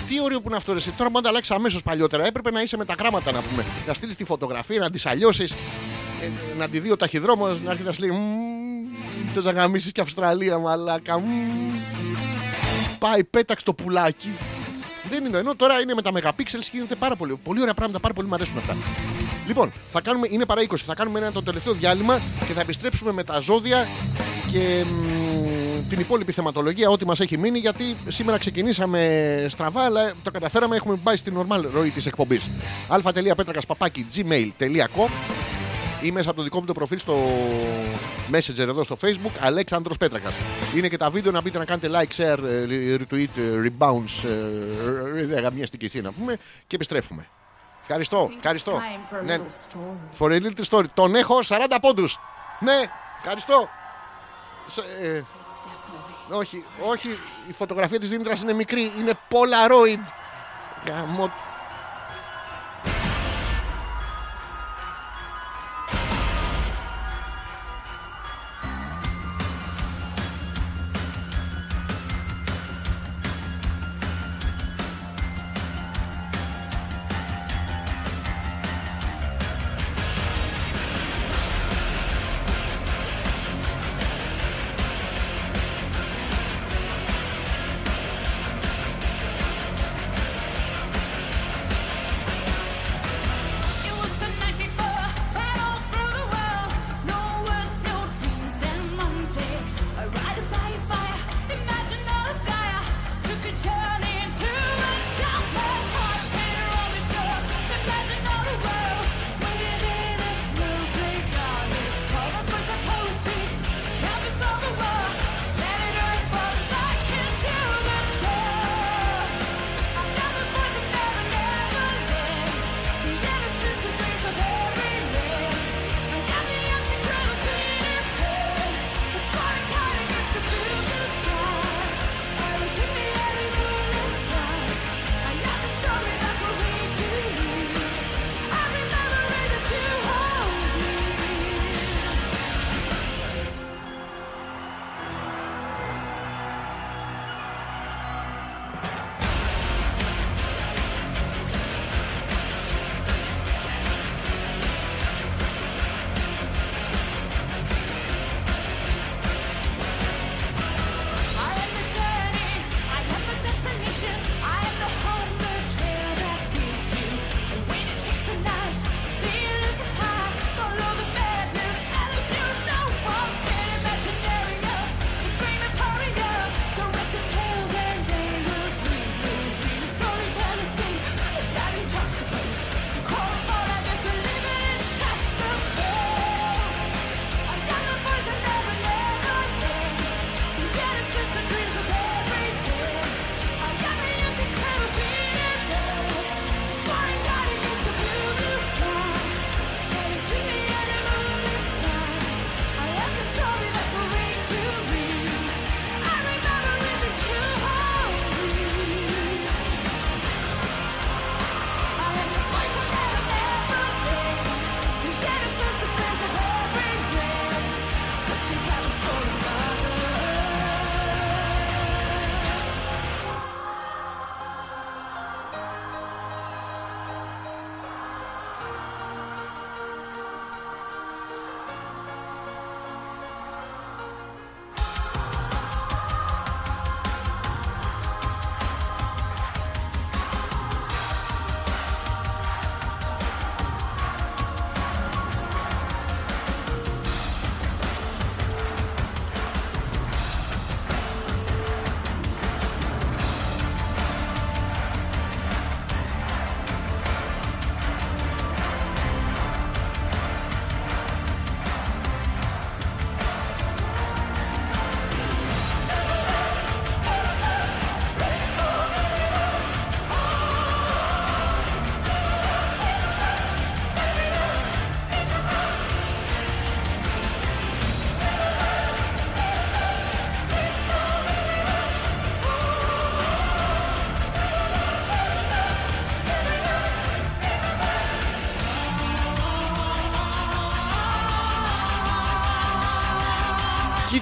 Τι ωραίο που είναι αυτό, ρε, εσύ. Τώρα μου ανταλλάξεις αμέσως παλιότερα. Έπρεπε να είσαι με τα γράμματα να πούμε. Να στείλεις τη φωτογραφία, να τη αλλιώσεις, ε, να τη δει ο ταχυδρόμος, να έρθει να σου λέει. Θε να γαμίσει και Αυστραλία, μαλάκα. μμμ». Πάει, πέταξε το πουλάκι. Δεν είναι. Ενώ τώρα είναι με τα megapixels και γίνεται πάρα πολύ. Πολύ ωραία πράγματα, πάρα πολύ μου αρέσουν αυτά. Λοιπόν, θα κάνουμε, είναι παρά 20. Θα κάνουμε ένα το τελευταίο διάλειμμα και θα επιστρέψουμε με τα ζώδια και μ, την υπόλοιπη θεματολογία, ό,τι μας έχει μείνει. Γιατί σήμερα ξεκινήσαμε στραβά, αλλά το καταφέραμε. Έχουμε πάει στην normal ροή της εκπομπής. αλφα.πέτρακα παπάκι gmail.com ή μέσα από το δικό μου το προφίλ στο Messenger εδώ στο Facebook, Αλέξανδρος Πέτρακας. Είναι και τα βίντεο να μπείτε να κάνετε like, share, ε, retweet, ε, rebounds, ε, ε, γαμιαστική να πούμε και επιστρέφουμε. Ευχαριστώ, ευχαριστώ. Ναι, for a little story. Τον έχω 40 πόντους. Ναι, ευχαριστώ. Σ- ε, όχι, όχι, η φωτογραφία της Δήμητρας είναι μικρή, είναι Polaroid. Γαμώ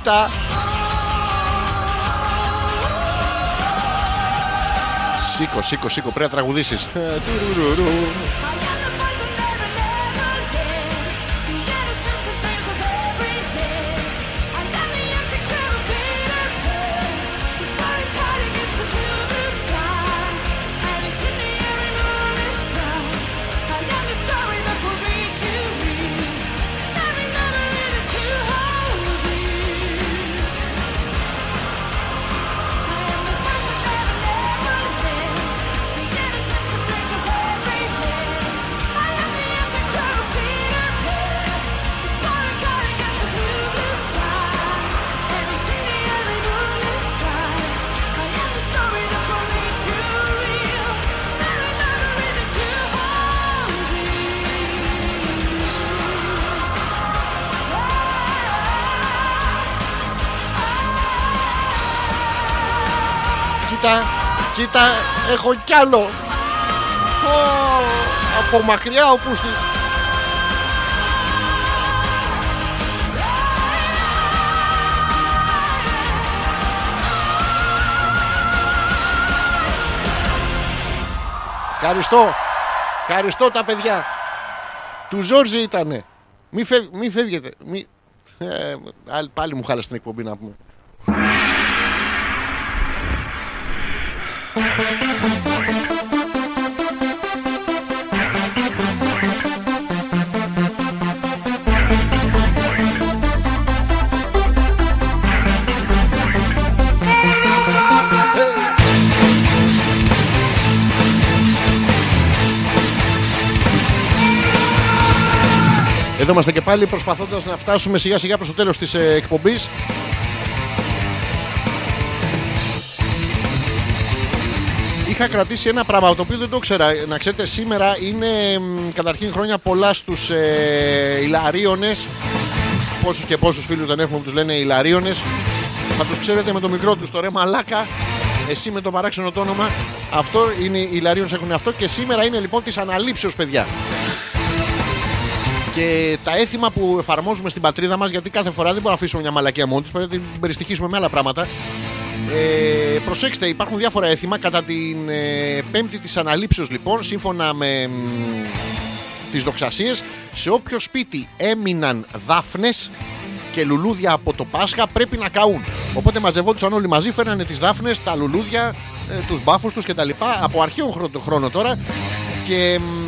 Κοίτα. Σήκω, σήκω, σήκω. Πρέπει να τραγουδήσεις. Έχω κι άλλο. Ω, από μακριά ο Πούστης. Ευχαριστώ. Ευχαριστώ τα παιδιά. Του Ζόρζη ήτανε. Μη, φεύ, μη φεύγετε. Μη... Ε, άλλη- πάλι μου χάλασε την εκπομπή να πούμε. Εδώ είμαστε και πάλι προσπαθώντας να φτάσουμε σιγά σιγά προς το τέλος της ε, εκπομπής. Είχα κρατήσει ένα πράγμα το οποίο δεν το ξέρα. Να ξέρετε, σήμερα είναι μ, καταρχήν χρόνια πολλά στους ε, Ιλαρίωνες. Πόσους και πόσους φίλους δεν έχουμε που τους λένε Ιλαρίωνες. Θα τους ξέρετε με το μικρό τους το ρε μαλάκα. Εσύ με το παράξενο το όνομα. Αυτό είναι οι Ιλαρίωνες έχουν αυτό. Και σήμερα είναι λοιπόν της αναλήψεως παιδιά. Και τα έθιμα που εφαρμόζουμε στην πατρίδα μας, γιατί κάθε φορά δεν μπορούμε να αφήσουμε μια μαλακία μόνη τη, πρέπει να την περιστοιχίσουμε με άλλα πράγματα. Ε, προσέξτε, υπάρχουν διάφορα έθιμα. Κατά την ε, πέμπτη της αναλήψεως, λοιπόν, σύμφωνα με τις δοξασίες, σε όποιο σπίτι έμειναν δάφνες και λουλούδια από το Πάσχα πρέπει να καούν. Οπότε μαζευόντουσαν όλοι μαζί, φέρνανε τις δάφνες, τα λουλούδια, ε, τους μπάφους τους κτλ. Από αρχαίο χρόνο, χρόνο τώρα. Και μ,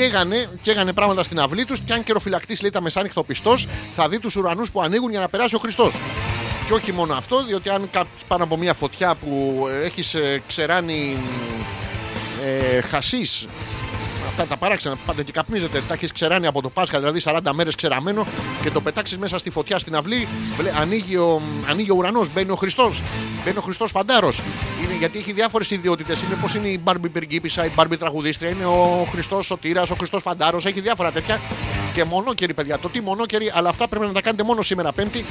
καίγανε, καίγανε πράγματα στην αυλή τους. Και αν καιροφυλακτής λέει τα μεσάνυχτο πιστός, θα δει τους ουρανούς που ανοίγουν για να περάσει ο Χριστός. Και όχι μόνο αυτό, διότι αν κάψει πάνω από μια φωτιά που έχεις ξεράνει ε, χασίς αυτά τα παράξενα που πάτε και καπνίζετε, τα έχεις ξεράνει από το Πάσχα, δηλαδή 40 μέρες ξεραμένο και το πετάξεις μέσα στη φωτιά στην αυλή. βλέ- Ανοίγει ο, ανοίγει ο ουρανός, μπαίνει ο Χριστός. Μπαίνει ο Χριστός φαντάρος. Είναι γιατί έχει διάφορες ιδιότητες. Είναι πώς είναι η Μπάρμπι Περγίπισσα, η Μπάρμπι Τραγουδίστρια, είναι ο Χριστός Σωτήρας, ο Χριστός Φαντάρος. Έχει διάφορα τέτοια. Και μονόκερη, παιδιά. Το τι μονόκερη, αλλά αυτά πρέπει να τα κάνετε μόνο σήμερα Πέμπτη.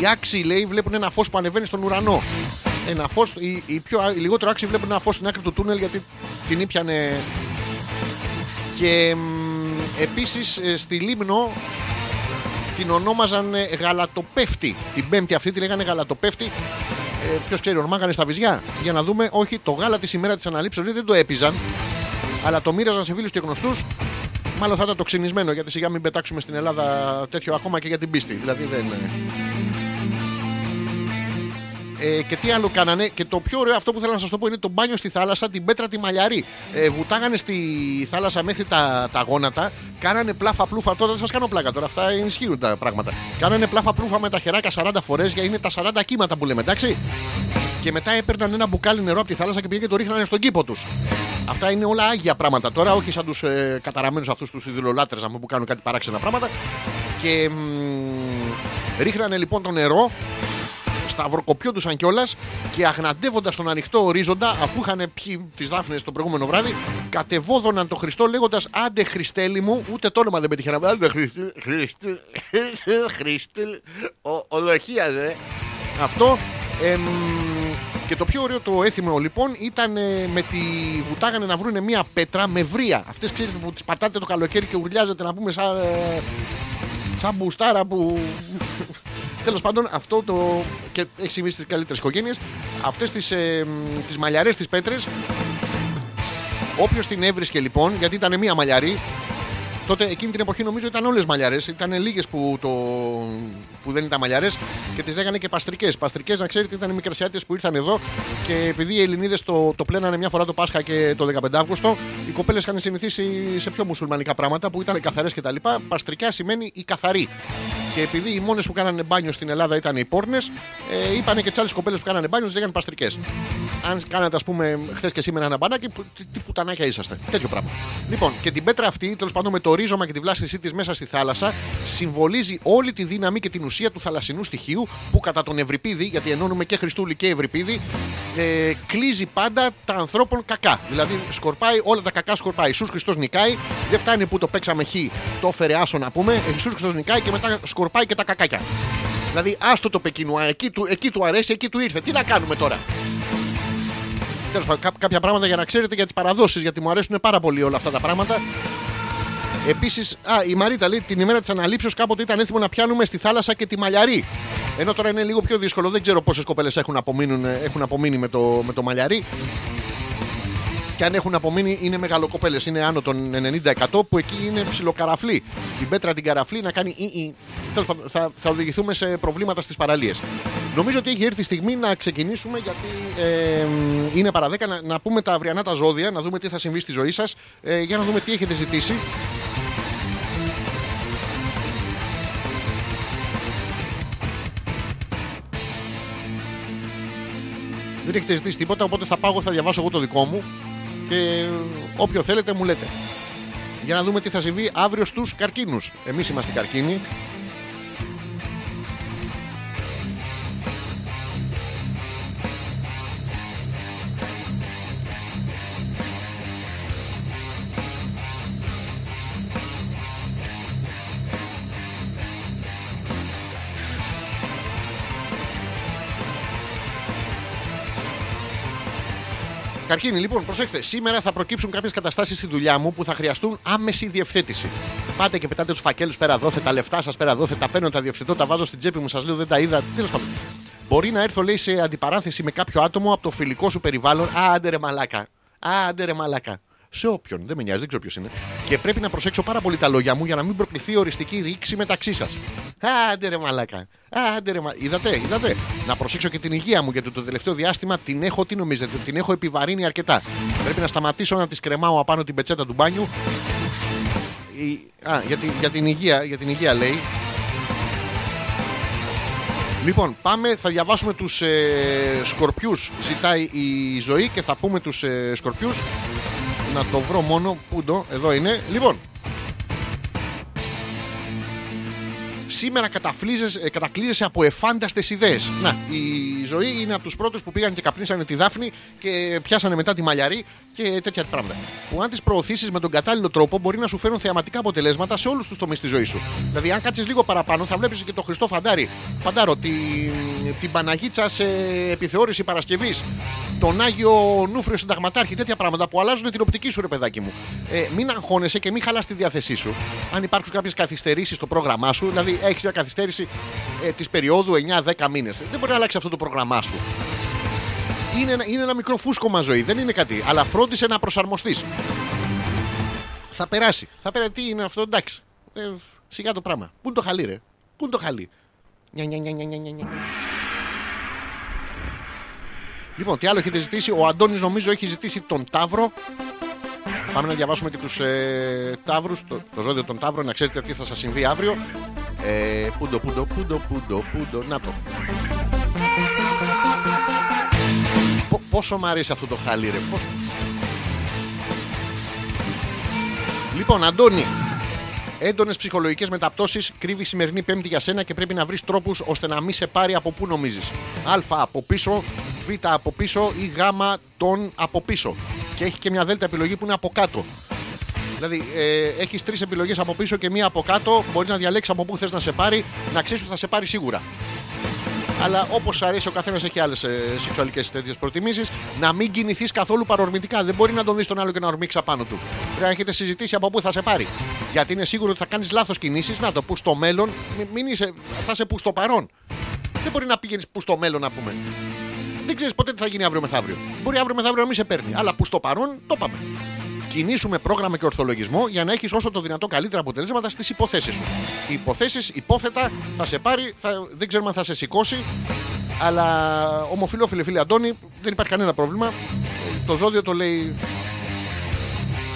Οι άξιοι λέει βλέπουν ένα φως που ανεβαίνει στον ουρανό. Ένα φως, οι, οι, πιο, οι λιγότερο άξιοι βλέπουν ένα φως στην άκρη του τούνελ γιατί την ήπιανε. Και μ, επίσης ε, στη Λίμνο την ονόμαζαν ε, γαλατοπέφτη. Την πέμπτη αυτή τη λέγανε γαλατοπέφτη. Ε, Ποιος ξέρει, ονομάγανε στα βυζιά. Για να δούμε, όχι, το γάλα της ημέρα της αναλήψεω δεν το έπιζαν, αλλά το μοίραζαν σε φίλους και γνωστούς. Μάλλον θα ήταν το ξυνισμένο, γιατί σιγά μην πετάξουμε στην Ελλάδα τέτοιο ακόμα και για την πίστη. Δηλαδή δεν. Ε, ε, και τι άλλο κάνανε. Και το πιο ωραίο αυτό που θέλω να σας το πω είναι το μπάνιο στη θάλασσα, την πέτρα τη μαλλιαρή. Ε, βουτάγανε στη θάλασσα μέχρι τα, τα γόνατα, κάνανε πλάφα πλούφα. Τώρα δεν σας κάνω πλάκα, τώρα αυτά ισχύουν τα πράγματα. Κάνανε πλάφα πλούφα με τα χεράκια 40 φορές για είναι τα 40 κύματα που λέμε, εντάξει. Και μετά έπαιρναν ένα μπουκάλι νερό από τη θάλασσα και πήγαινε και το ρίχνανε στον κήπο τους. Αυτά είναι όλα άγια πράγματα τώρα, όχι σαν τους ε, καταραμένους αυτούς τους ειδωλολάτρε που κάνουν κάτι παράξενα πράγματα. Και μ, ρίχνανε λοιπόν το νερό σταυροκοπιόντουσαν κιόλας και αγναντεύοντας τον ανοιχτό ορίζοντα, αφού είχαν πιει τις δάφνες το προηγούμενο βράδυ, κατεβόδωναν τον Χριστό λέγοντας Άντε Χριστέλη μου, ούτε το όνομα δεν πέτυχε να Άντε Χριστέ, Χριστέ, Χριστέ, ο, ολοχίας, ρε. Αυτό. εμ, και το πιο ωραίο το έθιμο λοιπόν ήταν ε, με τη βουτάγανε να βρούνε μία πέτρα με βρία. Αυτές ξέρετε που τις πατάτε το καλοκαίρι και ουρλιάζετε να πούμε σαν. ε, Σαν μπουστάρα που. Τέλος πάντων, αυτό το. και έχει συμβεί στι καλύτερες οικογένειες. Αυτές τις ε, τις μαλλιαρές της πέτρες. Όποιος την έβρισκε λοιπόν, γιατί ήταν μία μαλλιαρή, τότε εκείνη την εποχή νομίζω ήταν όλες μαλλιαρές. Ήταν λίγες που, το... που δεν ήταν μαλλιαρέ και τις λέγανε και παστρικές. Παστρικές, να ξέρετε, ήταν οι μικρασιάτε που ήρθαν εδώ και επειδή οι Ελληνίδες το, το πλένανε μια φορά το Πάσχα και το 15 Αύγουστο, οι κοπέλες είχαν συνηθίσει σε πιο μουσουλμανικά πράγματα που ήταν καθαρές κτλ. Παστρικιά σημαίνει η καθαρή. Και επειδή οι μόνες που κάνανε μπάνιο στην Ελλάδα ήταν οι πόρνες, ε, είπανε και τις άλλες κοπέλες που κάνανε μπάνιο, τις λέγανε παστρικές. Αν κάνατε, ας πούμε, χθες και σήμερα ένα μπανάκι, που- τι, τι πουτανάκια είσαστε. Τέτοιο πράγμα. Λοιπόν, και την πέτρα αυτή, τέλος πάντων με το ρίζωμα και τη βλάστησή της μέσα στη θάλασσα, συμβολίζει όλη τη δύναμη και την ουσία του θαλασσινού στοιχείου που κατά τον Ευρυπίδη, γιατί ενώνουμε και Χριστούλη και Ευρυπίδη, ε, κλείζει πάντα τα ανθρώπων κακά. Δηλαδή σκορπάει όλα τα κακά σκορπάει. Ιησούς Χριστός νικάει, δεν φτάνει που το παίξαμε χ, το έφερε άσο να πούμε. Ιησούς Χριστός νικάει και μετά σκορπάει και τα κακάκια. Δηλαδή, άστο το Πεκίνου, α, εκεί του, εκεί του αρέσει, εκεί του ήρθε. Τι να κάνουμε τώρα; Τέλος πάντων, κά- κάποια πράγματα για να ξέρετε για τις παραδόσεις, γιατί μου αρέσουν πάρα πολύ όλα αυτά τα πράγματα. Επίσης, η Μαρίτα λέει την ημέρα της αναλήψεως κάποτε ήταν έτοιμο να πιάνουμε στη θάλασσα και τη μαλλιαρή. Ενώ τώρα είναι λίγο πιο δύσκολο. Δεν ξέρω πόσες κοπέλες έχουν, απομείνουν- έχουν απομείνει με το, με το μαλλιαρί. Και αν έχουν απομείνει είναι μεγαλοκοπέλες. Είναι άνω των 90% που εκεί είναι ψιλοκαραφλή. Την πέτρα την καραφλή να κάνει. Ή, ή. Τέλος πάντων, θα, θα οδηγηθούμε σε προβλήματα στις παραλίες. Νομίζω ότι έχει έρθει η στιγμή να ξεκινήσουμε γιατί ε, είναι παρά 10 να, να πούμε τα αυριανά τα ζώδια, να δούμε τι θα συμβεί στη ζωή σας, ε, για να δούμε τι έχετε ζητήσει. Δεν έχετε ζητήσει τίποτα, οπότε θα πάω, θα διαβάσω εγώ το δικό μου και όποιο θέλετε μου λέτε. Για να δούμε τι θα συμβεί αύριο στους καρκίνους. Εμείς είμαστε καρκίνοι. Καρκίνη, λοιπόν, προσέξτε. Σήμερα θα προκύψουν κάποιες καταστάσεις στη δουλειά μου που θα χρειαστούν άμεση διευθέτηση. Πάτε και πετάτε τους φακέλους πέρα δόθε, τα λεφτά σας πέρα δόθε, τα παίρνω, τα διευθετώ, τα βάζω στην τσέπη μου, σας λέω δεν τα είδα. Τέλος πάντων. Μπορεί να έρθω, λέει, σε αντιπαράθεση με κάποιο άτομο από το φιλικό σου περιβάλλον. Α, άντε ρε μαλάκα. Α, άντε ρε μαλάκα. Σε όποιον, δεν με νοιάζει, δεν ξέρω ποιος είναι. Και πρέπει να προσέξω πάρα πολύ τα λόγια μου για να μην προκληθεί οριστική ρήξη μεταξύ σας. Άντε ρε μαλάκα. Άντε ρε μα... Είδατε, είδατε. Να προσέξω και την υγεία μου γιατί το τελευταίο διάστημα την έχω, τι νομίζετε, την έχω επιβαρύνει αρκετά. Πρέπει να σταματήσω να τη κρεμάω απάνω την πετσέτα του μπάνιου. Η- Α, για, τη- για, την υγεία, για την υγεία λέει. Λοιπόν, πάμε, θα διαβάσουμε τους ε, σκορπιούς. Ζητάει η ζωή και θα πούμε τους ε, σκορπιούς. Να το βρω μόνο. Πού το, εδώ είναι. Λοιπόν, σήμερα καταφλίζεσαι- ε, κατακλείζεσαι από εφάνταστες ιδέες. Να, η ζωή είναι από τους πρώτους που πήγαν και καπνίσανε τη Δάφνη και πιάσανε μετά τη μαλλιαρή και τέτοια πράγματα. Που αν τις προωθήσεις με τον κατάλληλο τρόπο μπορεί να σου φέρουν θεαματικά αποτελέσματα σε όλους τους τομείς της ζωής σου. Δηλαδή, αν κάτσεις λίγο παραπάνω, θα βλέπεις και το Χριστό Φαντάρι. Φαντάρο, την, την Παναγίτσα σε επιθεώρηση Παρασκευής. Τον Άγιο Νούφριο Συνταγματάρχη, τέτοια πράγματα που αλλάζουν την οπτική σου, ρε παιδάκι μου. Ε, μην αγχώνεσαι και μην χαλάς τη διάθεσή σου. Αν υπάρξουν κάποιες καθυστερήσεις στο πρόγραμμά σου, δηλαδή έχεις μια καθυστέρηση ε, της περίοδου 9-10 μήνες. Δεν μπορεί να αλλάξει αυτό το πρόγραμμά σου. Είναι ένα, είναι ένα μικρό φούσκωμα ζωή, δεν είναι κάτι. Αλλά φρόντισε να προσαρμοστείς. Θα περάσει. Θα περάσει. Τι είναι αυτό, εντάξει. Ε, σιγά το πράγμα. Πού είναι το χαλί, ρε; Πού είναι το χαλί; Νια, νια, νια, νια, νια, νια, νια. Λοιπόν, τι άλλο έχετε ζητήσει; Ο Αντώνης νομίζω έχει ζητήσει τον Ταύρο. Πάμε να διαβάσουμε και τους ε, Ταύρους, το, το ζώδιο των Ταύρων, να ξέρετε τι θα σας συμβεί αύριο. Ε, πούντο, πούντο, πούντο, πούντο, πούντο. Να το. Πο- πόσο μου αρέσει αυτό το χάλι, ρε. Πόσο- Λοιπόν, Αντώνη, έντονες ψυχολογικές μεταπτώσεις κρύβει η σημερινή Πέμπτη για σένα και πρέπει να βρεις τρόπους ώστε να μην σε πάρει από πού νομίζεις. Α από πίσω, Β από πίσω ή Γ τον από πίσω. Και έχει και μια Δ επιλογή που είναι από κάτω. Δηλαδή, ε, έχεις τρεις επιλογές από πίσω και μία από κάτω. Μπορείς να διαλέξεις από πού θες να σε πάρει, να ξέρεις ότι θα σε πάρει σίγουρα. Αλλά όπως αρέσει, ο καθένας έχει άλλες ε, σεξουαλικές τέτοιες προτιμήσεις. Να μην κινηθείς καθόλου παρορμητικά. Δεν μπορεί να τον δεις τον άλλο και να ορμήξει απάνω του. Πρέπει να έχετε συζητήσει από πού θα σε πάρει. Γιατί είναι σίγουρο ότι θα κάνεις λάθος κινήσεις. Να το που στο μέλλον, μη- μην είσαι, θα είσαι που στο παρόν. Δεν μπορεί να πηγαίνεις που στο μέλλον να πούμε. Δεν ξέρεις ποτέ τι θα γίνει αύριο μεθαύριο. Μπορεί αύριο μεθαύριο να μην σε παίρνει. Αλλά που στο παρόν το πάμε. Κινήσουμε πρόγραμμα και ορθολογισμό για να έχεις όσο το δυνατό καλύτερα αποτελέσματα στις υποθέσεις σου. Οι υποθέσεις, υπόθετα, θα σε πάρει, θα, δεν ξέρουμε αν θα σε σηκώσει. Αλλά ομοφιλόφιλε φίλε Αντώνη, δεν υπάρχει κανένα πρόβλημα. Το ζώδιο το λέει.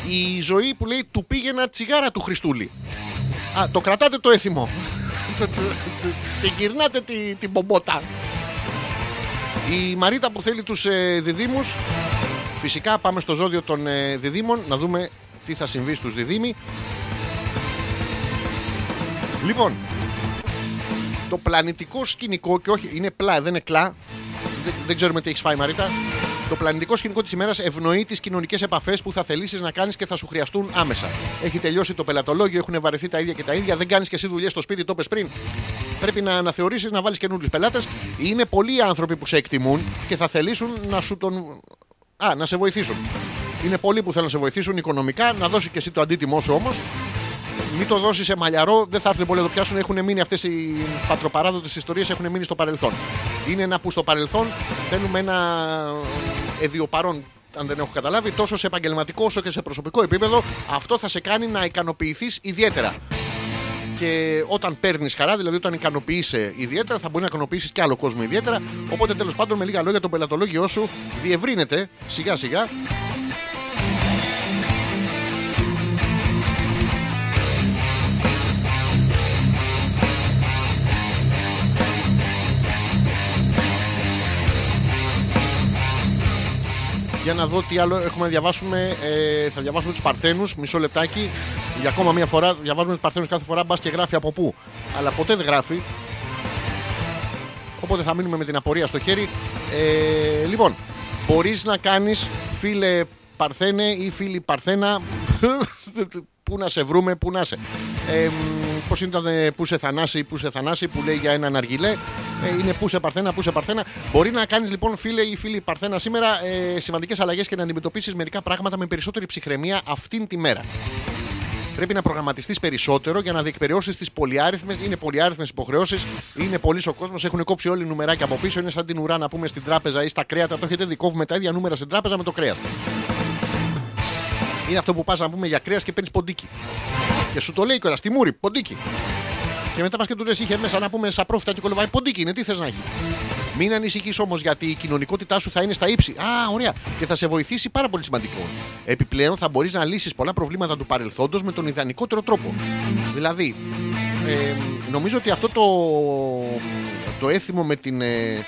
Η ζωή που λέει του πήγαινα τσιγάρα του Χριστούλη. Α, το κρατάτε το έθιμο. Την γυρνάτε τη- την μπομπότα. Η Μαρίτα που θέλει τους ε, διδήμους Φυσικά πάμε στο ζώδιο των ε, διδήμων Να δούμε τι θα συμβεί στους διδήμοι Λοιπόν Το πλανητικό σκηνικό Και όχι είναι πλά δεν είναι κλά δεν, δεν ξέρουμε τι έχεις φάει Μαρίτα το πλανητικό σκηνικό της ημέρας ευνοεί τις κοινωνικές επαφές που θα θελήσεις να κάνεις και θα σου χρειαστούν άμεσα. Έχει τελειώσει το πελατολόγιο, έχουν βαρεθεί τα ίδια και τα ίδια. Δεν κάνεις και εσύ δουλειές στο σπίτι, το πες πριν. Πρέπει να αναθεωρήσεις να βάλεις καινούριους πελάτες. Είναι πολλοί άνθρωποι που σε εκτιμούν και θα θελήσουν να σου τον. Α, να σε βοηθήσουν. Είναι πολλοί που θέλουν να σε βοηθήσουν οικονομικά, να δώσει και εσύ το αντίτιμό σου όμως. Μην το δώσεις σε μαλλιαρό, δεν θα έρθουν πολλοί να το πιάσουν. Έχουν μείνει αυτές οι πατροπαράδοτες ιστορίες, έχουν μείνει στο παρελθόν. Είναι ένα που στο παρελθόν θέλουμε ένα εδιοπαρόν, αν δεν έχω καταλάβει, τόσο σε επαγγελματικό όσο και σε προσωπικό επίπεδο. Αυτό θα σε κάνει να ικανοποιηθείς ιδιαίτερα. Και όταν παίρνεις χαρά, δηλαδή όταν ικανοποιείσαι ιδιαίτερα, θα μπορεί να ικανοποιήσεις και άλλο κόσμο ιδιαίτερα. Οπότε τέλος πάντων, με λίγα λόγια, το πελατολόγιο σου διευρύνεται σιγά σιγά Για να δω τι άλλο έχουμε να διαβάσουμε. Ε, θα διαβάσουμε τους Παρθένους. Μισό λεπτάκι. Για ακόμα μία φορά. Διαβάζουμε τους Παρθένους κάθε φορά. Μπας και γράφει από πού. Αλλά ποτέ δεν γράφει. Οπότε θα μείνουμε με την απορία στο χέρι. Ε, λοιπόν, μπορείς να κάνεις φίλε Παρθένε ή φίλη Παρθένα. πού να σε βρούμε, πού να σε. Ε, Πώς ήταν ε, που σε θανάσει, που σε θανάσει, που λέει για έναν αργιλέ. Ε, είναι που σε Παρθένα, που σε Παρθένα. Μπορεί να κάνεις λοιπόν φίλε ή φίλη Παρθένα σήμερα ε, σημαντικές αλλαγές και να αντιμετωπίσεις μερικά πράγματα με περισσότερη ψυχραιμία αυτήν τη μέρα. Πρέπει να προγραμματιστείς περισσότερο για να διεκπαιρεώσεις τις πολυάριθμες. Είναι πολυάριθμες υποχρεώσεις. Είναι πολύ ο κόσμος. Έχουν κόψει όλοι οι νουμεράκια από πίσω. Είναι σαν την ουρά να πούμε στην τράπεζα ή στα κρέατα. Το έχετε δει. Κόβουμε τα ίδια νούμερα στην τράπεζα με το κρέας. Είναι αυτό που πας να πούμε για κρέας και παίρνεις ποντίκι. Και σου το λέει κιόλας στη μούρη, ποντίκι. Και μετά πας και του λες: Είχε μέσα να πούμε σαπρόφυτα και κολοβάει ποντίκι. Είναι τι θες να έχει. Μην ανησυχείς όμως γιατί η κοινωνικότητά σου θα είναι στα ύψη. Α, ωραία. Και θα σε βοηθήσει πάρα πολύ σημαντικό. Επιπλέον θα μπορείς να λύσεις πολλά προβλήματα του παρελθόντος με τον ιδανικότερο τρόπο. Δηλαδή, ε, νομίζω ότι αυτό το, το έθιμο με την. ε,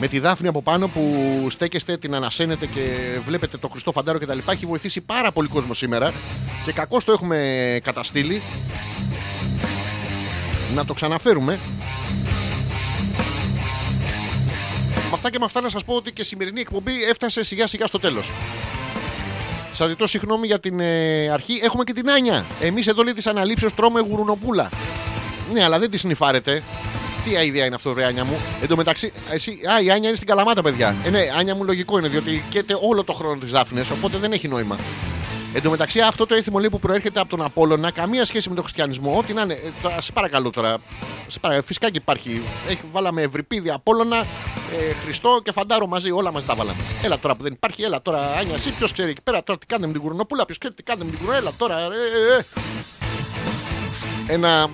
με τη Δάφνη από πάνω που στέκεστε, την ανασένετε και βλέπετε το Χριστό Φαντάρο κτλ. Έχει βοηθήσει πάρα πολύ κόσμο σήμερα και κακώς το έχουμε καταστήλει. Να το ξαναφέρουμε. Με αυτά και με αυτά να σας πω ότι και η σημερινή εκπομπή έφτασε σιγά σιγά στο τέλος. Σας ζητώ συγγνώμη για την ε, αρχή. Έχουμε και την Άνια. Εμείς εδώ λέει της αναλήψεως τρώμε γουρουνοπούλα. Ναι, αλλά δεν τη συνυφάρετε. Τι αηδία είναι αυτό, ρε Άνια μου; Εν τω μεταξύ, εσύ, α, η Άνια είναι στην Καλαμάτα, παιδιά. Ε, ναι, Άνια μου λογικό είναι, διότι καίτε όλο το χρόνο της Δάφνε, οπότε δεν έχει νόημα. Εν τω μεταξύ, αυτό το έθιμο λέει που προέρχεται από τον Απόλλωνα, καμία σχέση με τον χριστιανισμό. Ό,τι να είναι. Ε, τώρα, σε παρακαλώ τώρα. Σε παρακαλώ, φυσικά και υπάρχει. Έχει, βάλαμε Ευρυπίδη, Απόλλωνα, ε, Χριστό και Φαντάρο μαζί. Όλα μαζί τα βάλαμε. Έλα τώρα που δεν υπάρχει, έλα τώρα, Άνια, εσύ ποιος ξέρει εκεί πέρα τώρα τι κάνετε με την Κουρνοπούλα, ποιος ξέρει τι κάνετε με την Κουρνοπούλα, έλα τώρα. Ε, ε, ε. Ένα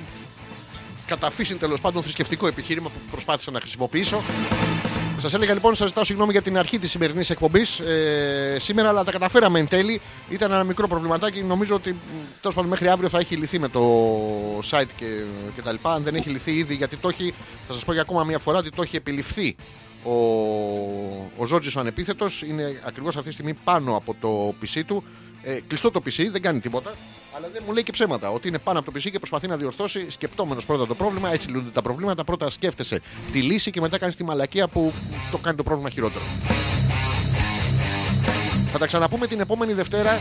καταφύσιν τέλος πάντων θρησκευτικό επιχείρημα που προσπάθησα να χρησιμοποιήσω. Σας έλεγα λοιπόν, σας ζητάω συγγνώμη για την αρχή της σημερινής εκπομπής ε, σήμερα, αλλά τα καταφέραμε εν τέλει. Ήταν ένα μικρό προβληματάκι. Νομίζω ότι τέλος πάντων μέχρι αύριο θα έχει λυθεί με το site και, και τα λοιπά. Αν δεν έχει λυθεί ήδη, γιατί το έχει, θα σας πω για ακόμα μια φορά ότι το έχει επιληφθεί ο, ο Ζόρτζης ο ανεπίθετος. Είναι ακριβώς αυτή τη στιγμή πάνω από το PC του. Ε, κλειστό το PC, δεν κάνει τίποτα. Αλλά δεν μου λέει και ψέματα. Ότι είναι πάνω από το PC και προσπαθεί να διορθώσει σκεπτόμενος πρώτα το πρόβλημα. Έτσι λύνονται τα προβλήματα. Πρώτα σκέφτεσαι τη λύση και μετά κάνεις τη μαλακία που το κάνει το πρόβλημα χειρότερο. Θα τα ξαναπούμε την επόμενη Δευτέρα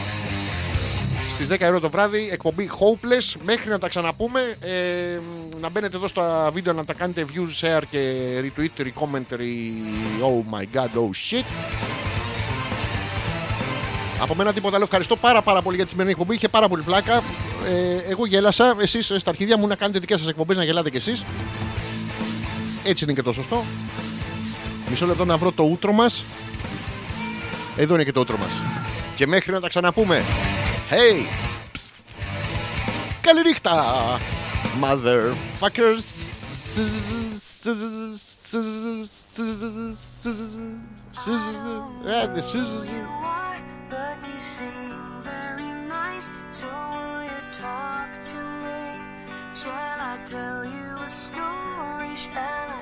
στις 10 ώρα το βράδυ. Εκπομπή Hopeless. Μέχρι να τα ξαναπούμε, ε, να μπαίνετε εδώ στα βίντεο να τα κάνετε views, share και retweet, recommentary. Oh my god, oh shit. Από μένα τίποτα άλλο. Ευχαριστώ πάρα, πάρα πολύ για τη σημερινή εκπομπή. Είχε πάρα πολύ πλάκα. Ε, εγώ γέλασα. Εσείς στα αρχίδια μου να κάνετε δικές σας εκπομπές να γελάτε κι εσείς. Έτσι είναι και το σωστό. Μισό λεπτό να βρω το ούτρο μας. Εδώ είναι και το ούτρο μας. Και μέχρι να τα ξαναπούμε. Hey! Psst. Καληνύχτα! Motherfuckers! Άντε, are, but you seem very nice. So will you talk to me? Shall I tell you a story? Shall